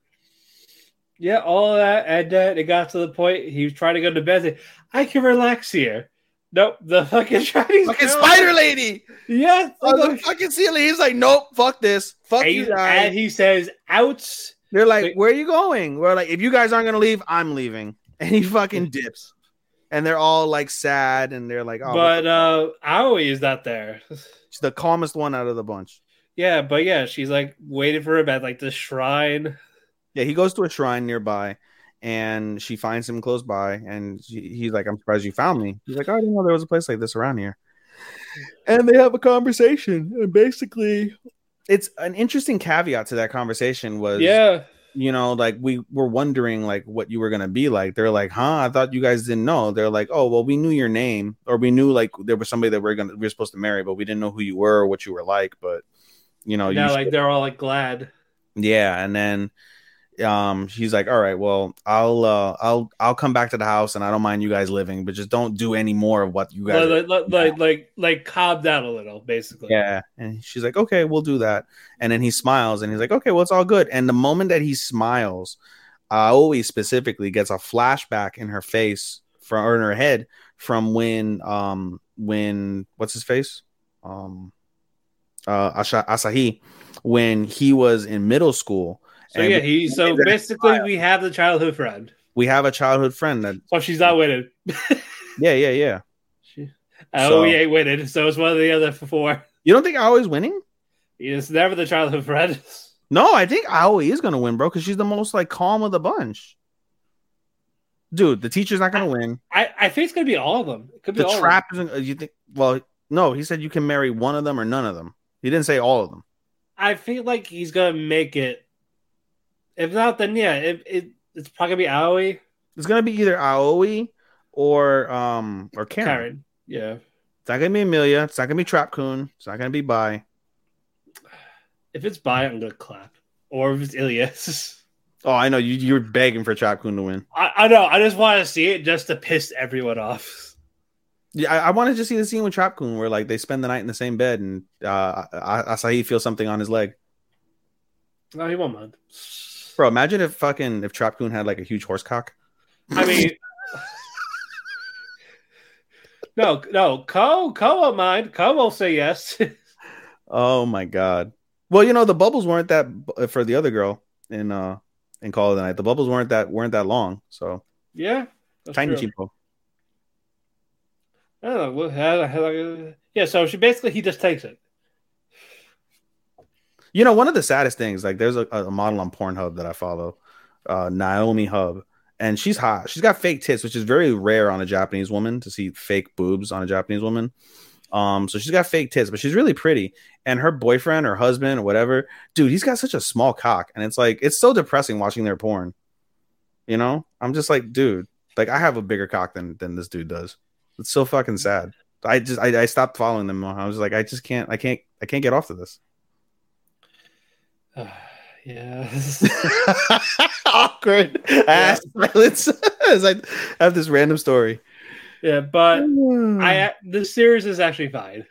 Yeah, all that, and then it got to the point he was trying to go to bed. Like, I can relax here. Nope, the fucking <laughs> Chinese Fucking girl- spider lady Yes, on the fucking ceiling. He's like, "Nope, fuck this, fuck and, you guys." and he says, "Outs." They're like, Wait. "Where are you going?" We're like, "If you guys aren't gonna leave, I'm leaving." <laughs> And he fucking dips, and they're all like sad, and they're like, "Oh." but uh Aoi is not there. she's the calmest one out of the bunch. Yeah, but yeah, she's like waiting for him at like the shrine. Yeah, he goes to a shrine nearby, and she finds him close by, and she, he's like, "I'm surprised you found me." He's like, "Oh, "I didn't know there was a place like this around here." And they have a conversation, and basically, it's an interesting caveat to that conversation was, Yeah, you know, like we were wondering like what you were gonna be like. They're like, "Huh? I thought you guys didn't know." They're like, "Oh, well, we knew your name, or we knew like there was somebody that we're gonna we are supposed to marry, but we didn't know who you were or what you were like." But you know, now you like they're all like glad. yeah, and then um he's like, "All right, well, I'll uh I'll I'll come back to the house and I don't mind you guys living, but just don't do any more of what you guys Like, like, like, like, like, calm down a little, basically. Yeah. And she's like, "Okay, we'll do that." And then he smiles and he's like, "Okay, well, it's all good." And the moment that he smiles, Aoi specifically gets a flashback in her face from or in her head from when um when what's his face? Um uh Asha, Asahi when he was in middle school. So And yeah, he. So basically, we have the childhood friend. we have a childhood friend that So she's not winning. <laughs> yeah, yeah, yeah. She, oh, So- he ain't winning. So it's one of the other four. You don't think Aoi's winning? He's never the childhood friend. <laughs> No, I think Aoi is gonna win, bro, because she's the most like calm of the bunch. Dude, the teacher's not gonna win. I, I think it's gonna be all of them. It could be The all trap isn't. uh, You think? Well, no, he said you can marry one of them or none of them. He didn't say all of them. I feel like he's gonna make it. If not, then yeah, it, it it's probably gonna be Aoi, It's gonna be either Aoi or um or Karen. Karen. Yeah. It's not gonna be Amelia. It's not gonna be Trap Kun. It's not gonna be Bai. If it's Bai, I'm gonna clap. Or if it's Ilias. <laughs> Oh, I know you. You're begging for Trap Kun to win. I, I know. I just want to see it just to piss everyone off. Yeah, I, I wanted to see the scene with Trap Kun where like they spend the night in the same bed and uh Asahi feels something on his leg. No, he won't mind. Bro, imagine if fucking if Trap Kun had like a huge horse cock. I mean, <laughs> no, no. Ko, Ko won't mind. Ko will say yes. <laughs> Oh my god. Well, you know the bubbles weren't that for the other girl in uh in Call of the Night. The bubbles weren't that weren't that long. So yeah. tiny true. cheapo. Don't know. how- how- Yeah, so she basically he just takes it. You know, one of the saddest things, like there's a, a model on Pornhub that I follow, uh, Naomi Hub, and she's hot. She's got fake tits, which is very rare on a Japanese woman to see fake boobs on a Japanese woman. Um, so she's got fake tits, but she's really pretty. And her boyfriend or husband or whatever, dude, he's got such a small cock, and it's like it's so depressing watching their porn. You know, I'm just like, dude, like I have a bigger cock than than this dude does. It's so fucking sad. I just I, I stopped following them. I was like, I just can't, I can't, I can't get off of this. Uh, <sighs> yeah. <laughs> awkward ass silence <laughs> as I have this random story. yeah, but <sighs> I this series is actually fine.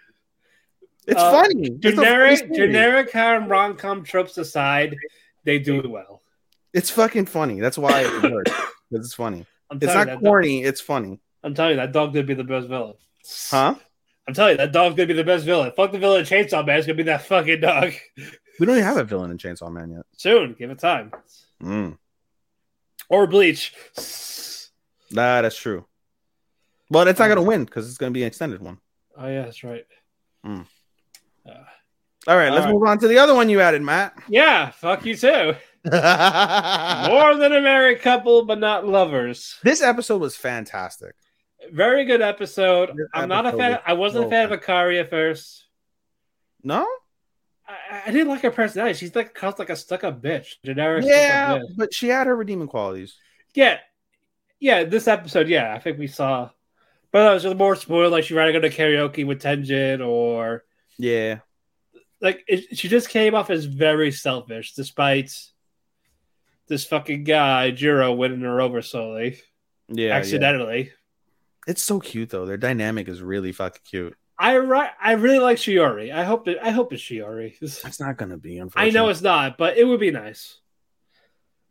it's uh, funny. It's funny Generic generic kind rom com tropes aside, they do it well. It's fucking funny. That's why it <coughs> works. It's funny. It's not corny. It's funny. I'm telling you, that dog gonna be the best villain. Huh? I'm telling you, that dog's gonna be the best villain. Fuck the villain in Chainsaw Man. It's gonna be that fucking dog. <laughs> We don't even have a villain in Chainsaw Man yet. Soon, give it time. Mm. Or Bleach. Nah, that's true. But it's not gonna uh, win because it's gonna be an extended one. Oh yeah, that's right. Hmm. Uh, all right, let's All right. move on to the other one you added, Matt. Yeah, fuck you too. <laughs> More than a married couple, but not lovers. this episode was fantastic. Very good episode. This I'm not a fan. I wasn't a fan of Akari at first. No? I, I didn't like her personality. She's like cussed like a stuck up bitch. Generic. Yeah, bitch. but she had her redeeming qualities. Yeah. Yeah, this episode, yeah, I think we saw. But that was just more spoiled. Like she rather go to karaoke with Tenjin, or Yeah. like it, she just came off as very selfish, despite this fucking guy Jiro winning her over slowly, Yeah. yeah. It's so cute though. Their dynamic is really fucking cute. I ri- I really like Shiori. I hope it, I hope it's Shiori. <laughs> This- It's not gonna be. I know it's not, but it would be nice.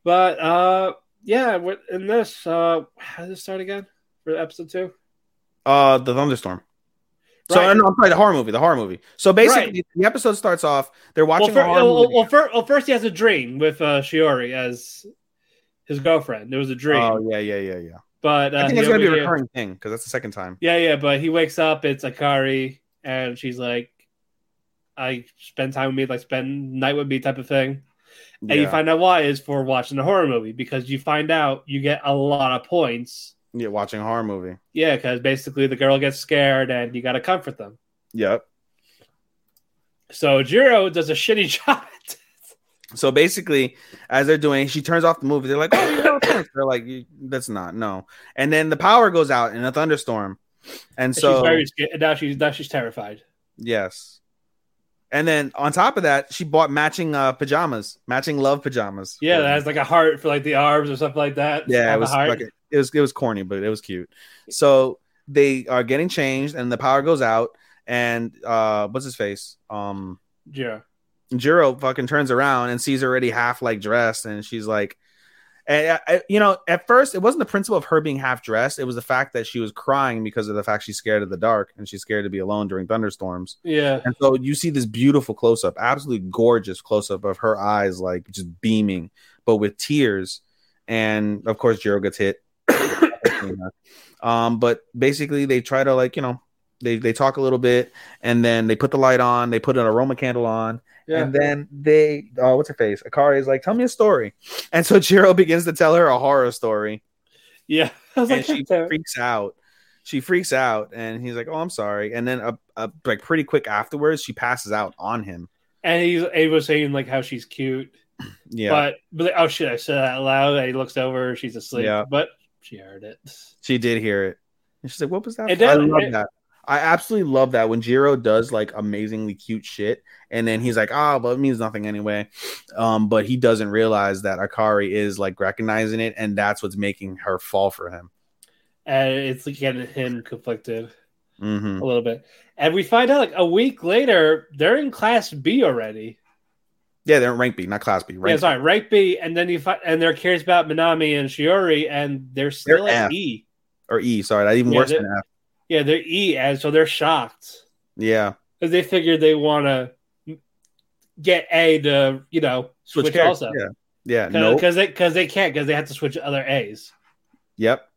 But uh, yeah, in this, uh, how does it start again for episode two? uh the thunderstorm. So Right. no, I'm sorry, the horror movie. The horror movie. So basically, the episode starts off. They're Well, watching a horror well, movie. well, fir- well, first he has a dream with uh, Shiori as his girlfriend. There was a dream, oh yeah, yeah, yeah, yeah. But uh, I think it's gonna be a recurring thing because that's the second time. Yeah, yeah, but he wakes up. It's Akari, and she's like, "I spend time with me, like spend night with me," type of thing. And you find out why is for watching a horror movie because you find out you get a lot of points. yeah, watching a horror movie. Yeah, because basically the girl gets scared and you got to comfort them. Yep. So Jiro does a shitty <laughs> job. at. So basically, as they're doing, she turns off the movie. They're like, "Oh, no, they're like, "That's not no." And then the power goes out in a thunderstorm, and And so she's very. Now she's now she's terrified. yes. And then on top of that, she bought matching uh, pajamas, matching love pajamas. Yeah, that has like a heart for like the arms or something like that. yeah, it was like it was it was corny, but it was cute. So they are getting changed, and the power goes out, and uh, what's his face? Um, Jiro. Jiro fucking turns around and sees her already half like dressed, and she's like, and I, I- you know, at first it wasn't the principle of her being half dressed; it was the fact that she was crying because of the fact she's scared of the dark and she's scared to be alone during thunderstorms. Yeah, And so you see this beautiful close up, absolutely gorgeous close up of her eyes, like just beaming, but with tears. And of course, Jiro gets hit. <coughs> um, but basically, they try to like you know, they they talk a little bit, and then they put the light on, they put an aroma candle on, yeah. and then they, oh, what's her face? Akari is like, tell me a story. And so <laughs> Jiro begins to tell her a horror story, yeah. <laughs> And like, she "That's- freaks out. She freaks out, and he's like, "Oh, I'm sorry." And then, uh, uh, like pretty quick afterwards, she passes out on him. and he, he was saying like how she's cute, <clears throat> Yeah, but but oh shit, I said that loud. And he looks over, she's asleep. Yeah. but she heard it. she did hear it, and she's like, "What was that?" And for?" I love it- that. I absolutely love that when Jiro does like amazingly cute shit, and then he's like, "Ah, but it means nothing anyway." Um, but he doesn't realize that Akari is like recognizing it, and that's what's making her fall for him. And it's like getting him conflicted hmm a little bit. And we find out like a week later, they're in class B already. Yeah, they're in rank B, not class B. Rank yeah, sorry, rank B, and then you find and they're curious about Minami and Shiori, and they're still They're at F. E. or E. Sorry, that even Yeah, worse than F. Yeah, they're E, and so they're shocked Yeah, because they figured they want to get A to you know switch, characters. also Yeah, yeah, no, because they because they can't because they have to switch other A's. yep,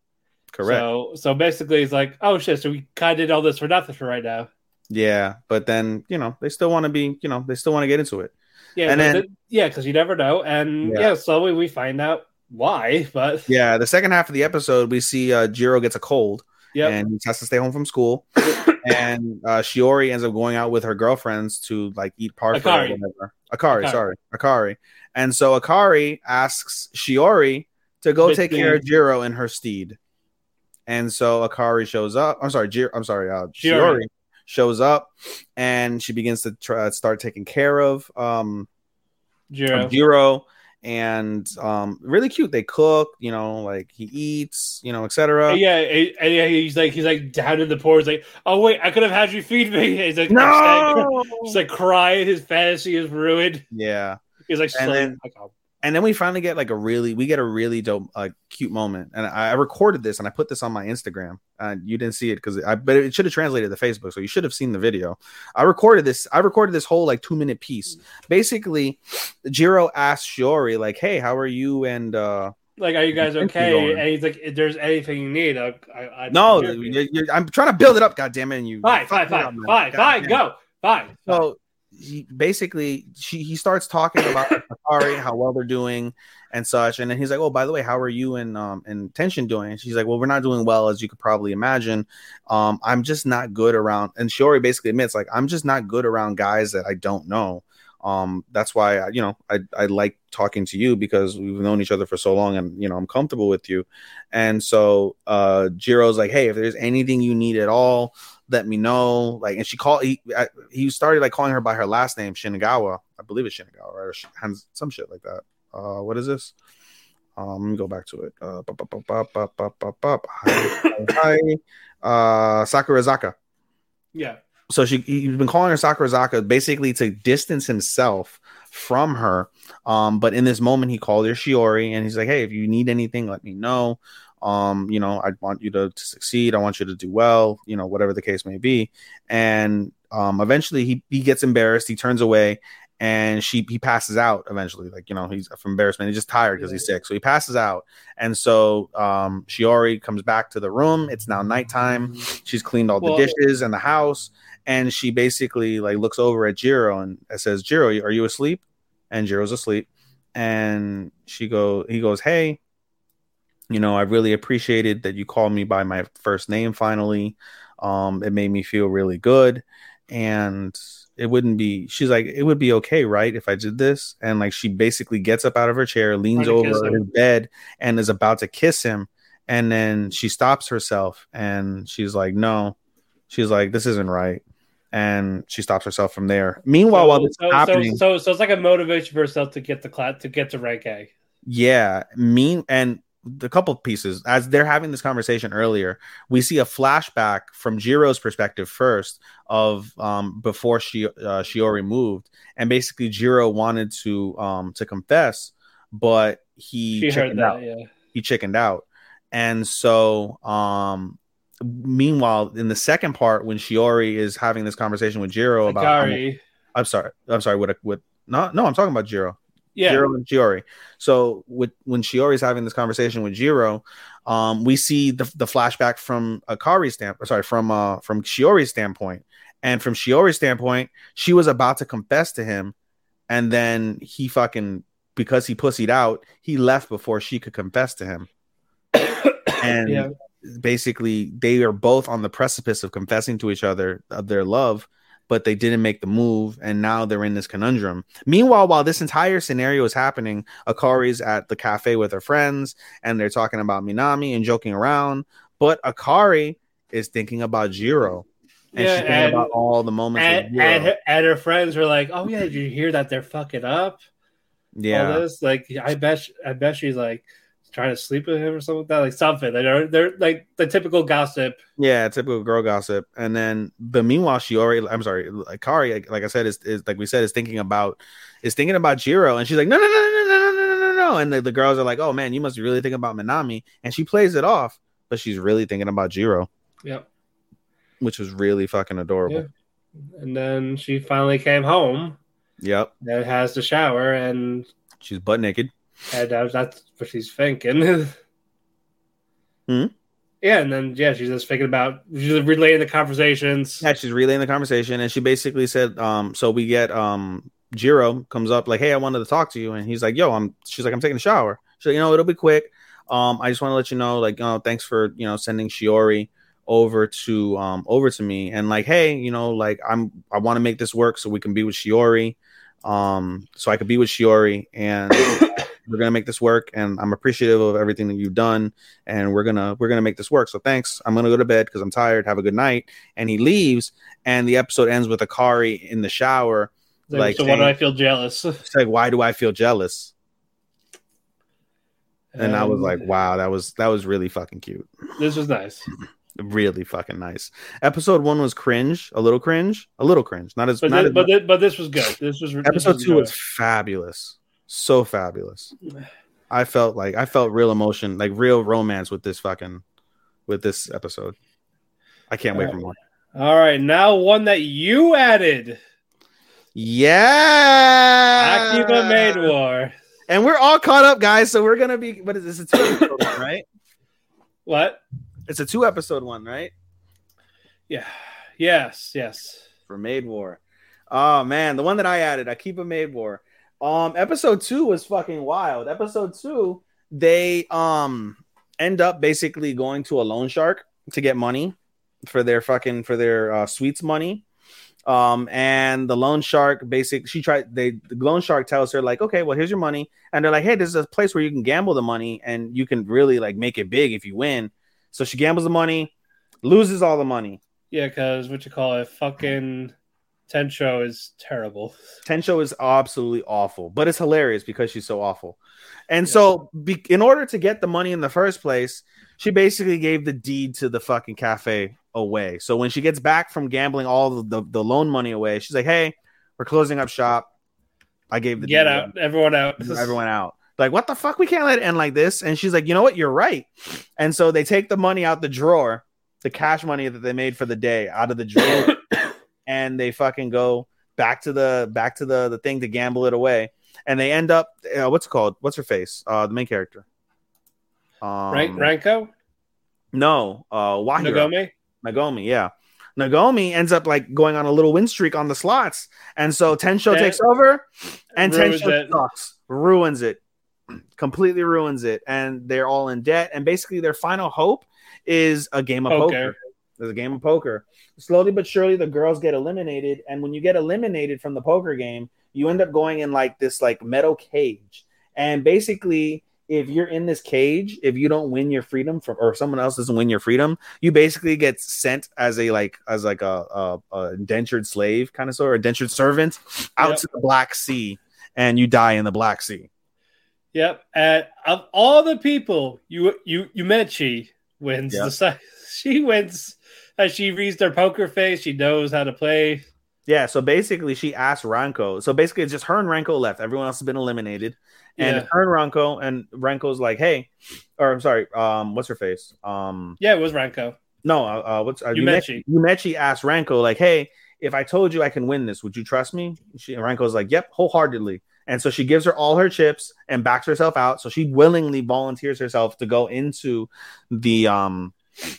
correct. So so basically, it's like oh shit. So we kind of did all this for nothing for right now. yeah, but then you know they still want to be, you know, they still want to get into it. Yeah, And then- the- yeah, because you never know, and Yeah. yeah. slowly we find out why. But Yeah, the second half of the episode, we see uh, Jiro gets a cold yeah, and he has to stay home from school. <coughs> and uh, Shiori ends up going out with her girlfriends to like eat parfait Akari. or whatever. Akari, Akari. sorry, Akari. And so Akari asks Shiori to go take the- care of Jiro in her steed. And so Akari shows up. I'm sorry, Jiro, I'm sorry, uh, Shiori. Shiori. shows up and she begins to try, start taking care of um Jiro. of Jiro and um really cute they cook you know like he eats you know etc yeah, and, yeah, he's like he's like down in the poor. He's like, oh wait, I could have had you feed me. <laughs> He's like, no <laughs> he's like crying. His fantasy is ruined. yeah He's like, And then- and then we finally get like a really we get a really dope like cute moment and i, I recorded this and i put this on my instagram and you didn't see it because i but it should have translated to facebook so you should have seen the video i recorded this i recorded this whole like two minute piece basically jiro asked shiori like hey how are you and uh like, are you guys okay? And he's like, if there's anything you need, I, I, I no I'm you." i'm trying to build it up god damn it and you fine, fine, fucked it up, fine, fine, fine, go, fine. So he basically she he starts talking about <laughs> Akari, how well they're doing and such, and then he's like, "Oh, by the way, how are you and um and Tension doing?" And she's like, "Well, we're not doing well as you could probably imagine. Um, I'm just not good around." And Shiori basically admits, like, "I'm just not good around guys that I don't know." Um, that's why I, you know I I like talking to you because we've known each other for so long, and you know I'm comfortable with you. And so uh, Jiro's like, "Hey, if there's anything you need at all." let me know. Like, and she called. He I, he started like calling her by her last name, Shinagawa. I believe it's Shinagawa or some shit like that. Uh, what is this? Um, let me go back to it. Hi, hi, uh, Sakurazaka. Yeah. So she he's been calling her Sakurazaka basically to distance himself from her. Um, but in this moment, he called her Shiori, and he's like, "Hey, if you need anything, let me know." Um you know i want you to, to succeed. I want you to do well you know whatever the case may be. And um eventually he he gets embarrassed. He turns away and she he passes out eventually. Like you know he's from embarrassment. He's just tired because he's sick. So he passes out. And so um shiori comes back to the room. It's now nighttime. She's cleaned all the dishes and the house. And she basically like looks over at jiro and says jiro are you asleep? And jiro's asleep. And she go he goes hey you know, I really appreciated that you called me by my first name finally. Um, it made me feel really good. And it wouldn't be, she's like, it would be okay, right? If I did this. And like, she basically gets up out of her chair, leans Trying to kiss over his bed, and is about to kiss him. And then she stops herself and she's like, no, she's like, this isn't right. And she stops herself from there. Meanwhile, while this is so, so, happening, so, so it's like a motivation for herself to get the class to get to rank A. Yeah, mean and the couple pieces as they're having this conversation earlier, we see a flashback from Jiro's perspective first of um before she uh, Shiori moved, and basically Jiro wanted to um to confess, but he She chickened that, out. yeah. He chickened out, and so um. Meanwhile, in the second part, when Shiori is having this conversation with Jiro about, Akari, I'm sorry, I'm sorry, with a, with not no, I'm talking about Jiro. Yeah, Jiro and Shiori. So with when Shiori's having this conversation with Jiro, um, we see the, the flashback from Akari's standpoint, sorry, from uh from Shiori's standpoint. And from Shiori's standpoint, she was about to confess to him, and then he fucking because he pussied out, he left before she could confess to him. <coughs> And yeah. basically they are both on the precipice of confessing to each other of their love but they didn't make the move and now they're in this conundrum. Meanwhile while this entire scenario is happening akari's at the cafe with her friends and they're talking about minami and joking around but akari is thinking about jiro and Yeah, she's thinking and- about all the moments with And, and, her, and her friends were like, "Oh yeah, did you hear that they're fucking up?" All yeah this, like, I bet, I bet she's like trying to sleep with him or something like that, like something. They're, they're like the typical gossip. Yeah, typical girl gossip. And then, but meanwhile, she already, I'm sorry, Akari, like, like I said, is, is like we said, is thinking about, is thinking about Jiro. And she's like, no, no, no, no, no, no, no, no, no, no. And the, the girls are like, oh man, you must be really thinking about Minami. And she plays it off, but she's really thinking about Jiro. Yep. which was really fucking adorable. Yeah. And then she finally came home Yep, and has the shower, and, she's butt naked. And that- that's what she's thinking. <laughs> Hmm? Yeah, and then yeah, she's just thinking about she's relaying the conversations. Yeah, she's relaying the conversation, and she basically said, um, so we get um Jiro comes up like, hey, I wanted to talk to you, and he's like, yo, I'm. She's like, I'm taking a shower. She's like, you know, it'll be quick. Um, I just want to let you know, like, oh, thanks for you know sending Shiori over to um over to me, and like, hey, you know, like I'm I want to make this work so we can be with Shiori, um, so I could be with Shiori, and <coughs> <coughs> we're gonna make this work, and I'm appreciative of everything that you've done, and we're gonna we're gonna make this work. So thanks. I'm gonna go to bed because I'm tired. Have a good night. And he leaves, and the episode ends with Akari in the shower. Like, Like, so why do I feel jealous? <laughs> It's like, why do I feel jealous? And I was Um, like, wow, that was that was really fucking cute. this was nice. <laughs> Really fucking nice. Episode one was cringe, a little cringe, a little cringe. Not as But not thi- as but thi- but this was good. This was this episode was two good. was fabulous. So fabulous. I felt like I felt real emotion, like real romance with this fucking with this episode. I can't wait for more. All right, now one that you added, Yeah. Akiba Maid War. And we're all caught up, guys. So we're gonna be what is this? A two episode one, <coughs> right? What? It's a two episode one, right? Yeah. Yes. Yes. For Maid War. Oh man, the one that I added, Akiba Maid War. Um, episode two was fucking wild. Episode two, they um end up basically going to a loan shark to get money for their fucking for their uh, sweets money. Um, and the loan shark basically she tried they the loan shark tells her like, okay, well here's your money, and they're like, hey, this is a place where you can gamble the money and you can really like make it big if you win. So she gambles the money, loses all the money. Yeah, because what you call it, fucking Tencho is terrible. <laughs> Tencho is absolutely awful, but it's hilarious because she's so awful. And so, be, in order to get the money in the first place, she basically gave the deed to the fucking cafe away. So when she gets back from gambling all the, the, the loan money away, she's like, "Hey, we're closing up shop. I gave the Get out, everyone out. <laughs> everyone out." Like, what the fuck? We can't let it end like this. And she's like, "You know what? You're right." And so they take the money out the drawer, the cash money that they made for the day, out of the drawer <coughs> <coughs> and they fucking go back to the back to the the thing to gamble it away. And they end up uh, what's it called? What's her face? Uh the main character. Um Rank, Ranko, no uh Wahira. Nagomi. Nagomi yeah. Nagomi ends up like going on a little win streak on the slots. And so Tencho That- takes over and Tencho it. sucks. Ruins it. <clears throat> Completely ruins it. And they're all in debt. And basically their final hope is a game of Poker. poker there's a game of poker. Slowly but surely, the girls get eliminated, and when you get eliminated from the poker game, you end up going in like this like metal cage. And basically, if you're in this cage, if you don't win your freedom from, or someone else doesn't win your freedom, you basically get sent as a like as like a, a, a indentured slave kind of sort, of indentured servant out Yep. to the Black Sea, and you die in the Black Sea. Yep. And of all the people, you you you met, she wins Yeah. the side. <laughs> She wins as she reads their poker face. She knows how to play. Yeah, so basically, she asked Ranko. So basically, it's just her and Ranko left. Everyone else has been eliminated, and Yeah. her and Ranko. And Ranko's like, "Hey," or I'm sorry, um, what's her face? Um, Yeah, it was Ranko. no, uh, uh what's uh, Yumechi. Yumechi asked Ranko like, "Hey, if I told you I can win this, would you trust me?" She and Ranko's like, "Yep, wholeheartedly." And so she gives her all her chips and backs herself out. So she willingly volunteers herself to go into the um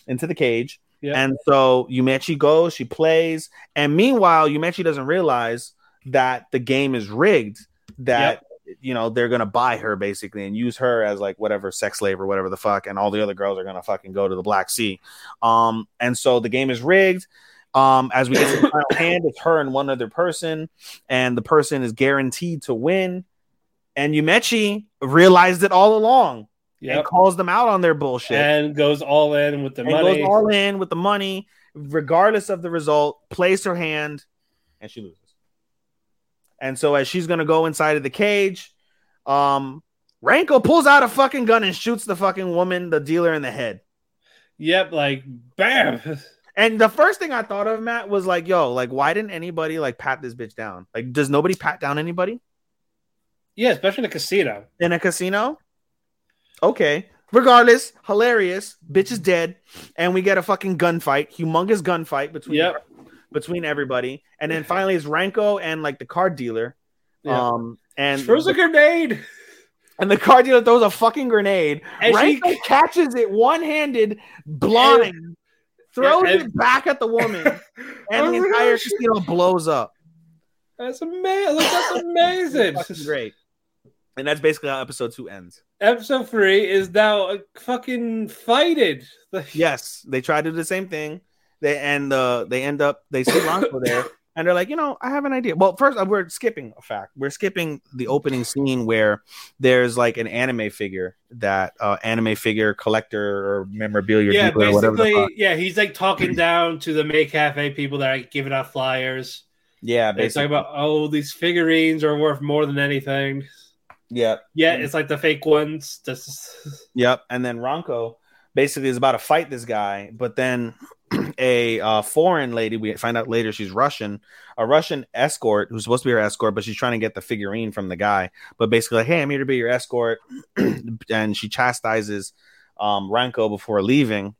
into the cage. Yeah. And so Yumechi goes, she plays, and meanwhile, Yumechi doesn't realize that the game is rigged. That you know they're gonna buy her basically and use her as like whatever sex slave or whatever the fuck, and all the other girls are gonna fucking go to the Black Sea. Um, and so the game is rigged. Um, as we get to the final <coughs> hand, it's her and one other person, and the person is guaranteed to win. And Yumechi realized it all along and calls them out on their bullshit And goes all in with the and money. goes all in with the money, regardless of the result, plays her hand, and she loses. And so as she's gonna go inside of the cage, um, Ranko pulls out a fucking gun and shoots the fucking woman, the dealer, in the head. Yep, like bam. <laughs> And the first thing I thought of, Mat, was like, yo, like, why didn't anybody like pat this bitch down? Like, does nobody pat down anybody Yeah, especially in a casino. in a casino? Okay. regardless, hilarious. Bitch is dead, and we get a fucking gunfight, humongous gunfight between Yep. between everybody, and then finally it's Ranko and like the card dealer. Yeah. Um, and Throws a grenade. and the card dealer throws a fucking grenade. And she- catches it one handed, blind, throws and- it back at the woman, <laughs> and Oh the entire gosh. casino blows up. That's amazing. Like, that's <laughs> amazing. Great. And that's basically how episode two ends. Episode three is now fucking fighted. <laughs> Yes, they try to do the same thing. They and uh, they end up they see Ranko there, <laughs> and they're like, you know, I have an idea. Well, first uh, we're skipping a fact. We're skipping the opening scene where there's like an anime figure that uh, anime figure collector or memorabilia yeah, dealer or whatever. The basically, yeah, he's like talking <clears throat> down to the May Cafe people that are giving out flyers. Yeah, They talk basically. about, oh, these figurines are worth more than anything. Yeah, Yeah, it's like the fake ones. <laughs> Just Yep. And then Ranko basically is about to fight this guy, but then <clears throat> a uh, foreign lady, we find out later she's Russian, a Russian escort who's supposed to be her escort, but she's trying to get the figurine from the guy. But basically, like, hey, I'm here to be your escort. <clears throat> and she chastises um, Ranko before leaving.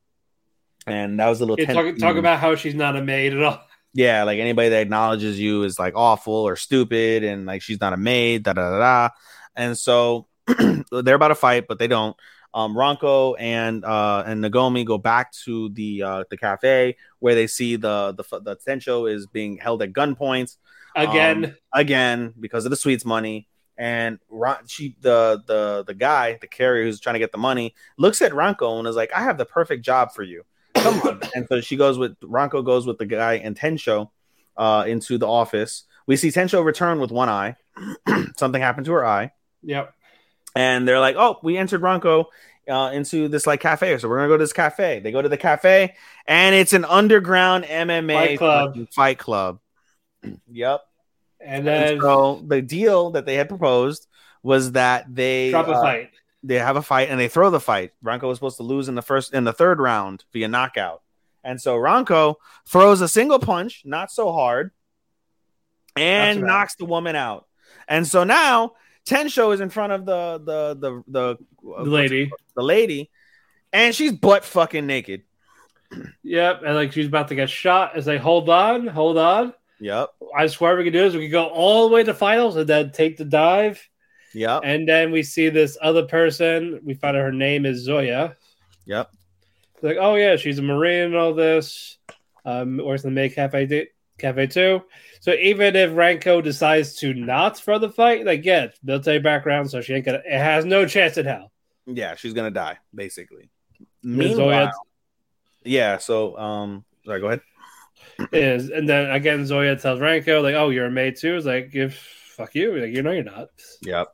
And that was a little yeah, talk, talk about how she's not a maid at all. <laughs> yeah, like anybody that acknowledges you is like awful or stupid, and like she's not a maid, da da da da. And so <clears throat> they're about to fight, but they don't. Um, Ranko and uh, and Nagomi go back to the uh, the cafe where they see the the the Tencho is being held at gunpoint Again, um, again because of the sweets money. And Ron, she the the the guy, the carrier who's trying to get the money, looks at Ranko and is like, "I have the perfect job for you." Come on. <laughs> and so she goes with Ranko goes with the guy and Tencho uh, into the office. We see Tencho return with one eye. <clears throat> Something happened to her eye, yep. and they're like, "Oh, we entered Ranko." Uh, into this like cafe, so we're gonna go to this cafe. They go to the cafe, and it's an underground MMA Fight club. fight club. <clears throat> yep. And And then so the deal that they had proposed was that they drop a uh, fight. they have a fight and they throw the fight. Ranko was supposed to lose in the first in the third round via knockout. And so Ranko throws a single punch, not so hard, and Knocks her out. knocks the woman out. And so now Tencho is in front of the the the the, The lady. the lady, and she's butt fucking naked. Yep. And like she's about to get shot. As they hold on, hold on. Yep. I swear we can do is we can go all the way to finals and then take the dive. Yep. And then we see this other person. We find out her name is Zoya. Yep. It's like, oh yeah, she's a marine and all this. Um, works in the May Cafe Cafe too. So even if Ranko decides to not throw the fight, like yeah, military background, so she ain't gonna. It has no chance in hell. Yeah, she's gonna die, basically. Zoya Meanwhile, yeah, so um sorry, go ahead. is, and then again, Zoya tells Ranko like, "Oh, you're a maid too." It's like, if fuck you, like you know you're not. Yep.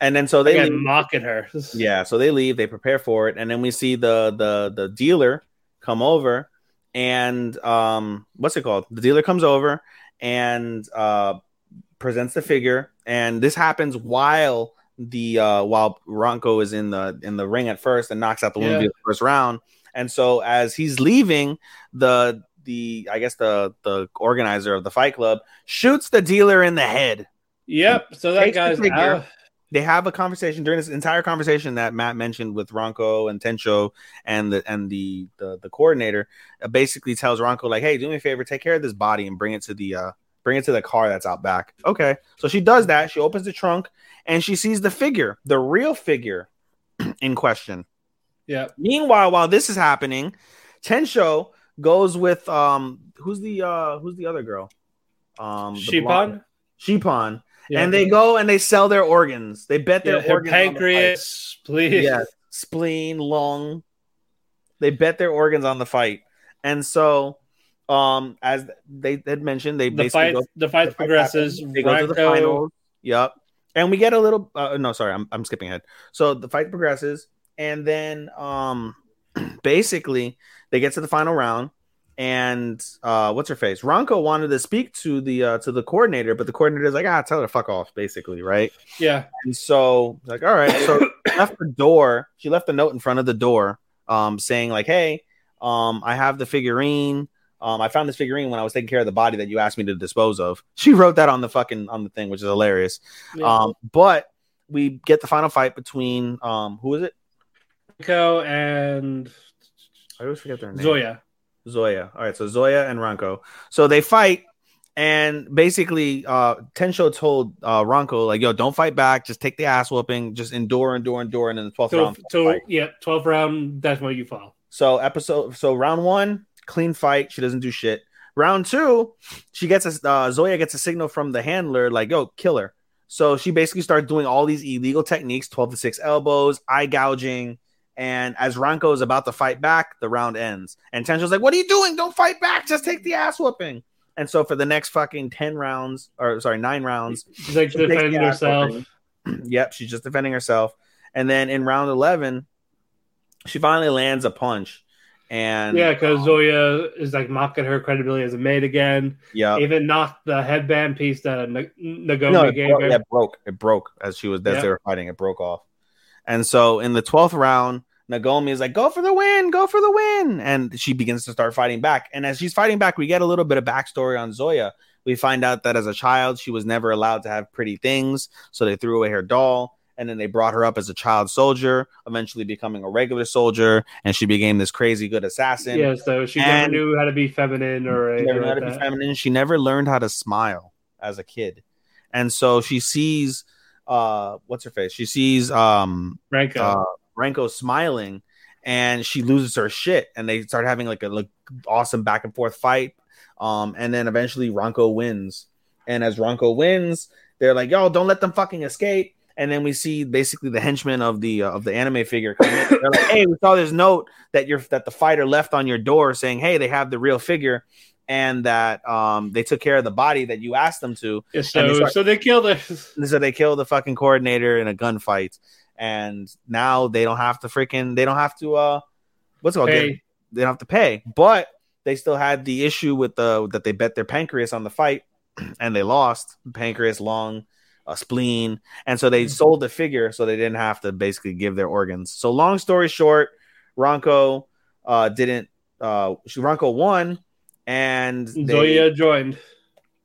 And then so they Again, leave. mocking her. Yeah, so they leave, they prepare for it, and then we see the the the dealer come over and um what's it called? The dealer comes over and uh presents the figure, and this happens while the uh while Ranko is in the in the ring at first and knocks out the Yeah. the first round. And so as he's leaving, the the I guess the the organizer of the fight club shoots the dealer in the head. Yep. So that guy's out. They have a conversation during this entire conversation that Mat mentioned with Ranko and Tencho and the and the the, the coordinator uh, basically tells Ranko like, "Hey, do me a favor, take care of this body and bring it to the uh bring it to the car that's out back." Okay, so she does that. She opens the trunk and she sees the figure, the real figure <clears throat> in question. Yeah. Meanwhile, while this is happening, Tencho goes with um who's the uh who's the other girl? Um Shiipon. Shiipon. Yeah. And they go and they sell their organs. They bet their Yeah, her organs on the pancreas, please. yeah, spleen, lung. They bet their organs on the fight, and so, um, as they had mentioned, they The basically fight, go, the fight the fight progresses. They go to the finals. Yep, and we get a little. Uh, no, sorry, I'm I'm skipping ahead. So the fight progresses, and then um, <clears throat> basically they get to the final round. And uh, what's her face? Ranko wanted to speak to the uh, to the coordinator, but the coordinator is like, ah, tell her to fuck off, basically, right? Yeah. And so, like, all right. So <coughs> left the door. She left a note in front of the door, um, saying like, "Hey, um, I have the figurine. Um, I found this figurine when I was taking care of the body that you asked me to dispose of." She wrote that on the fucking on the thing, which is hilarious. yeah. Um, but we get the final fight between um, who is it? Ranko and I always forget their name. Zoya. Zoya. All right, so Zoya and Ranko. So they fight, and basically, uh, Tencho told uh, Ranko like, "Yo, don't fight back. Just take the ass whooping. Just endure, endure, endure." And in the twelfth round, so yeah, 12th round, that's when you fall. So episode, so round one, clean fight. She doesn't do shit. Round two, she gets a uh, Zoya gets a signal from the handler like, "Yo, kill her." So she basically starts doing all these illegal techniques, twelve to six elbows, eye gouging. And as Ranko is about to fight back, the round ends. And Tencho's like, "What are you doing? Don't fight back. Just take the ass whooping." And so for the next fucking ten rounds, or sorry, nine rounds, She's like she defending herself. <clears throat> yep, she's just defending herself. And then in round eleven, she finally lands a punch. And Yeah, because um, Zoya is like mocking her credibility as a maid again. yeah, Even knocked the headband piece that N- Nagomi no, gave broke, her. yeah, it broke. It broke as she was as Yeah. they were fighting. It broke off. And so in the twelfth round, Nagomi is like, "Go for the win! Go for the win!" And she begins to start fighting back. And as she's fighting back, we get a little bit of backstory on Zoya. We find out that as a child, she was never allowed to have pretty things, so they threw away her doll. And then they brought her up as a child soldier, eventually becoming a regular soldier, and she became this crazy good assassin. Yeah, so she never knew how to be feminine or never knew how to be feminine. She never learned how to smile as a kid, and so she sees uh, what's her face? She sees um, Ranko. uh, Ranko smiling, and she loses her shit, and they start having like a like, awesome back and forth fight. Um, and then eventually Ranko wins, and as Ranko wins, they're like, "Yo, don't let them fucking escape." And then we see basically the henchmen of the uh, of the anime figure. They're like, "Hey, we saw this note that you're that the fighter left on your door saying, hey, they have the real figure." And that um, they took care of the body that you asked them to. Yeah, and they so, start- so they killed. And <laughs> so they killed the fucking coordinator in a gunfight, and now they don't have to freaking they don't have to uh what's it called. They don't have to pay, but they still had the issue with the that they bet their pancreas on the fight, <clears throat> and they lost pancreas, lung, a spleen, and so they sold the figure so they didn't have to basically give their organs. So long story short, Ranko uh didn't uh Ranko won, and they- Zoya joined.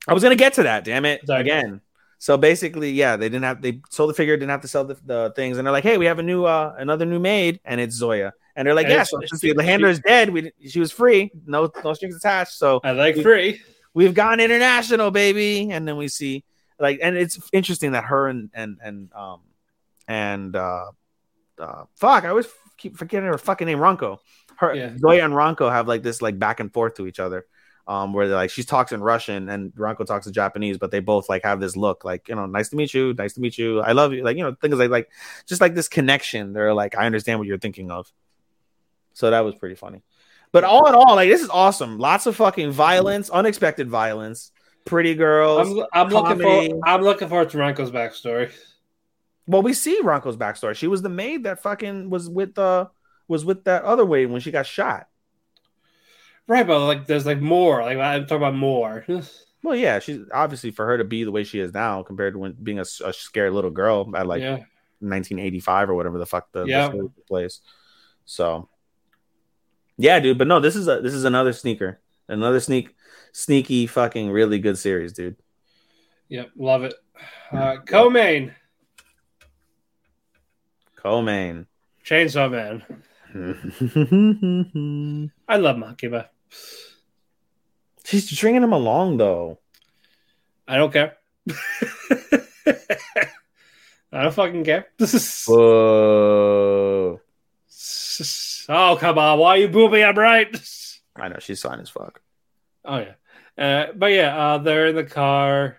I was gonna get to that. Damn it! Sorry. Again. So basically, yeah, they didn't have they sold the figure, didn't have to sell the, the things, and they're like, "Hey, we have a new uh another new maid, and it's Zoya." And they're like, And "Yeah, so since the handler is dead, we she was free, no no strings attached, so I like We- free. we've gone international, baby." And then we see like, and it's interesting that her and and and um and uh, uh fuck, I always keep forgetting her fucking name, Ranko. Her Yeah. Zoya and Ranko have like this like back and forth to each other um, where they're like she talks in Russian and Ranko talks in Japanese, but they both like have this look like you know, nice to meet you, nice to meet you, I love you, like you know, things like like just like this connection. They're like, I understand what you're thinking of. So that was pretty funny. But all in all, like this is awesome. Lots of fucking violence, unexpected violence, pretty girls. I'm, I'm looking for. I'm looking forward to Ranko's backstory. well, we see Ranko's backstory. She was the maid that fucking was with uh was with that other way when she got shot. Right, but like, there's like more. Like, I'm talking about more. <sighs> Well, yeah, she's obviously for her to be the way she is now compared to when being a, a scared little girl at like yeah, 1985 or whatever the fuck the, the Yeah. took place. So, yeah, dude. But no, this is a this is another sneaker, another sneak, sneaky fucking really good series, dude. yep, love it. Uh, Co-main, Co-main. Chainsaw Man. <laughs> I love Makima. She's stringing him along though. I don't care. <laughs> I don't fucking care. <laughs> Whoa. oh come on! Why are you booming? I'm right. I know she's fine as fuck. Oh yeah, uh, but yeah, uh, they're in the car,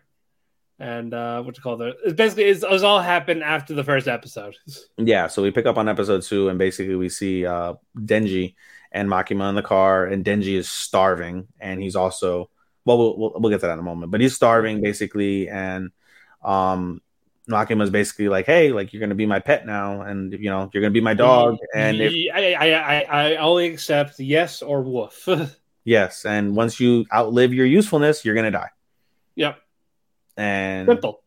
and uh, what you call it? It's basically it's, it's all happened after the first episode. Yeah, so we pick up on episode two, and basically we see uh, Denji and Makima in the car, and Denji is starving, and he's also well, we'll we'll, we'll get to that in a moment, but he's starving basically, and um, Makima's basically like, hey, like you're gonna be my pet now, and you know you're gonna be my dog, and if, I, I, I, I only accept yes or woof. <laughs> yes, and once you outlive your usefulness, you're gonna die, yep, and simple.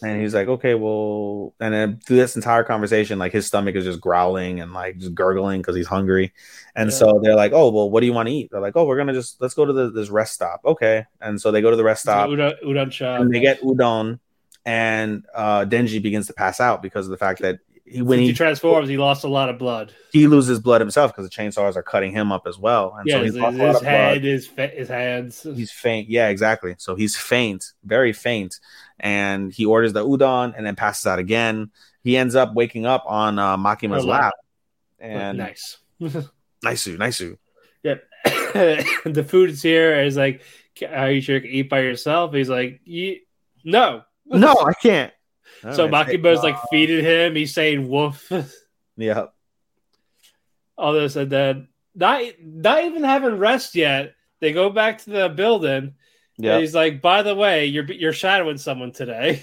And he's like, okay, well, and then through this entire conversation, like his stomach is just growling and like just gurgling because he's hungry. And Yeah. so they're like, oh, well, what do you want to eat? They're like, oh, we're gonna just let's go to the, this rest stop. Okay. And so they go to the rest stop Udon, udon shop. and they get udon, and uh, Denji begins to pass out because of the fact that he, when he he transforms, he lost a lot of blood. he loses blood himself because the chainsaws are cutting him up as well, and yeah, so his, he's his, of head, his fa- his hands. He's faint. Yeah, exactly. So he's faint, very faint, and he orders the udon and then passes out again. He ends up waking up on uh, Makima's Her lap. and nice. <laughs> Nice, nice. Yep. <coughs> the food is here. Is like, are you sure you can eat by yourself? He's like, "Ye- no. No, I can't. So All right, Makima's uh, like feeding him. He's saying woof. yeah, All this and then not not even having rest yet. They go back to the building. yeah, he's like, by the way, you're you're shadowing someone today.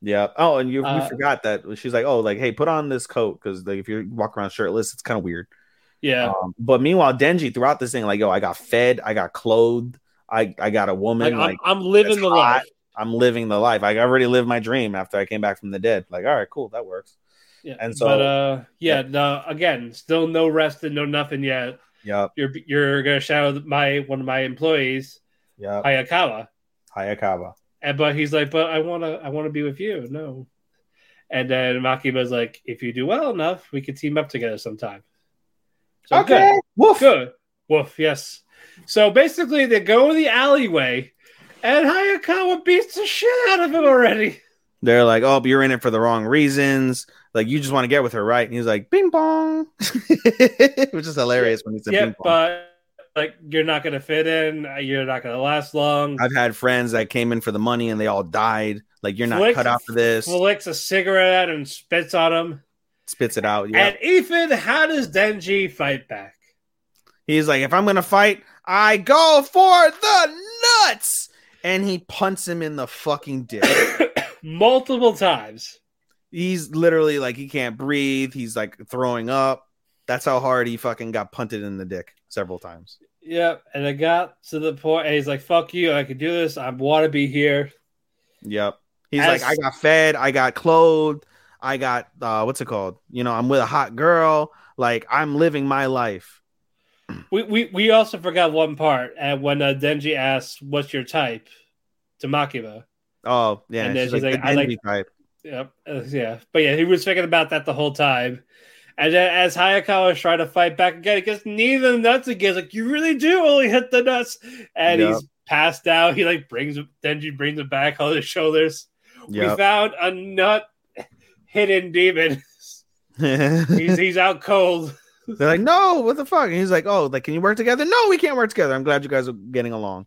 yeah. Oh, and you, Uh, you forgot that she's like, oh, like, hey, put on this coat because like if you walk around shirtless, it's kind of weird. yeah. Um, but meanwhile, Denji throughout this thing, like, yo, I got fed, I got clothed, I I got a woman, Like, like, I'm, I'm living the hot. life. I'm living the life. I already lived my dream after I came back from the dead. Like, all right, cool, that works. Yeah. And so- but uh, yeah, no. Again, still no rest and no nothing yet. Yeah. You're you're gonna shadow my one of my employees, Yeah. Hayakawa. Hayakawa. And but he's like, but I wanna I wanna be with you. No. And then Makima's like, if you do well enough, we could team up together sometime. So good. Woof. Good. Woof, yes. So basically they go in the alleyway and Hayakawa beats the shit out of him already. They're like, oh, but you're in it for the wrong reasons. Like, you just want to get with her, right? And he's like, bing bong, <laughs> which is hilarious when he said bong. but like you're not gonna fit in, you're not gonna last long. I've had friends that came in for the money and they all died. Like, you're not cut out for this. Flicks a cigarette and spits on him. Spits it out. Yeah. And Ethan, how does Denji fight back? He's like, if I'm gonna fight, I go for the nuts, and he punts him in the fucking dick. <coughs> Multiple times. He's literally like he can't breathe. He's like throwing up. That's how hard he fucking got punted in the dick several times. Yep. And it got to the point, and he's like, fuck you, I can do this. I want to be here. Yep. He's As- like, I got fed, I got clothed, I got uh what's it called? You know, I'm with a hot girl. Like I'm living my life. We, we, we also forgot one part. And when uh, Denji asks, what's your type? to Makima. Oh yeah, And then she's she's like, like, I like- type. Yep. Uh, yeah. But yeah, he was thinking about that the whole time. And then as Hayakawa is trying to fight back again, he gets neither nuts again. He's like, you really do only hit the nuts. And Yep. he's passed out. He like brings Denji brings him back on his shoulders. We found a nut hidden demon. <laughs> he's he's out cold. They're like, no, what the fuck? And he's like, oh, like, can you work together? No, we can't work together. I'm glad you guys are getting along.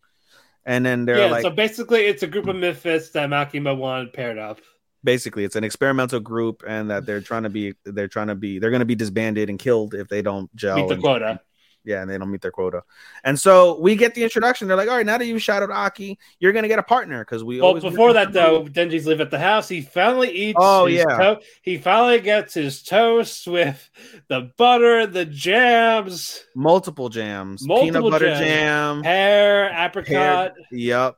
And then they're yeah, like, so basically it's a group of misfits that Makima wanted paired up. basically, it's an experimental group, and that they're trying to be, they're trying to be, they're going to be disbanded and killed if they don't gel. Meet the and- quota. Yeah, and they don't meet their quota. And so we get the introduction. They're like, all right, now that you've shadowed Aki, you're going to get a partner because we Well, always before that though, Denji's live at the house. He finally eats. Oh, his yeah. to- he finally gets his toast with the butter, the jams, multiple jams, Multiple peanut butter jams. jam. pear, apricot, Yep.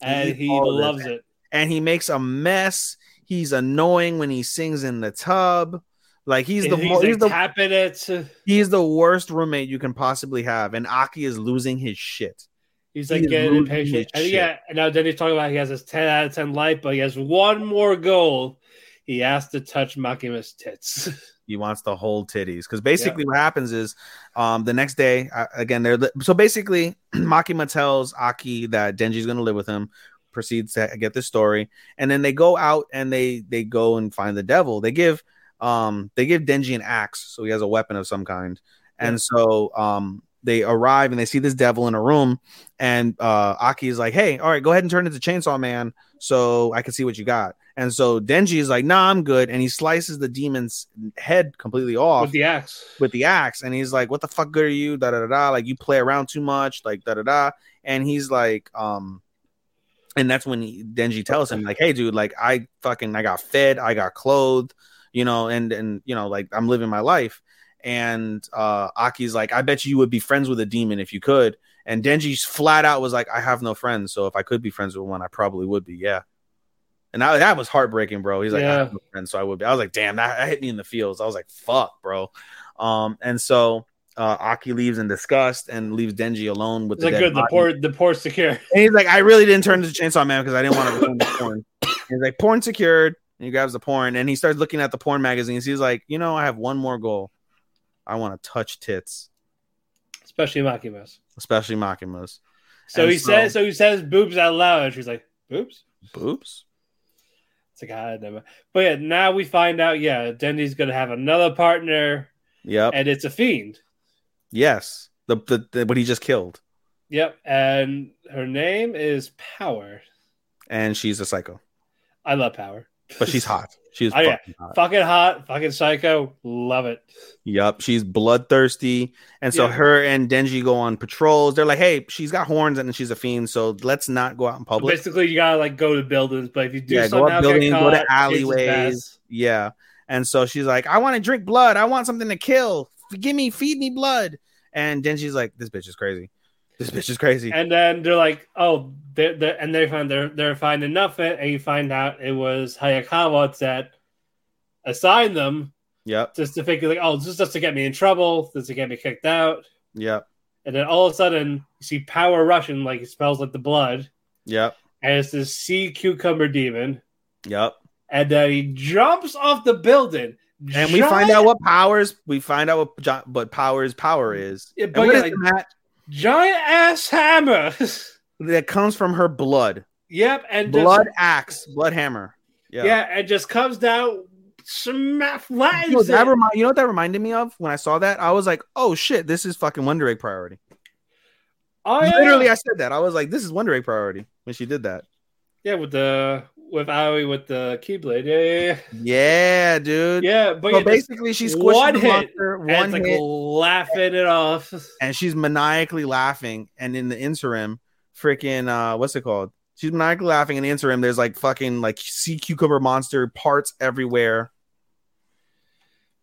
and he all of it. loves it. and he makes a mess. He's annoying when he sings in the tub. Like he's the he's, mo- like he's the he's the worst roommate you can possibly have, and Aki is losing his shit. He's like He's getting impatient. And yeah, and now Denji's talking about he has his ten out of ten life, but he has one more goal. He has to touch Makima's tits. <laughs> He wants to hold titties because basically what happens is, um, the next day uh, again they're li- so basically <clears throat> Makima tells Aki that Denji's gonna live with him. Proceeds to get this story, and then they go out and they they go and find the devil. They give um they give Denji an axe, so he has a weapon of some kind. And so um they arrive and they see this devil in a room, and uh Aki is like, Hey, all right, go ahead and turn into Chainsaw Man so I can see what you got. And so Denji is like, Nah, I'm good, and he slices the demon's head completely off with the axe. with the axe and he's like what the fuck good are you da da da da like you play around too much like da da da and he's like um and that's when he, Denji tells him like hey dude like I fucking I got fed I got clothed you know and and you know like I'm living my life and uh Aki's like I bet you you would be friends with a demon if you could and Denji's flat out was like I have no friends so if I could be friends with one I probably would be yeah and that, that was heartbreaking, bro. He's like, I have no friends, so I would be. I was like, damn, that, that hit me in the feels. I was like, fuck, bro. Um, and so uh, Aki leaves in disgust and leaves Denji alone with It's the like good. The poor, the poor secure. And he's like, I really didn't turn to Chainsaw Man because I didn't want to ruin the porn. <laughs> He's like, porn secured. And he grabs the porn and he starts looking at the porn magazines. He's like, you know, I have one more goal. I want to touch tits, Especially Makima's. especially Makima's. So And he says so he says boobs out loud, and she's like, boobs? boobs. It's like ah, never. But yeah, now we find out, yeah, Denji's gonna have another partner, Yep. and it's a fiend. yes. The, the, the what he just killed, Yep, and her name is Power. and she's a psycho, I love Power, but she's hot. She's Oh, yeah. fucking hot. fucking hot, fucking psycho, love it. Yep, she's bloodthirsty, and so Yeah. her and Denji go on patrols. They're like, "Hey, she's got horns and she's a fiend, so let's not go out in public." Basically, you gotta like go to buildings, but if you do Yeah, go up buildings, caught, go to alleyways. Yeah, and so she's like, "I want to drink blood. I want something to kill. Give me, feed me blood." And Denji's like, "This bitch is crazy. This bitch is crazy." And then they're like, "Oh, they're, they're and they find they're they're finding nothing," and you find out it was Hayakawa that assigned them Yep, just to figure like, "Oh, this is just to get me in trouble, this is to get me kicked out." yep, And then all of a sudden, you see power rushing like it smells like the blood, yep, and it's this sea cucumber demon, yep. and then he jumps off the building, And we find out what powers. We find out what jo- what powers power is. Yeah, but yeah, like- that? Giant ass hammer. <laughs> That comes from her blood. yep, and just- Blood axe, blood hammer. yeah. Yeah. and just comes down, smack flattens Yo, that remi- you know what that reminded me of when I saw that? I was like, oh shit, this is fucking Wonder Egg priority. Oh, yeah. Literally, uh, I said that. I was like, this is Wonder Egg priority when she did that. Yeah, with the with Aoi with the keyblade. Yeah, yeah, yeah. Yeah, dude. Yeah, but So basically, she's one the hit, monster, one like hit, laughing it off. and she's maniacally laughing. And in the interim, freaking, uh, what's it called? She's maniacally laughing. In the interim, there's like fucking like sea cucumber monster parts everywhere.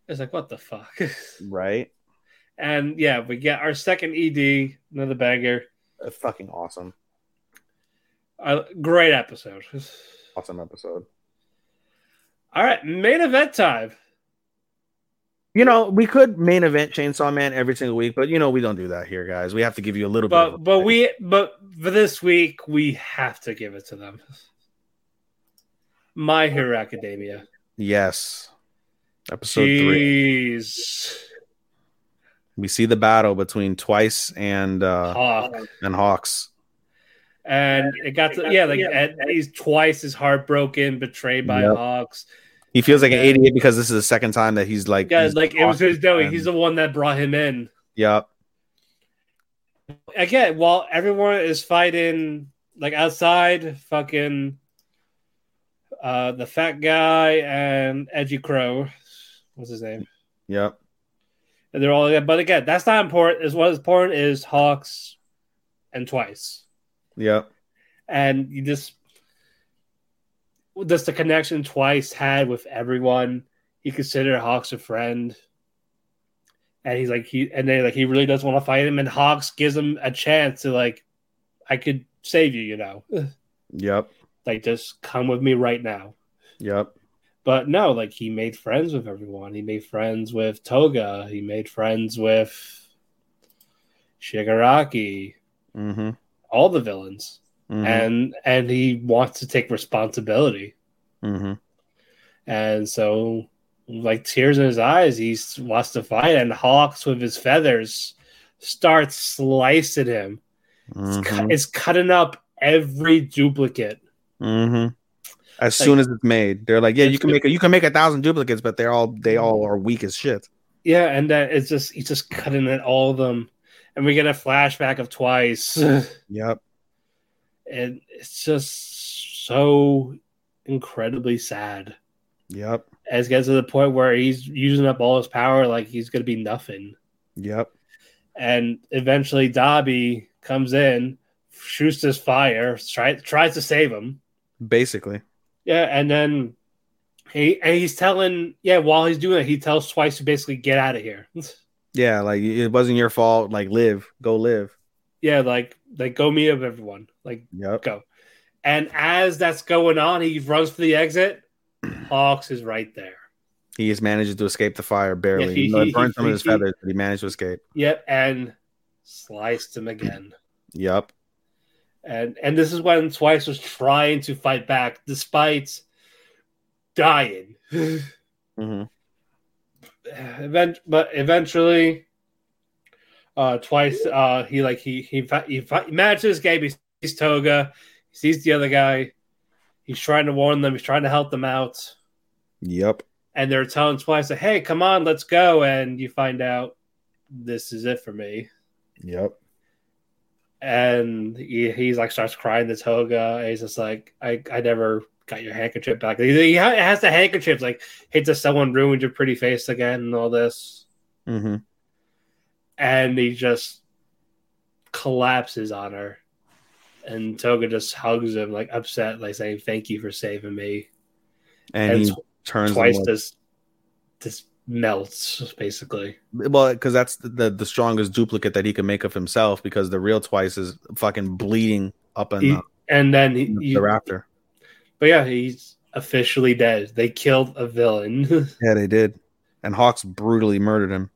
It's like what the fuck. <laughs> Right? And yeah, we get our second ED, another banger. A fucking awesome, Uh, great episode. Awesome episode. All right, main event time. You know, we could main event Chainsaw Man every single week, but you know we don't do that here, guys. We have to give you a little bit. of a But but break. we but for this week we have to give it to them. My Hero Academia. yes, episode three. We see the battle between Twice and uh Hawk. and Hawks. And it got to yeah, like and he's twice as heartbroken, betrayed by Yep. Hawks. He feels like an idiot because this is the second time that he's like, Yeah, he's like it was his doing. He's the one that brought him in. Yep. Again, while everyone is fighting like outside, fucking uh the fat guy and Edgy Crow. What's his name? Yep. And they're all but again, that's not important. Is what is important is Hawks and twice. Yep. and you just just the connection twice had with everyone. He considered Hawks a friend, and he's like he and they like he really does want to fight him, and Hawks gives him a chance to like, I could save you, you know, <sighs> Yep. like just come with me right now. Yep. But no, like he made friends with everyone. He made friends with Toga. He made friends with Shigaraki. Mm-hmm. All the villains. Mm-hmm. and and he wants to take responsibility mm-hmm. and so like tears in his eyes he wants to fight and hawks with his feathers starts slicing him it's, Mm-hmm. cu- it's cutting up every duplicate Mm-hmm. As Like- soon as it's made, they're like, "Yeah, you can make a, you can make a thousand duplicates, but they're all they all are weak as shit." yeah and then it's just he's just cutting at all of them and we get a flashback of twice <laughs> Yep. and it's just so incredibly sad Yep. as it gets to the point where he's using up all his power like he's gonna be nothing Yep. and eventually Dabi comes in, shoots this fire, try, tries to save him. Basically. Yeah, and then he and he's telling yeah while he's doing it, he tells Twice to basically get out of here. <laughs> Yeah, like it wasn't your fault. Like live, go live. yeah, like like go meet up everyone, like Yep. go. And as that's going on, he runs for the exit. <clears throat> Hawks is right there. He just manages to escape the fire barely. Yeah, he- he- burned he- some of his he- feathers, but he managed to escape. Yep, and sliced him again. <clears throat> Yep. and and this is when Twice was trying to fight back, despite dying. hmm Event, but eventually, uh, twice, uh, he like he he he, manages game. He sees Toga, he sees the other guy. He's trying to warn them. He's trying to help them out, Yep. and they're telling twice, like, "Hey, come on, let's go!" And you find out this is it for me. Yep. and he, he's like starts crying to Toga. He's just like, I, I never got your handkerchief back. He, has the handkerchief, like, hate that someone ruined your pretty face again and all this. hmm And he just collapses on her. And Toga just hugs him, like upset, like saying, Thank you for saving me. And, And he tw- turns twice and this this melts, basically. well, because that's the, the the strongest duplicate that he can make of himself. Because the real twice is fucking bleeding up in He- the, And then he, the you- rafter. But yeah, he's officially dead. They killed a villain. <laughs> Yeah, they did. And Hawks brutally murdered him.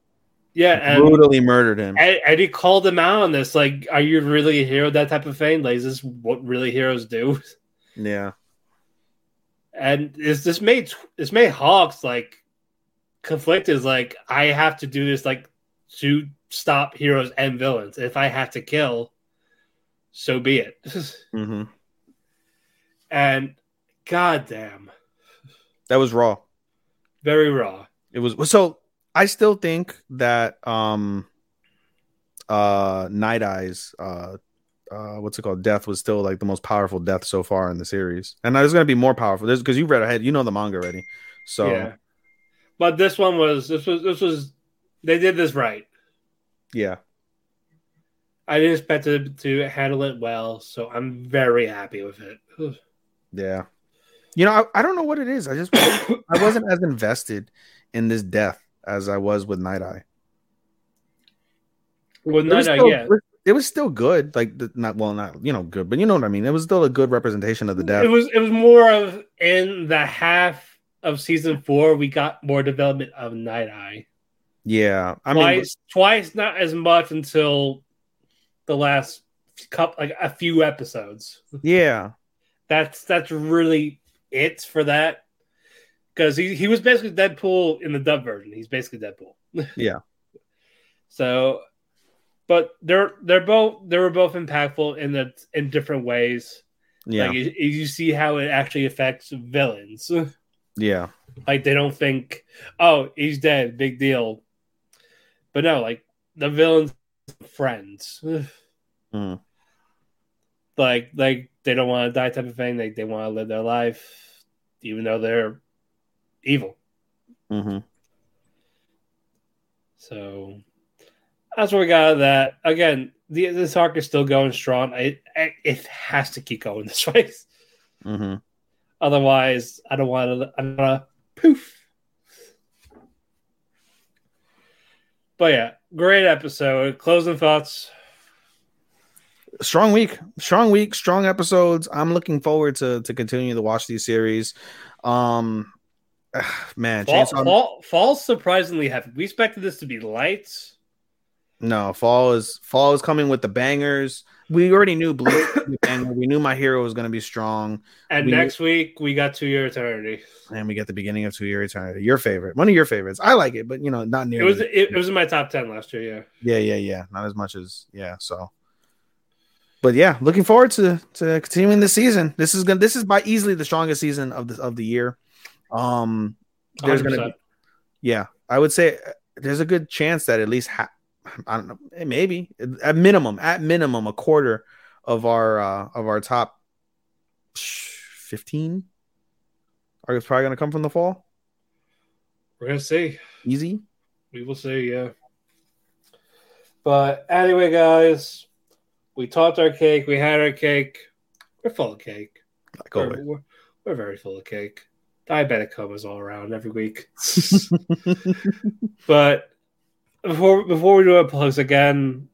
yeah, and brutally murdered him. He called him out on this. Like, are you really a hero? That type of thing. Like, is this what really heroes do? <laughs> Yeah. And is this made this made Hawks like conflicted? Is like, I have to do this like to stop heroes and villains. If I have to kill, so be it. <laughs> hmm and goddamn, That was raw. very raw. It was so. I still think that um, uh, Nighteye's, uh, uh, what's it called? Death was still like the most powerful death so far in the series, and there's gonna be more powerful. There's because you read ahead, you know the manga already. So yeah. But this one was this was this was they did this right. yeah, I didn't expect it to handle it well, so I'm very happy with it. yeah. You know, I, I don't know what it is. I just <coughs> I wasn't as invested in this death as I was with Nighteye. Well, was, still, yeah. it was still good. Like the, not well, not you know good, but you know what I mean. It was still a good representation of the death. It was it was more of in the half of season four we got more development of Nighteye. yeah, I mean, twice, twice, not as much until the last couple, like a few episodes. yeah, That's that's really it for that. Because he, he was basically Deadpool in the dub version. He's basically Deadpool. <laughs> Yeah. So, but they're they're both they were both impactful in the in different ways. yeah, Like you, you see how it actually affects villains. <laughs> yeah. like they don't think, oh, he's dead, big deal. But no, like the villains, friends, Mm. like like they don't want to die, type of thing. Like they want to live their life, even though they're evil. hmm So that's what we got out of that. Again, the this arc is still going strong. It it has to keep going <laughs> this way. hmm Otherwise, I don't want to. I don't want to poof. But yeah, great episode. Closing thoughts. Strong week, strong week, strong episodes. I'm looking forward to to continue to watch these series. Um, <sighs> man, Fall, Chainsaw. fall, fall's surprisingly heavy. We expected this to be light. No, fall is fall is coming with the bangers. We already knew Bleach. would be a banger. We knew my hero was going to be strong, And We- next week we got Two Year Eternity. and we get the beginning of Two Year Eternity. Your favorite, one of your favorites. I like it, but you know, not near It was it, it was in my top ten last year. yeah, Yeah. yeah, yeah. Not as much as yeah. So, but yeah, looking forward to to continuing the season. This is gonna. This is by easily the strongest season of the of the year. Um, there's gonna be, yeah, I would say uh, there's a good chance that at least ha- I don't know, eh, maybe at minimum, at minimum, a quarter of our uh of our top fifteen are probably gonna come from the fall. We're gonna see. Easy. We will see. Yeah. But anyway, guys, we topped our cake. We had our cake. We're full of cake. Like We're, we're, we're very full of cake. Diabetic comas all around every week. <laughs> <laughs> but before before we do our plugs again,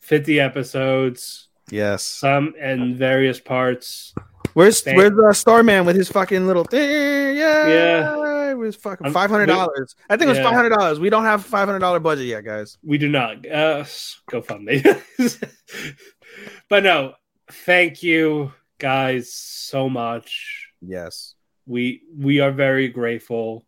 fifty episodes, yes. some in various parts. Where's Thank- where's uh, Starman with his fucking little thing? Yeah, Yeah. It was fucking five hundred dollars. I think it was yeah. five hundred dollars. We don't have five hundred dollar budget yet, guys. We do not. Uh, go fund me. <laughs> but no, thank you guys so much. Yes. We we are very grateful.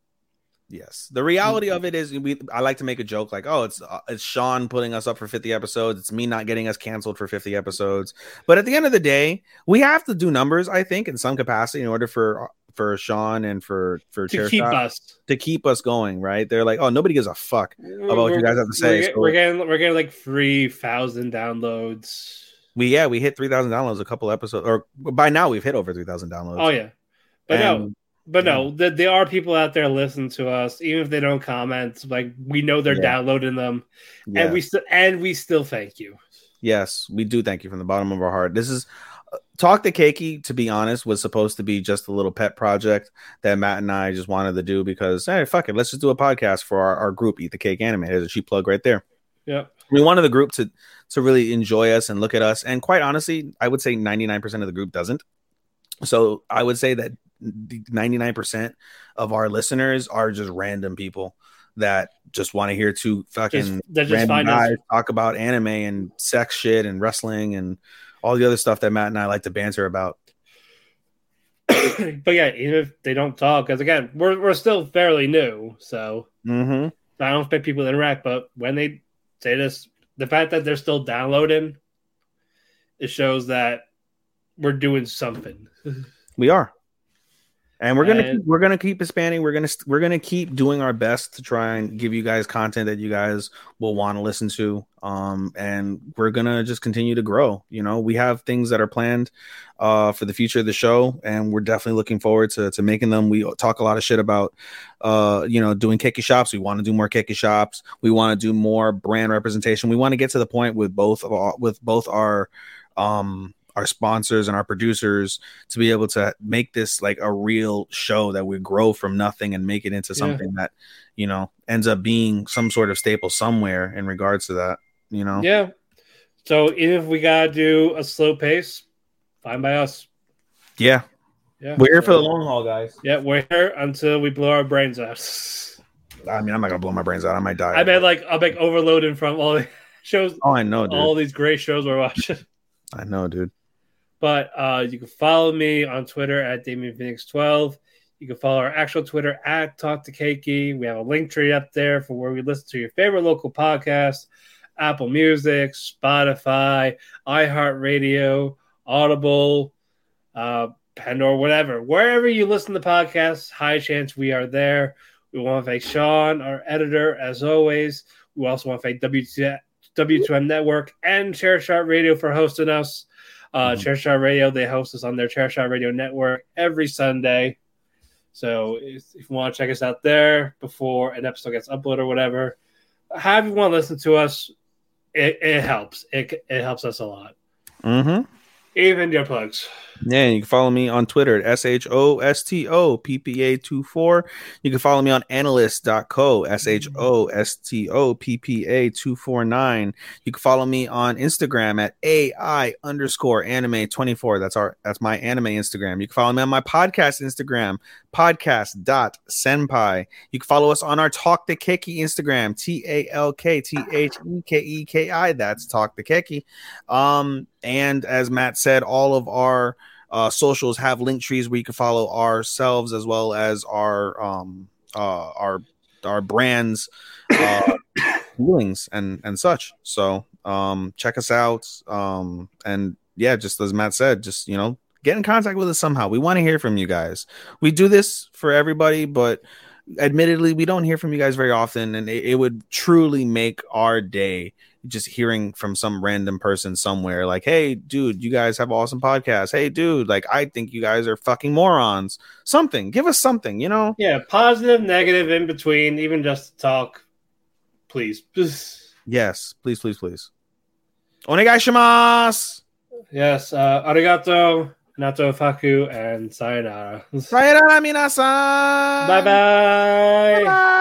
Yes, the reality of it is, we I like to make a joke like, "Oh, it's uh, it's Sean putting us up for 50 episodes. It's me not getting us canceled for 50 episodes." But at the end of the day, we have to do numbers, I think, in some capacity in order for for Sean and for for To Chair keep Shot us. to keep us going. Right? They're like, "Oh, nobody gives a fuck." about what you guys have to say, We're, so- we're getting we're getting like three thousand downloads. We yeah, we hit 3,000 downloads a couple episodes, or by now we've hit over 3,000 downloads. Oh yeah, but no, And- but no, th- there are people out there listening to us, even if they don't comment. Like we know they're Yeah. downloading them, yeah. and we still and we still thank you. Yes, we do thank you from the bottom of our heart. This is Talk to Keki, to be honest, was supposed to be just a little pet project that Mat and I just wanted to do because, hey, fuck it, let's just do a podcast for our, our group, Eat the Cake Anime. There's a cheap plug right there. Yeah. We wanted the group to to really enjoy us and look at us. And quite honestly, I would say 99% of the group doesn't. So I would say that 99% of our listeners are just random people that just want to hear two fucking Just, just random us guys talk about anime and sex shit and wrestling and all the other stuff that Mat and I like to banter about. <coughs> but yeah, even if they don't talk, because again, we're we're still fairly new, so Mm-hmm. I don't expect people to interact. But when they say this, the fact that they're still downloading, it shows that we're doing something. <laughs> We are. And we're gonna And- keep, we're gonna keep expanding. We're gonna we're gonna keep doing our best to try and give you guys content that you guys will want to listen to. Um, and we're gonna just continue to grow. You know, we have things that are planned uh for the future of the show, and we're definitely looking forward to to making them. We talk a lot of shit about uh you know doing keki shops. We want to do more keki shops. We want to do more brand representation. We want to get to the point with both of our, with both our um our sponsors and our producers to be able to make this like a real show that we grow from nothing and make it into Yeah. something that you know ends up being some sort of staple somewhere in regards to that you know Yeah. So even if we gotta do a slow pace, fine by us. yeah Yeah, we're here for the long haul guys Yeah, we're here until we blow our brains out. <laughs> i mean i'm not gonna blow my brains out i might die I bet like I'm like overloading from all the <laughs> shows, oh i know dude all these great shows we're watching. i know dude But uh, you can follow me on Twitter at Damien Phoenix 12. You can follow our actual Twitter at Talk to Keki. We have a link tree up there for where we listen to your favorite local podcast, Apple Music, Spotify, iHeartRadio, Audible, uh, Pandora, whatever. Wherever you listen to podcasts, high chance we are there. We want to thank Sean, our editor, as always. We also want to thank WT- W2M Network and Chair Shot Radio for hosting us. Uh, Mhm. Chair Shot Radio, they host us on their Chair Shot Radio network every Sunday. So if, if you want to check us out there before an episode gets uploaded or whatever, however you want to listen to us, it, it helps. It, it helps us a lot. mm-hmm Even your plugs. Yeah, you can follow me on Twitter at S H O S T O P P A 24. You can follow me on AniList.co, S H O S T O P P A 249. You can follow me on Instagram at AI underscore anime 24. That's our that's my anime Instagram. You can follow me on my podcast Instagram, podcast dot senpai. You can follow us on our Talk to Keki Instagram, T A L K T H E K E K I. That's Talk to Keki. Um, and as Mat said, all of our uh, socials have link trees where you can follow ourselves as well as our um uh our our brands uh <coughs> feelings and and such. So um check us out. Um and yeah just as matt said just you know get in contact with us somehow. We want to hear from you guys. We do this for everybody but admittedly we don't hear from you guys very often and it, it would truly make our day just hearing from some random person somewhere like hey dude you guys have awesome podcasts. Hey dude like i think you guys are fucking morons. Something. Give us something you know? Yeah, positive, negative, in between, even just to talk. Please. <laughs> yes. Please please please. Onegaishimasu! Yes, uh, arigato, nato faku, and sayonara. <laughs> sayonara minasan! Bye bye.